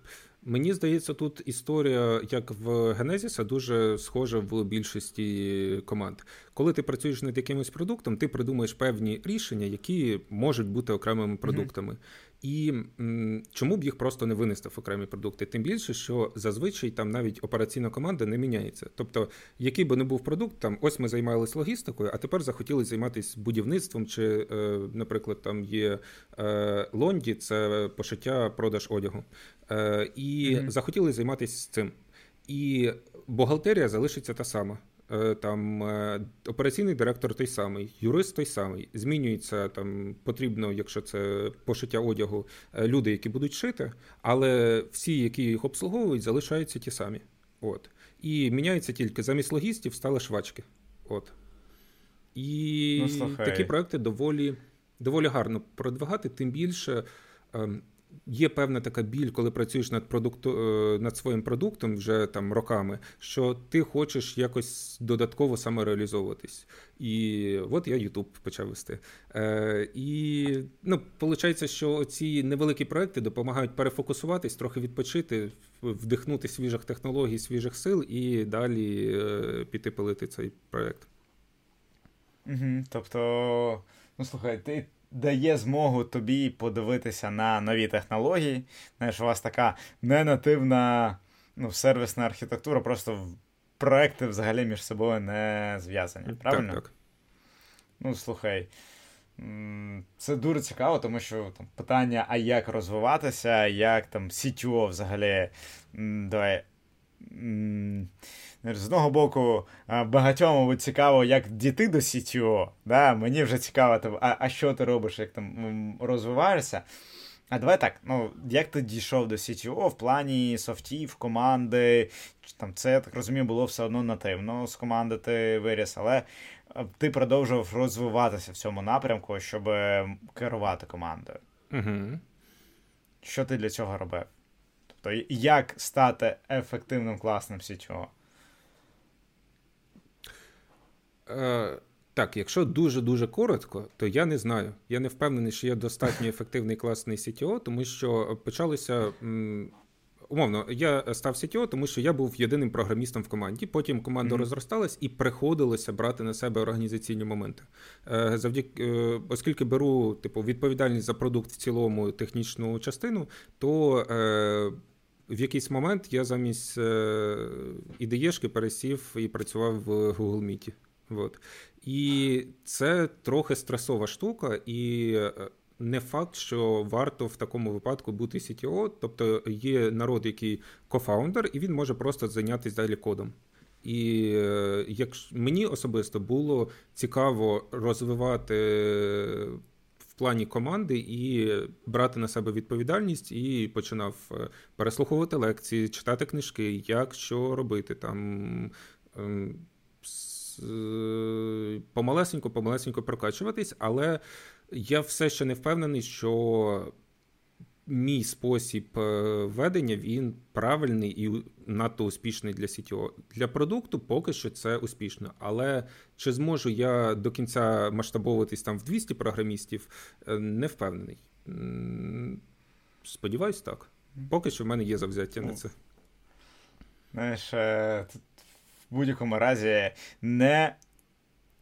Мені здається, тут історія, як в Генезіса, дуже схожа в більшості команд. Коли ти працюєш над якимось продуктом, ти придумаєш певні рішення, які можуть бути окремими продуктами. Mm-hmm. І чому б їх просто не винести в окремі продукти? Тим більше, що зазвичай там навіть операційна команда не міняється. Тобто, який би не був продукт, там ось ми займалися логістикою, а тепер захотіли займатися будівництвом, чи, е, наприклад, там є е, Лонді, це пошиття продаж одягу. Е, І mm-hmm. захотіли займатися цим. І бухгалтерія залишиться та сама. Е, там е, операційний директор той самий, юрист той самий. Змінюється там, потрібно, якщо це пошиття одягу, е, люди, які будуть шити, але всі, які їх обслуговують, залишаються ті самі. От. І міняється тільки замість логістів стали швачки. От. І ну, такі проекти доволі доволі гарно продвигати, тим більше. Є певна така біль, коли працюєш над продукту, е, над своїм продуктом вже там роками, що ти хочеш якось додатково самореалізовуватись. І от я YouTube почав вести. Е, І ну, виходить, що ці невеликі проекти допомагають перефокусуватись, трохи відпочити, вдихнути свіжих технологій, свіжих сил і далі е, піти пилити цей проект. Угу, Тобто, ну слухай, ти дає змогу тобі подивитися на нові технології. Знаєш, у вас така ненативна ну, сервісна архітектура, просто проекти взагалі між собою не зв'язані. Правильно? Так, так. Ну, слухай. Це дуже цікаво, тому що там питання, а як розвиватися, як там CTO взагалі. Давай. З одного боку, багатьом цікаво, як дійти до CTO. Да? Мені вже цікаво, а а що ти робиш, як там розвиваєшся. А давай так, ну, як ти дійшов до CTO в плані софтів, команди, там це, я так розумію, було все одно нативно з команди ти виріс, але ти продовжував розвиватися в цьому напрямку, щоб керувати командою. Угу. Що ти для цього робив? Тобто, як стати ефективним класним CTO? Е, так, якщо дуже-дуже коротко, то я не знаю. Я не впевнений, що я достатньо ефективний класний CTO, тому що почалося. М, умовно, я став CTO, тому що я був єдиним програмістом в команді. Потім команда mm-hmm. розросталась і приходилося брати на себе організаційні моменти. Е, завдяки, е, оскільки беру типу відповідальність за продукт в цілому технічну частину, то в якийсь момент я замість ідеєшки пересів і працював в Google Meet. От. І це трохи стресова штука, і е, не факт, що варто в такому випадку бути CTO. Тобто є народ, який кофаундер, і він може просто зайнятися далі кодом. І е, як мені особисто було цікаво розвивати в плані команди і брати на себе відповідальність, і починав е, переслуховувати лекції, читати книжки, як що робити там. Ем, помалесенько, помалесенько прокачуватись, але я все ще не впевнений, що мій спосіб е, ведення він правильний і надто успішний для CTO. Для продукту поки що це успішно. Але чи зможу я до кінця масштабовуватись там в 200 програмістів, е, не впевнений. Сподіваюсь, так. Поки що в мене є завзяття на ну, це. Знаєш, е, в будь-якому разі не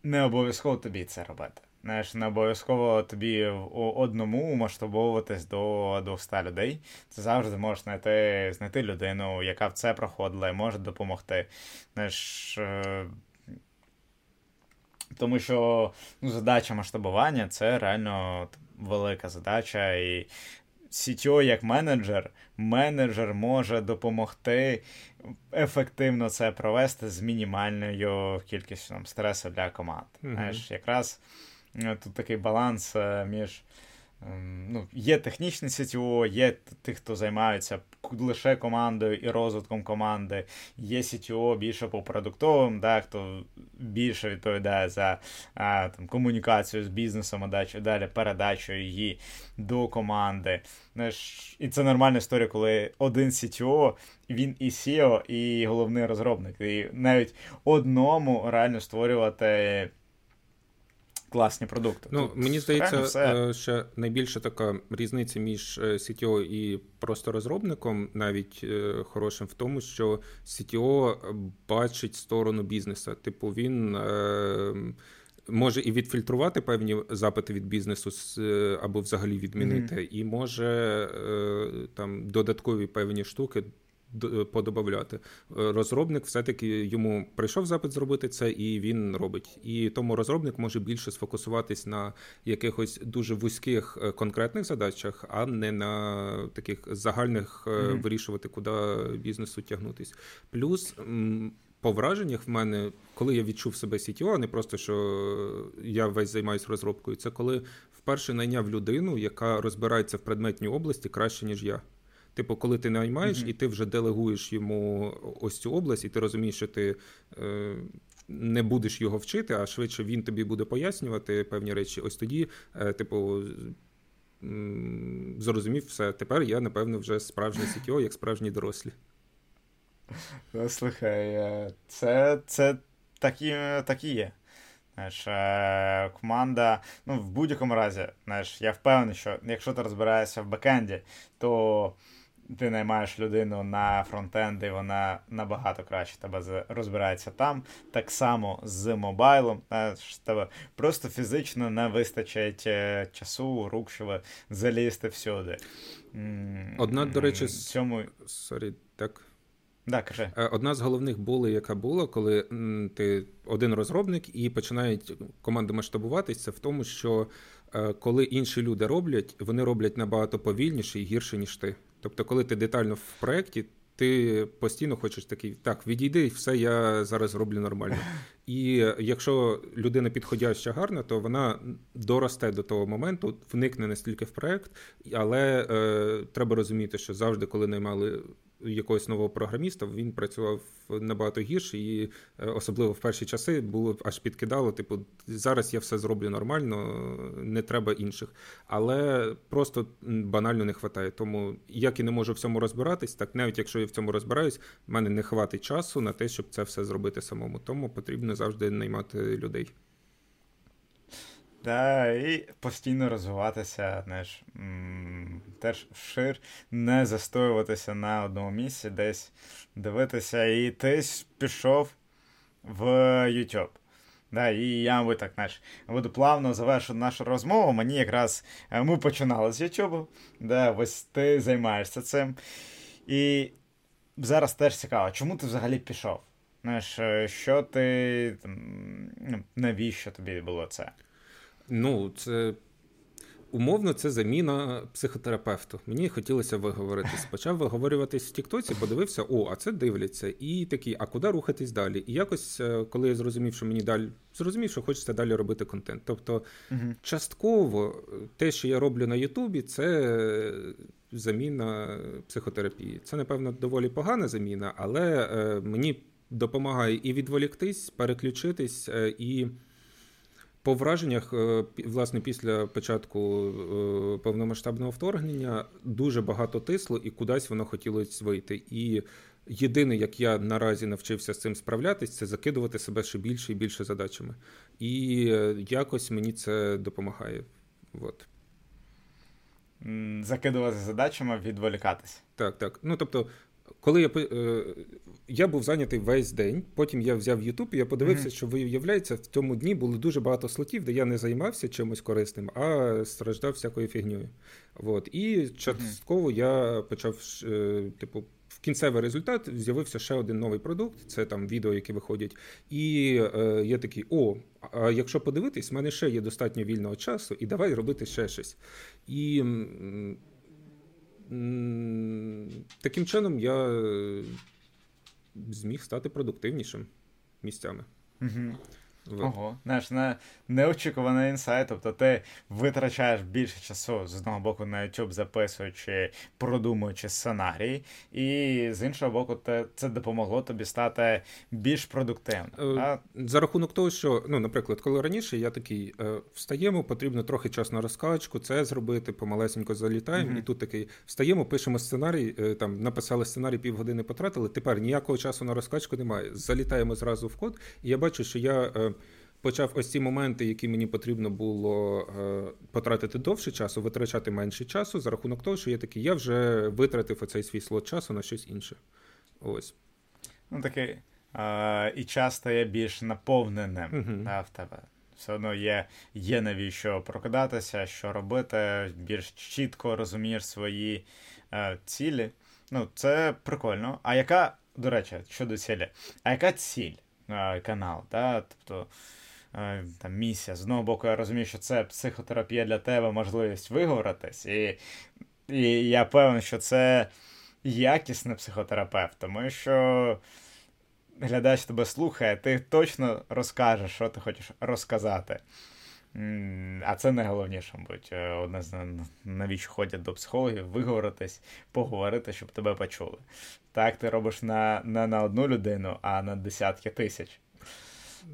не обов'язково тобі це робити. Знаєш, не обов'язково тобі одному масштабовуватись до 200 людей. Ти завжди можеш знайти знайти людину, яка в це проходила і може допомогти. Знаєш, е, Тому що ну, задача масштабування це реально велика задача. І CTO як менеджер, менеджер може допомогти ефективно це провести з мінімальною кількістю там, стресу для команд. Знаєш, якраз е, тут такий баланс е, між. Ем, ну, Є технічне CTO, є тих, хто займаються лише командою і розвитком команди, є CTO більше по продуктовим, да, хто більше відповідає за а, там, комунікацію з бізнесом, а далі, передачу її до команди. І це нормальна історія, коли один CTO, він і SEO, і головний розробник. І навіть одному реально створювати класні продукти. Ну, Тут Мені здається, все... що найбільша така різниця між е, CTO і просто розробником, навіть е, хорошим в тому, що CTO бачить сторону бізнесу. Типу, він. Е, може і відфільтрувати певні запити від бізнесу або взагалі відмінити, mm-hmm. і може там додаткові певні штуки подобавляти. Розробник все-таки йому прийшов запит зробити це, і він робить. І тому розробник може більше сфокусуватись на якихось дуже вузьких е, конкретних задачах, а не на таких загальних mm-hmm. вирішувати, куди бізнесу тягнутись. Плюс. По враженнях в мене, коли я відчув себе CTO, а не просто що я весь займаюся розробкою, це коли вперше найняв людину, яка розбирається в предметній області краще, ніж я. Типу, коли ти наймаєш mm-hmm. і ти вже делегуєш йому ось цю область, і ти розумієш, що ти е, не будеш його вчити, а швидше він тобі буде пояснювати певні речі. Ось тоді, е, типу, зрозумів все. Тепер я, напевно, вже справжній CTO, як справжні дорослі. Ну, слухай, е, це це так і, так і є. Знаєш, е, команда, ну, в будь-якому разі, знаєш, я впевнений, що якщо ти розбираєшся в бекенді, то ти наймаєш людину на фронтенд, і вона набагато краще тебе розбирається там. Так само з мобайлом. тебе просто фізично не вистачить е, часу, рук, щоб залізти всюди. Одна, до речі, цьому... Sorry, так. Да, кажи. Е, одна з головних болей, яка була, коли ти один розробник і починають команди масштабуватися, це в тому, що е, коли інші люди роблять, вони роблять набагато повільніше і гірше, ніж ти. Тобто, коли ти детально в проєкті, ти постійно хочеш такий, так, відійди, все я зараз роблю нормально. І якщо людина підходяща гарна, то вона доросте до того моменту, вникне настільки в проєкт, але е, треба розуміти, що завжди, коли наймали якогось нового програміста, він працював набагато гірше, і е, особливо в перші часи було аж підкидало. Типу, зараз я все зроблю нормально, не треба інших. Але просто банально не вистачає. Тому як і не можу в цьому розбиратись, так навіть якщо я в цьому розбираюсь, в мене не хватить часу на те, щоб це все зробити самому. Тому потрібно завжди наймати людей. Да, і постійно розвиватися, знаєш, теж вшир, не застоюватися на одному місці, десь дивитися. І ти пішов в YouTube. Да, І я мабуть, так знаєш, буду плавно завершити нашу розмову. Мені якраз е, ми починали з YouTube, да, ось ти займаєшся цим. І зараз теж цікаво, чому ти взагалі пішов? Знаєш, е, що ти. Ну, навіщо тобі було це? Ну, це умовно, це заміна психотерапевту. Мені хотілося виговоритись. Почав виговорюватись в Тіктоці, подивився, о, а це дивляться. І такий, а куди рухатись далі? І якось, е, коли я зрозумів, що мені далі зрозумів, що хочеться далі робити контент. Тобто, угу. частково те, що я роблю на Ютубі, це. Заміна психотерапії. Це, напевно, доволі погана заміна, але е, мені допомагає і відволіктись, переключитись, е, і по враженнях, е, власне, після початку е, повномасштабного вторгнення дуже багато тисло і кудись воно хотілося вийти. І єдине, як я наразі навчився з цим справлятись, це закидувати себе ще більше і більше задачами. І якось мені це допомагає. От. Закидувати задачами, відволікатись. Так, так. Ну тобто, коли я е, я був зайнятий весь день, потім я взяв Ютуб і я подивився, mm-hmm. що виявляється, в цьому дні було дуже багато слотів, де я не займався чимось корисним, а страждав всякою фігньою. От. І частково mm-hmm. я почав, е, типу, в кінцевий результат з'явився ще один новий продукт, це там відео, які виходять. І е, я такий: о, а якщо подивитись, в мене ще є достатньо вільного часу, і давай робити ще щось. І таким чином я е, зміг стати продуктивнішим місцями. Угу. Ого, знаєш, не, неочікуваний інсайт. Тобто ти витрачаєш більше часу з одного боку на YouTube, записуючи, продумуючи сценарій, і з іншого боку, те, це допомогло тобі стати більш продуктивним. Е, за рахунок того, що, ну, наприклад, коли раніше я такий е, встаємо, потрібно трохи часу на розкачку, це зробити, помалесенько залітаємо, mm-hmm. і тут такий встаємо, пишемо сценарій, е, там написали сценарій, півгодини потратили. Тепер ніякого часу на розкачку немає. Залітаємо зразу в код, і я бачу, що я почав ось ці моменти, які мені потрібно було е, потратити довше часу, витрачати менше часу за рахунок того, що я такий, я вже витратив оцей свій слот часу на щось інше. Ось. Ну, такий. Е, і час стає більш наповненим uh-huh. да, в тебе. Все одно є є навіщо прокидатися, що робити, більш чітко розумієш свої е, цілі. Ну, це прикольно. А яка, до речі, щодо цілі, а яка ціль е, каналу? Да? Тобто, там місія. З одного боку, я розумію, що це психотерапія для тебе, можливість виговоритись. І, і я певен, що це якісний психотерапевт, тому що глядач тебе слухає, ти точно розкажеш, що ти хочеш розказати. А це найголовніше, мабуть. Е, одне з навіщо ходять до психологів, виговоритись, поговорити, щоб тебе почули. Так ти робиш на, не на одну людину, а на десятки тисяч.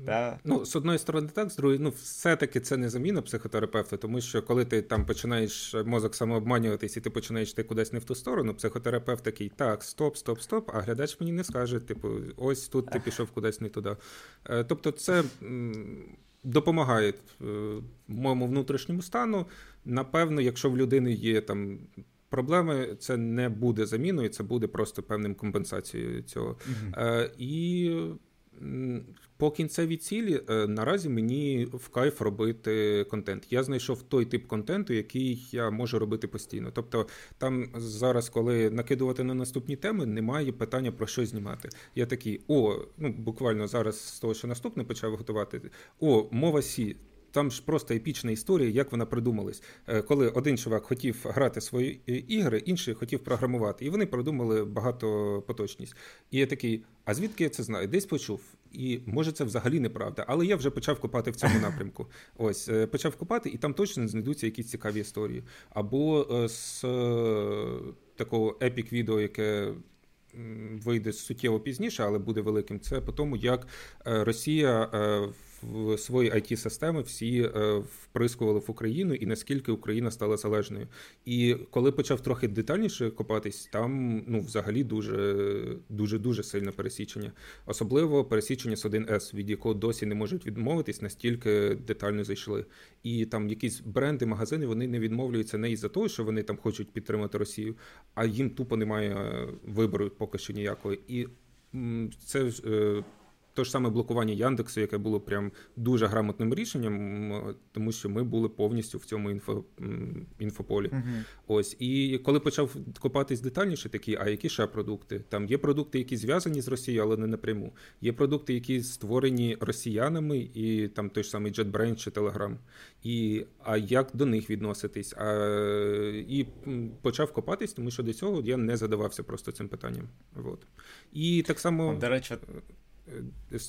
Да. Ну, з одної сторони, так, з другої, ну, все-таки це не заміна психотерапевта, тому що коли ти там починаєш мозок самообманюватись і ти починаєш йти кудись не в ту сторону, психотерапевт такий, так, стоп, стоп, стоп, а глядач мені не скаже, типу, ось тут ти пішов кудись не туди. Е, тобто, це допомагає е, моєму внутрішньому стану. Напевно, якщо в людини є там. Проблеми це не буде заміною, це буде просто певним компенсацією цього. Mm-hmm. Е, І по кінцевій цілі е, наразі мені в кайф робити контент. Я знайшов той тип контенту, який я можу робити постійно. Тобто, там зараз, коли накидувати на наступні теми, немає питання про що знімати. Я такий, о, ну буквально зараз з того, що наступне почав готувати. О, мова сі. Там ж просто епічна історія, як вона придумалась. Е, коли один чувак хотів грати свої е, ігри, інший хотів програмувати, і вони придумали багатопоточність. І я такий: а звідки я це знаю? Десь почув. І може це взагалі неправда, але я вже почав копати в цьому напрямку. Ось е, почав копати, і там точно знайдуться якісь цікаві історії. Або з такого епік відео, яке вийде суттєво пізніше, але буде великим. Це по тому, як Росія в свої it системи всі е, вприскували в Україну і наскільки Україна стала залежною. І коли почав трохи детальніше копатись, там ну взагалі дуже дуже дуже сильне пересічення, особливо пересічення з 1С, від якого досі не можуть відмовитись, настільки детально зайшли. І там якісь бренди, магазини вони не відмовляються не із за того, що вони там хочуть підтримати Росію, а їм тупо немає вибору поки що ніякого. І це е, то ж саме блокування Яндексу, яке було прям дуже грамотним рішенням, тому що ми були повністю в цьому інфо, інфополі. Uh-huh. Ось і коли почав копатись детальніше, такі, а які ще продукти? Там є продукти, які зв'язані з Росією, але не напряму. Є продукти, які створені росіянами, і там той ж самий JetBrains чи Telegram. І а як до них відноситись? А, І почав копатись, тому що до цього я не задавався просто цим питанням. От. І так само. До речі,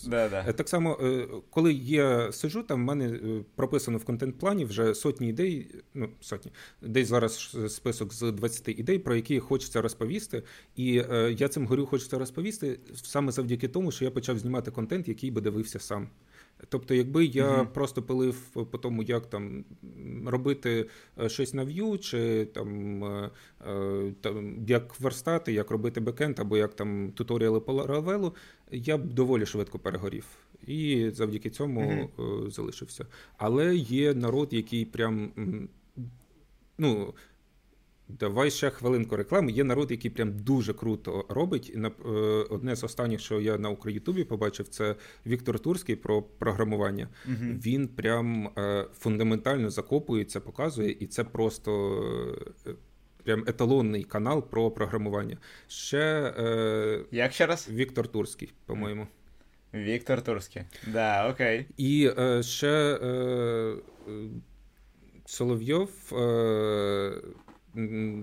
Да, да. Е, так само, е, коли я сиджу, там в мене е, прописано в контент-плані вже сотні ідей, ну сотні, десь зараз список з 20 ідей, про які хочеться розповісти. І я цим горю хочеться розповісти саме завдяки тому, що я почав знімати контент, який би дивився сам. Тобто, якби я uh просто пилив по тому, як там робити е, щось на Vue, чи там, е, е, там як верстати, як робити бекенд, або як там туторіали по Laravel, я б доволі швидко перегорів. І завдяки цьому uh залишився. Але є народ, який прям. ну, Давай ще хвилинку реклами. Є народ, який прям дуже круто робить. Е, одне з останніх, що я на Ютубі побачив, це Віктор Турський про програмування. Угу. Він прям е, фундаментально закопується, показує, і це просто е, прям еталонний канал про програмування. Ще Як ще раз? Віктор Турський, по-моєму. Віктор Турський. Да, окей. І ще Соловйов.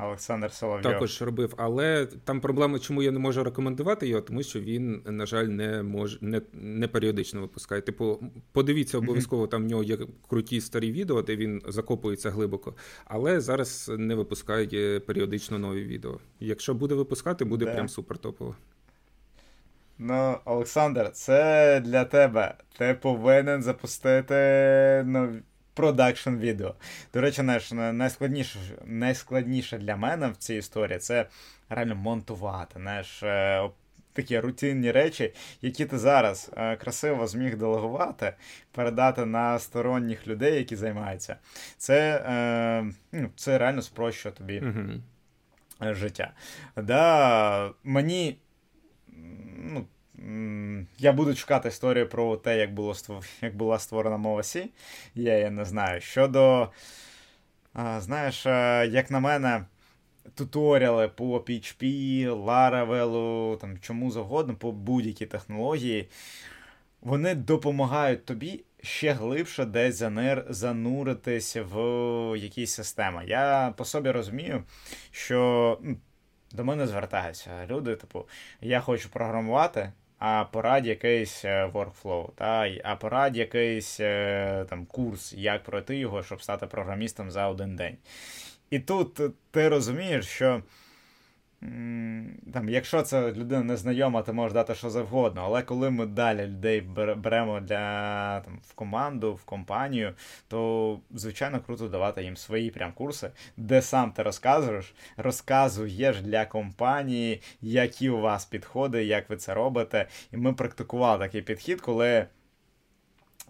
Олександр Соловйов. також робив. Але там проблема, чому я не можу рекомендувати його, тому що він, на жаль, не може не, не періодично випускає. Типу, подивіться обов'язково, там в нього є круті старі відео, де він закопується глибоко, але зараз не випускає періодично нові відео. Якщо буде випускати, буде да. прям супер топово. Ну, Олександр, це для тебе. Ти повинен запустити нові продакшн відео. До речі, наш найскладніше найскладніше для мене в цій історії це реально монтувати. Знаєш, е, Такі рутинні речі, які ти зараз е, красиво зміг делегувати, передати на сторонніх людей, які займаються. Це е, ну, це реально спрощує тобі життя. Да, Мені ну, я буду чекати історію про те, як було як була створена мова Сі. Я її не знаю. Щодо, знаєш, як на мене, туторіали по PHP, Laravel, там, чому завгодно, по будь-якій технології, вони допомагають тобі ще глибше десь занир, зануритись в якісь системи. Я по собі розумію, що. До мене звертаються люди, типу, я хочу програмувати, а порад якийсь е, workflow, та, а порад якийсь е, там курс, як пройти його, щоб стати програмістом за один день. І тут ти розумієш, що там, Якщо це людина незнайома, ти можеш дати що завгодно. Але коли ми далі людей беремо для там, в команду, в компанію, то звичайно круто давати їм свої прям курси, де сам ти розказуєш, розказуєш для компанії, які у вас підходи, як ви це робите. І ми практикували такий підхід, коли.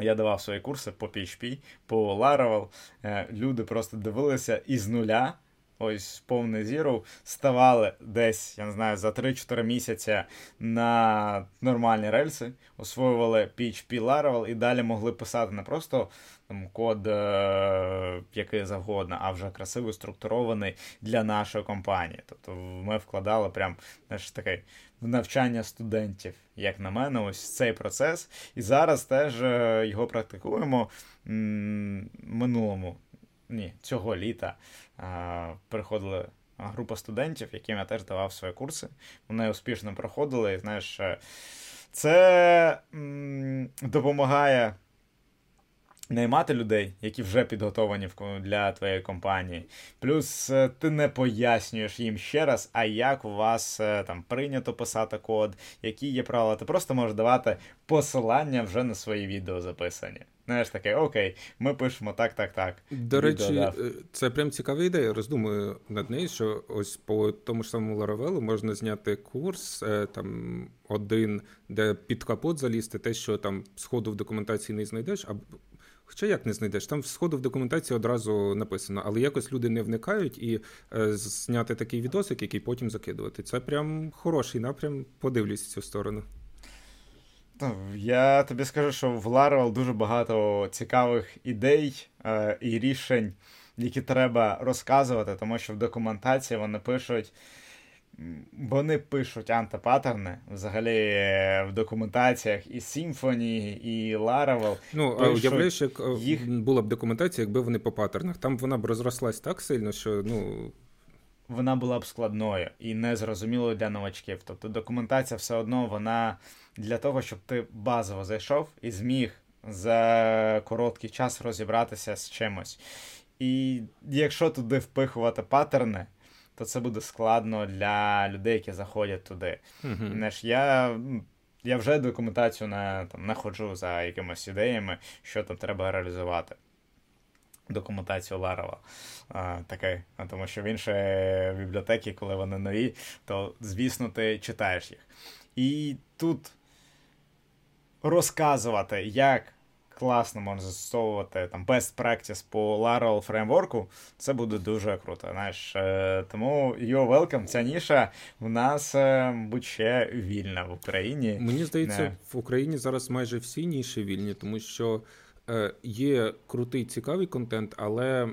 Я давав свої курси по PHP, по Laravel. Е, люди просто дивилися із нуля ось повний Zero, ставали десь, я не знаю, за 3-4 місяці на нормальні рельси, освоювали PHP Laravel і далі могли писати не просто там, код е- який завгодно, а вже красивий, структурований для нашої компанії. Тобто ми вкладали прям знаєш, такий в навчання студентів, як на мене, ось цей процес. І зараз теж е, його практикуємо м- минулому. Ні, цього літа приходила група студентів, яким я теж давав свої курси. Вони успішно проходили. І знаєш, е, це м, допомагає наймати людей, які вже підготовані для твоєї компанії. Плюс е, ти не пояснюєш їм ще раз, а як у вас е, там прийнято писати код, які є правила. Ти просто можеш давати посилання вже на свої відео записані. Знаєш таке, окей, ми пишемо так, так, так. До речі, е, це прям цікава ідея. Роздумую над нею, що ось по тому ж самому Laravel можна зняти курс там один, де під капот залізти, те, що там сходу в документації не знайдеш, а Хоча як не знайдеш, там сходу в документації одразу написано, але якось люди не вникають і е, зняти такий відосик, який потім закидувати. Це прям хороший напрям, подивлюсь в цю сторону. Ну, я тобі скажу, що в Laravel дуже багато цікавих ідей е, і рішень, які треба розказувати, тому що в документації вони пишуть. Вони пишуть антипаттерни взагалі в документаціях і Symfony, і Laravel. Ну, а уявляєш, як е, їх... була б документація, якби вони по паттернах. Там вона б розрослась так сильно, що ну. Вона була б складною і незрозумілою для новачків. Тобто документація все одно вона для того, щоб ти базово зайшов і зміг за короткий час розібратися з чимось. І якщо туди впихувати паттерни то це буде складно для людей, які заходять туди. Mm-hmm. Я я вже документацію на, там, находжу за якимись ідеями, що там треба реалізувати. Документацію Ларова. А, таке, тому що в інші бібліотеки, коли вони нові, то, звісно, ти читаєш їх. І тут розказувати, як класно можна застосовувати там best practice по Laravel фреймворку, це буде дуже круто. Знаєш, е, Тому you're welcome, ця ніша в нас е, будь ще вільна в Україні. Мені здається, Не. в Україні зараз майже всі ніші вільні, тому що е, є крутий цікавий контент, але.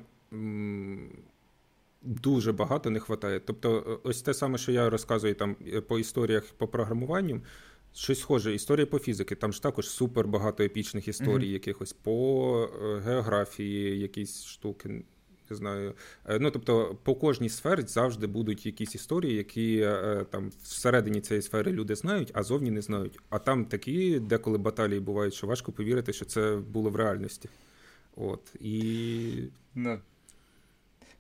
Дуже багато не вистачає. Тобто, ось те саме, що я розказую там по історіях по програмуванню, Щось схоже, історія по фізики. Там ж також супер багато епічних історій, mm-hmm. якихось по е, географії, якісь штуки. Не знаю. Е, ну, тобто, по кожній сфері завжди будуть якісь історії, які е, там всередині цієї сфери люди знають, а зовні не знають. А там такі деколи баталії бувають, що важко повірити, що це було в реальності. От. І. Ну,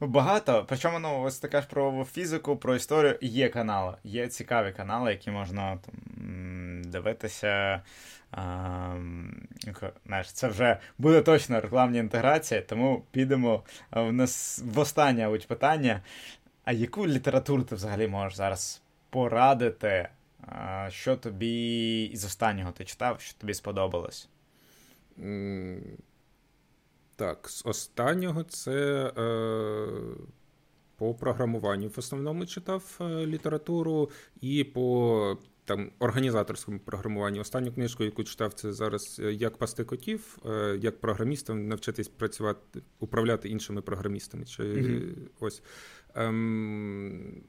Багато. Причому ну, ось така ж про фізику, про історію є канали. Є цікаві канали, які можна там дивитися. Знаєш, Це вже буде точно рекламна інтеграція, тому підемо в нас в останнє питання. А яку літературу ти взагалі можеш зараз порадити? Що тобі із останнього ти читав, що тобі сподобалось? Так, з останнього це е, по програмуванню в основному читав е, літературу і по там організаторському програмуванню. Останню книжку, яку читав, це зараз е, як пасти котів, е, як програмістам навчитись працювати, управляти іншими програмістами. Чи mm-hmm. ось. Ем,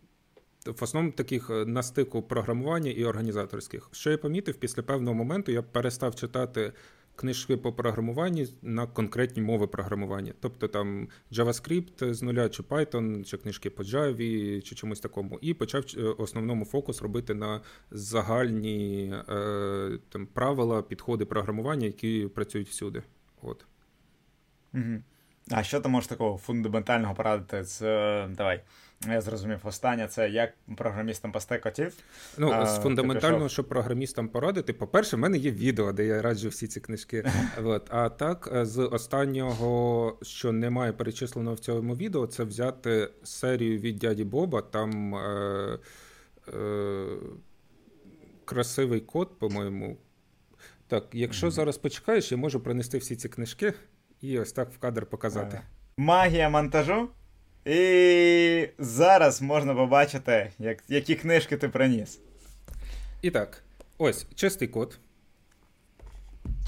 в основному таких е, на стику програмування і організаторських. Що я помітив, після певного моменту я перестав читати книжки по програмуванню на конкретні мови програмування. Тобто там JavaScript з нуля, чи Python, чи книжки по Java, чи чомусь такому. І почав е, основному фокус робити на загальні е, там, правила, підходи програмування, які працюють всюди. От. Угу. А що ти можеш такого фундаментального порадити? з е, Давай. Я зрозумів, останнє це як програмістам пасти котів. Ну, а, з фундаментального, щоб програмістам порадити, по-перше, в мене є відео, де я раджу всі ці книжки. От. А так, е, з останнього, що немає перечисленого в цьому відео, це взяти серію від дяді Боба. Там е, е, красивий код, по-моєму. Так, якщо mm-hmm. зараз почекаєш, я можу принести всі ці книжки і ось так в кадр показати. Магія монтажу. І зараз можна побачити, як, які книжки ти приніс. І так, ось чистий код.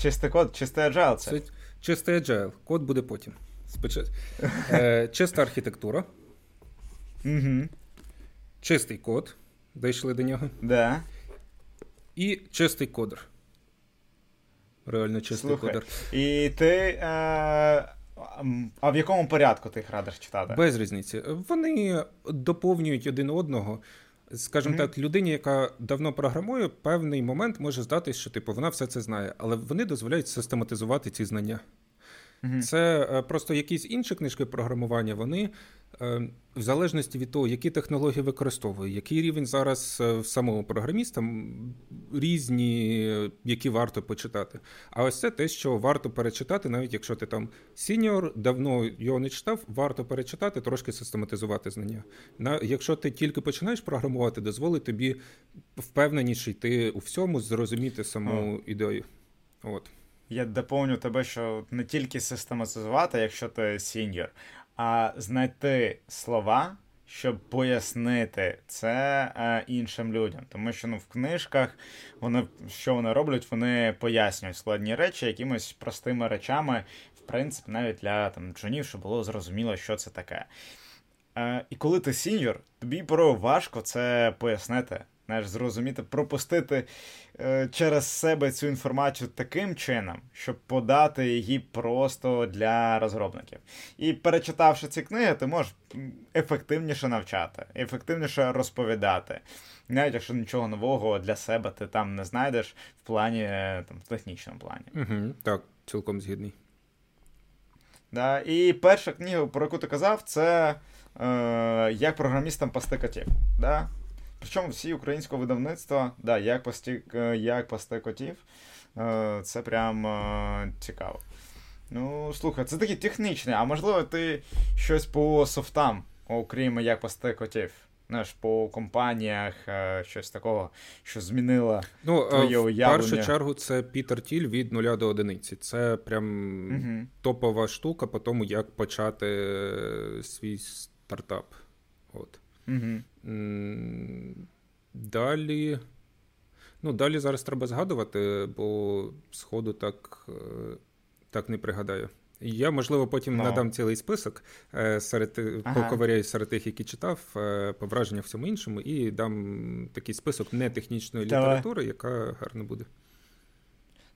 Чистий код, чистий agile це. Чистий agile. Код буде потім. Е, чиста архітектура. Угу. Чистий код. Дійшли до нього. Да. І чистий кодер. Реально чистий Слухай, кодер. І ти. Е... А в якому порядку ти їх радиш читати? Без різниці. Вони доповнюють один одного. Скажімо mm-hmm. так, людині, яка давно програмує, певний момент може здатись, що типу вона все це знає, але вони дозволяють систематизувати ці знання. Mm-hmm. Це е, просто якісь інші книжки програмування, вони Е, в залежності від того, які технології використовує, який рівень зараз е, в самого програміста, різні, які варто почитати. А ось це те, що варто перечитати, навіть якщо ти там сіньор, давно його не читав, варто перечитати, трошки систематизувати знання. На, Якщо ти тільки починаєш програмувати, дозволить тобі впевненіше йти у всьому, зрозуміти саму ідею. От. Я доповню тебе, що не тільки систематизувати, якщо ти сіньор, а знайти слова, щоб пояснити це е, іншим людям. Тому що ну, в книжках вони що вони роблять, вони пояснюють складні речі якимось простими речами, в принципі, навіть для там, джунів, щоб було зрозуміло, що це таке. Е, І коли ти сіньор, тобі порою важко це пояснити знаєш, зрозуміти, пропустити е, через себе цю інформацію таким чином, щоб подати її просто для розробників. І перечитавши ці книги, ти можеш ефективніше навчати, ефективніше розповідати. Навіть якщо нічого нового для себе ти там не знайдеш в плані е, там, в технічному плані. Угу, Так, цілком згідний. Да, І перша книга, про яку ти казав, це е, як програмістам пасти котів. Да? Причому всі українського видавництва, да, як пасти, е, як пасти котів, е, це прям е, цікаво. Ну, слухай, це такі технічні, а можливо, ти щось по софтам, окрім як пасти котів. Знаєш, по компаніях, щось такого, що змінило ну, твоє уявлення. В першу чергу це Пітер Тіль від нуля до одиниці. Це прям угу. топова штука по тому, як почати свій стартап. От. Угу. Далі. Ну, далі зараз треба згадувати, бо сходу так е, так не пригадаю. Я, можливо, потім no. Ну. надам цілий список е, серед ага. поковиряю серед тих, які читав, е, по враження всьому іншому, і дам такий список нетехнічної літератури, яка гарно буде.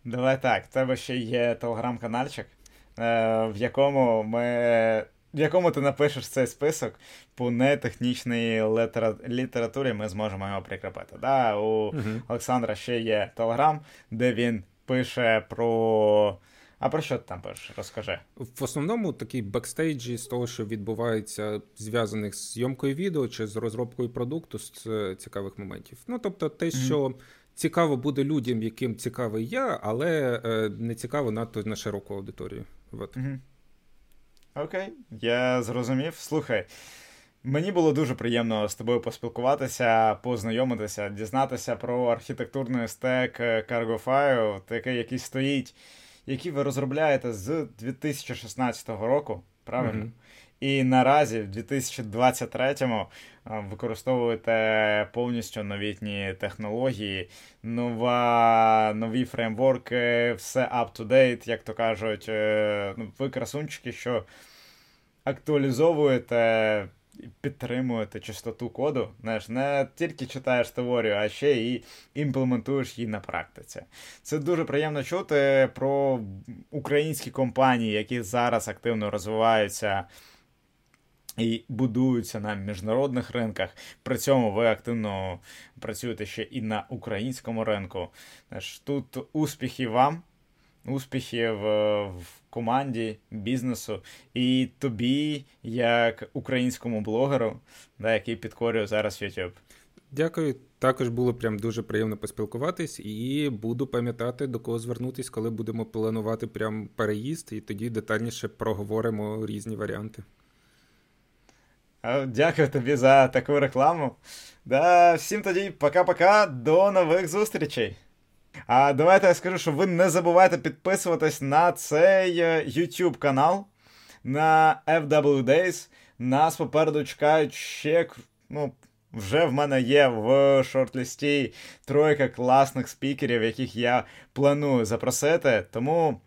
Давай так. В тебе ще є телеграм-канальчик, в якому ми в якому ти напишеш цей список по нетехнічній літера... літературі, ми зможемо його прикріпити. Да? У uh Олександра ще є телеграм, де він пише про. А про що ти там пишеш? Розкажи. В основному такі бекстейджі з того, що відбувається, зв'язаних з зйомкою відео чи з розробкою продукту з цікавих моментів. Ну, тобто, те, mm що цікаво буде людям, яким цікавий я, але е, не цікаво надто на широку аудиторію. От. mm Окей, я зрозумів. Слухай. Мені було дуже приємно з тобою поспілкуватися, познайомитися, дізнатися про архітектурний стек CargoFi, такий, який стоїть, який ви розробляєте з 2016 року, правильно? Mm-hmm. І наразі, в 2023-му, використовуєте повністю новітні технології, нова, нові фреймворки, все up-to-date, як то кажуть. Е, ну, Ви красунчики, що актуалізовуєте. Підтримуєте чистоту коду, знаєш, не тільки читаєш теорію, а ще і імплементуєш її на практиці. Це дуже приємно чути про українські компанії, які зараз активно розвиваються і будуються на міжнародних ринках. При цьому ви активно працюєте ще і на українському ринку. Тут успіхи вам, успіхів в команді, бізнесу і тобі, як українському блогеру, да, який підкорює зараз YouTube. Дякую. Також було прям дуже приємно поспілкуватись, і буду пам'ятати, до кого звернутись, коли будемо планувати прям переїзд, і тоді детальніше проговоримо різні варіанти. Дякую тобі за таку рекламу. Да, Всім тоді пока-пока, до нових зустрічей. А давайте я скажу, що ви не забувайте підписуватись на цей е, YouTube канал на FW Days. Нас попереду чекають ще. ну, вже в мене є в шортлісті тройка класних спікерів, яких я планую запросити. Тому.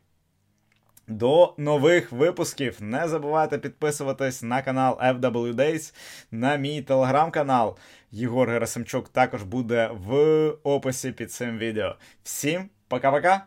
До нових випусків. Не забувайте підписуватись на канал FW Days, на мій телеграм-канал. Єгор Герасимчук також буде в описі під цим відео. Всім пока-пока!